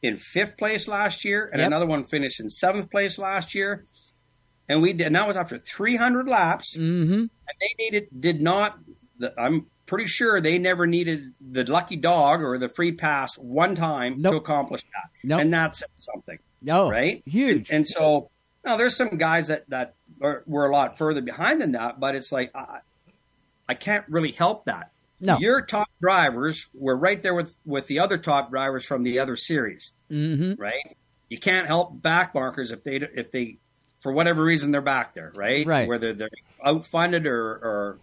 in fifth place last year, and Yep. another one finished in seventh place last year. And we did. And that was after 300 laps Mm-hmm. and they needed did not i'm pretty sure they never needed the lucky dog or the free pass one time to accomplish that Nope. and that's something No. right Huge. and so now there's some guys that that are, were a lot further behind than that but it's like i, I can't really help that No. your top drivers were right there with with the other top drivers from the other series Mm-hmm. right? You can't help backmarkers if they if they for whatever reason they're back there, right? Right. Whether they're outfunded or or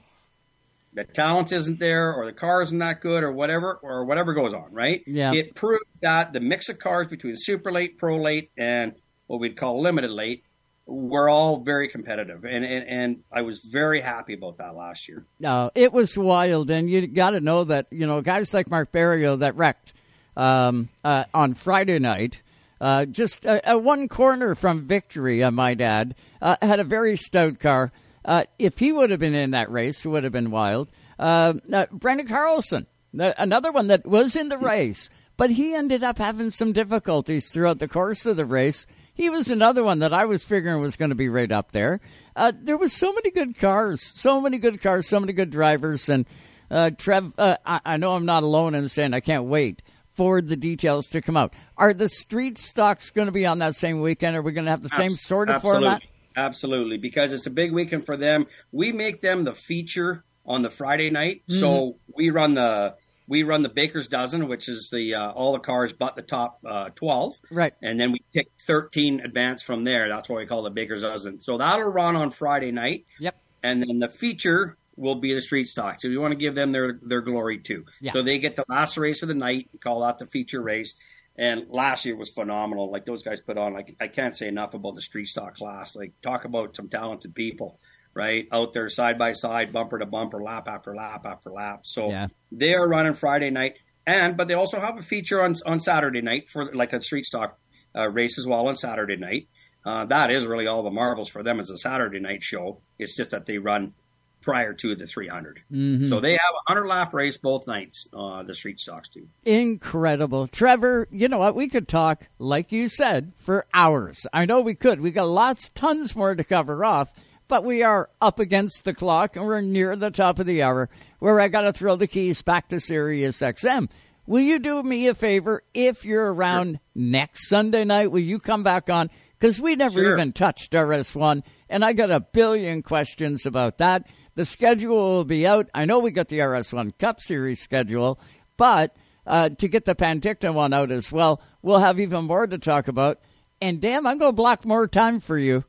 the talent isn't there or the car isn't that good or whatever or whatever goes on, right? Yeah. It proved that the mix of cars between super late, pro late, and what we'd call limited late were all very competitive, and and, and I was very happy about that last year. No, it was wild, and you got to know that you know guys like Mark Barrio that wrecked um, uh, on Friday night, uh, just a, a one corner from victory, I might add, uh, had a very stout car. Uh, if he would have been in that race, it would have been wild. Uh, uh, Brendan Carlson, the- another one that was in the race, but he ended up having some difficulties throughout the course of the race. He was another one that I was figuring was going to be right up there. Uh, there was so many good cars, so many good cars, so many good drivers, and uh, Trev. Uh, I, I know I'm not alone in saying I can't wait for the details to come out. Are the street stocks going to be on that same weekend? Are we going to have the same sort of Absolutely. format? Absolutely, because it's a big weekend for them. We make them the feature on the Friday night, Mm-hmm. so we run the we run the Baker's dozen, which is the uh, all the cars but the top uh, twelve, Right. and then we pick thirteen advance from there. That's what we call it the Baker's dozen. So that'll run on Friday night. Yep. And then the feature will be the street stock. So we want to give them their their glory too. Yeah. So they get the last race of the night. We call that the feature race. And last year was phenomenal. Like those guys put on. Like I can't say enough about the street stock class. Like talk about some talented people, right? Out there side by side, bumper to bumper, lap after lap after lap. So Yeah. they are running Friday night, and but they also have a feature on on Saturday night for like a street stock uh, race as well on Saturday night. Uh, that is really all the marbles for them is a Saturday night show. It's just that they run prior to the 300. Mhm. So they have a 100 lap race both nights. Uh, the street stocks do. Incredible. Trevor, you know what? We could talk, like you said, for hours. I know we could. We got lots, tons more to cover off, but we are up against the clock and we're near the top of the hour where I got to throw the keys back to Sirius XM. Will you do me a favor if you're around next Sunday night? Will you come back on? Because we never Sure. even touched RS1, and I got a billion questions about that. The schedule will be out. I know we got the RS1 Cup Series schedule, but uh, to get the Penticton one out as well, we'll have even more to talk about. And damn, I'm going to block more time for you.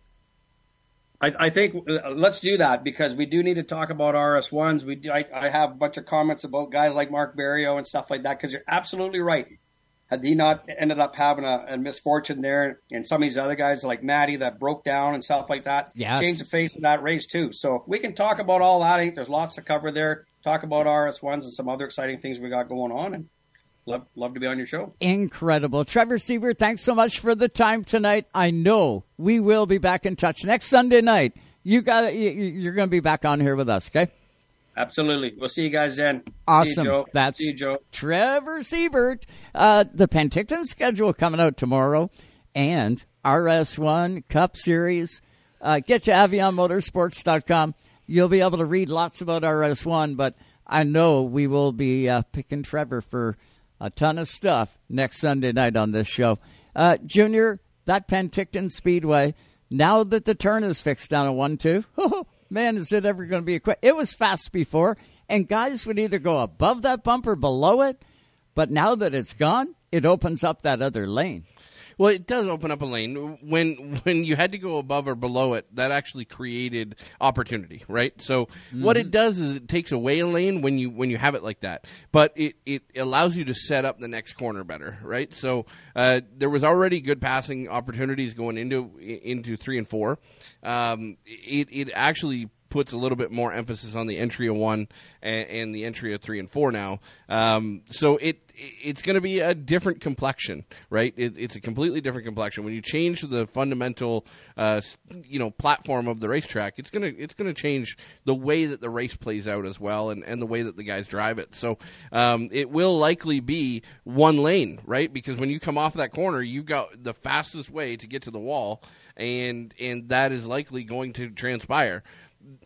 I, I think uh, let's do that because we do need to talk about RS ones. We do, I, I have a bunch of comments about guys like Mark Barrio and stuff like that because you're absolutely right. Had he not ended up having a, a misfortune there, and some of these other guys like Maddie that broke down and stuff like that, Yes. changed the face of that race too. So we can talk about all that. There's lots to cover there. Talk about RS ones and some other exciting things we got going on, and love love to be on your show. Incredible. Trevor Siebert, thanks so much for the time tonight. I know we will be back in touch next Sunday night. You got you're going to be back on here with us, okay? Absolutely. We'll see you guys then. See Awesome. you, Joe. That's see you, Joe. Trevor Siebert. Uh, the Penticton schedule coming out tomorrow and RS1 Cup Series. Uh, get to avionmotorsports.com. You'll be able to read lots about RS1, but I know we will be uh, picking Trevor for a ton of stuff next Sunday night on this show. Uh, Junior, that Penticton Speedway, now that the turn is fixed down at 1 2, (laughs) man, is it ever going to be a quick? It was fast before, and guys would either go above that bump or below it, but now that it's gone, it opens up that other lane. Well, it does open up a lane. When when you had to go above or below it, that actually created opportunity, right? So what it does is it takes away a lane when you when you have it like that, but it, it allows you to set up the next corner better, right? So uh, there was already good passing opportunities going into into three and four. Um, it it actually puts a little bit more emphasis on the entry of one and, and the entry of three and four now. Um, so it it's going to be a different complexion, right? It, it's a completely different complexion when you change the fundamental, uh, you know, platform of the racetrack. It's gonna it's gonna change the way that the race plays out as well, and, and the way that the guys drive it. So um, it will likely be one lane, right? Because when you come off that corner, you've got the fastest way to get to the wall, and and that is likely going to transpire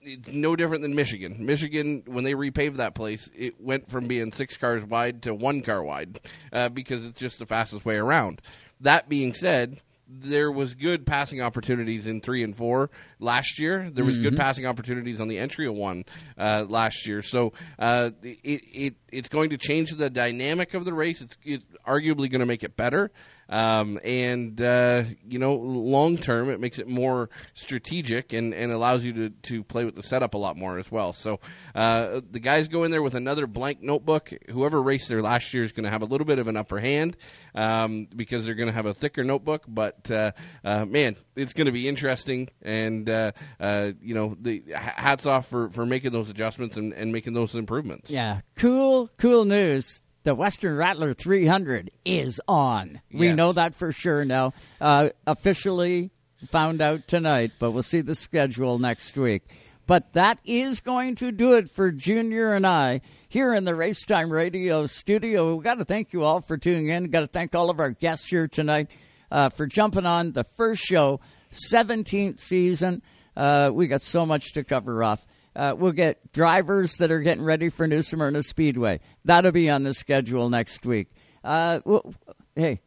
it's no different than Michigan. Michigan, when they repaved that place, it went from being six cars wide to one car wide uh, because it's just the fastest way around. That being said, there was good passing opportunities in three and four last year. There was good Mhm. passing opportunities on the entry of one uh, last year. So uh, it, it it's going to change the dynamic of the race. It's, it's arguably going to make it better. Um, and uh, you know, long term, it makes it more strategic and, and allows you to, to play with the setup a lot more as well. So uh, the guys go in there with another blank notebook. Whoever raced there last year is going to have a little bit of an upper hand um, because they're going to have a thicker notebook. But uh, uh, man, it's going to be interesting. And uh, uh, you know, the hats off for, for making those adjustments and, and making those improvements. Yeah, cool, cool news. The Western Rattler 300 is on. We know that for sure now. Uh, officially found out tonight, but we'll see the schedule next week. But that is going to do it for Junior and I here in the Racetime Radio studio. We've got to thank you all for tuning in. Got to thank all of our guests here tonight. uh, for jumping on the first show, 17th season. Uh, we got so much to cover off. Uh, we'll get drivers that are getting ready for New Smyrna Speedway. That'll be on the schedule next week. Uh, well, hey,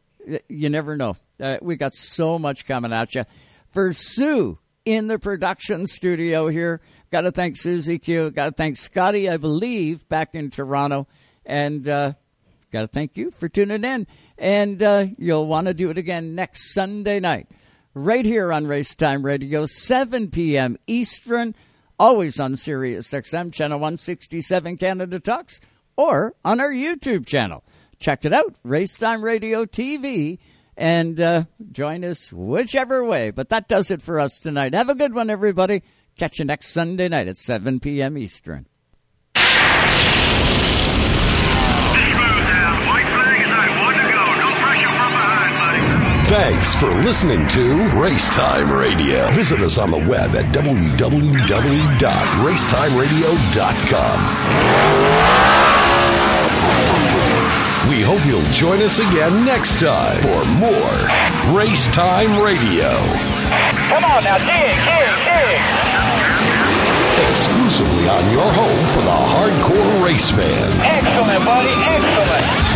you never know. Uh, we got so much coming at you. For Sue in the production studio here, got to thank Susie Q. Got to thank Scotty, I believe, back in Toronto. And uh, got to thank you for tuning in. And uh, you'll want to do it again next Sunday night, right here on Race Time Radio, 7 p.m. Eastern, always on Sirius XM, channel 167 Canada Talks, or on our YouTube channel. Check it out, Racetime Radio TV, and uh, join us whichever way. But that does it for us tonight. Have a good one, everybody. Catch you next Sunday night at 7 p.m. Eastern. Thanks for listening to Racetime Radio. Visit us on the web at www.racetimeradio.com. We hope you'll join us again next time for more Racetime Radio. Come on now, dig, dig, dig. Exclusively on your home for the hardcore race fan. Excellent, buddy, excellent.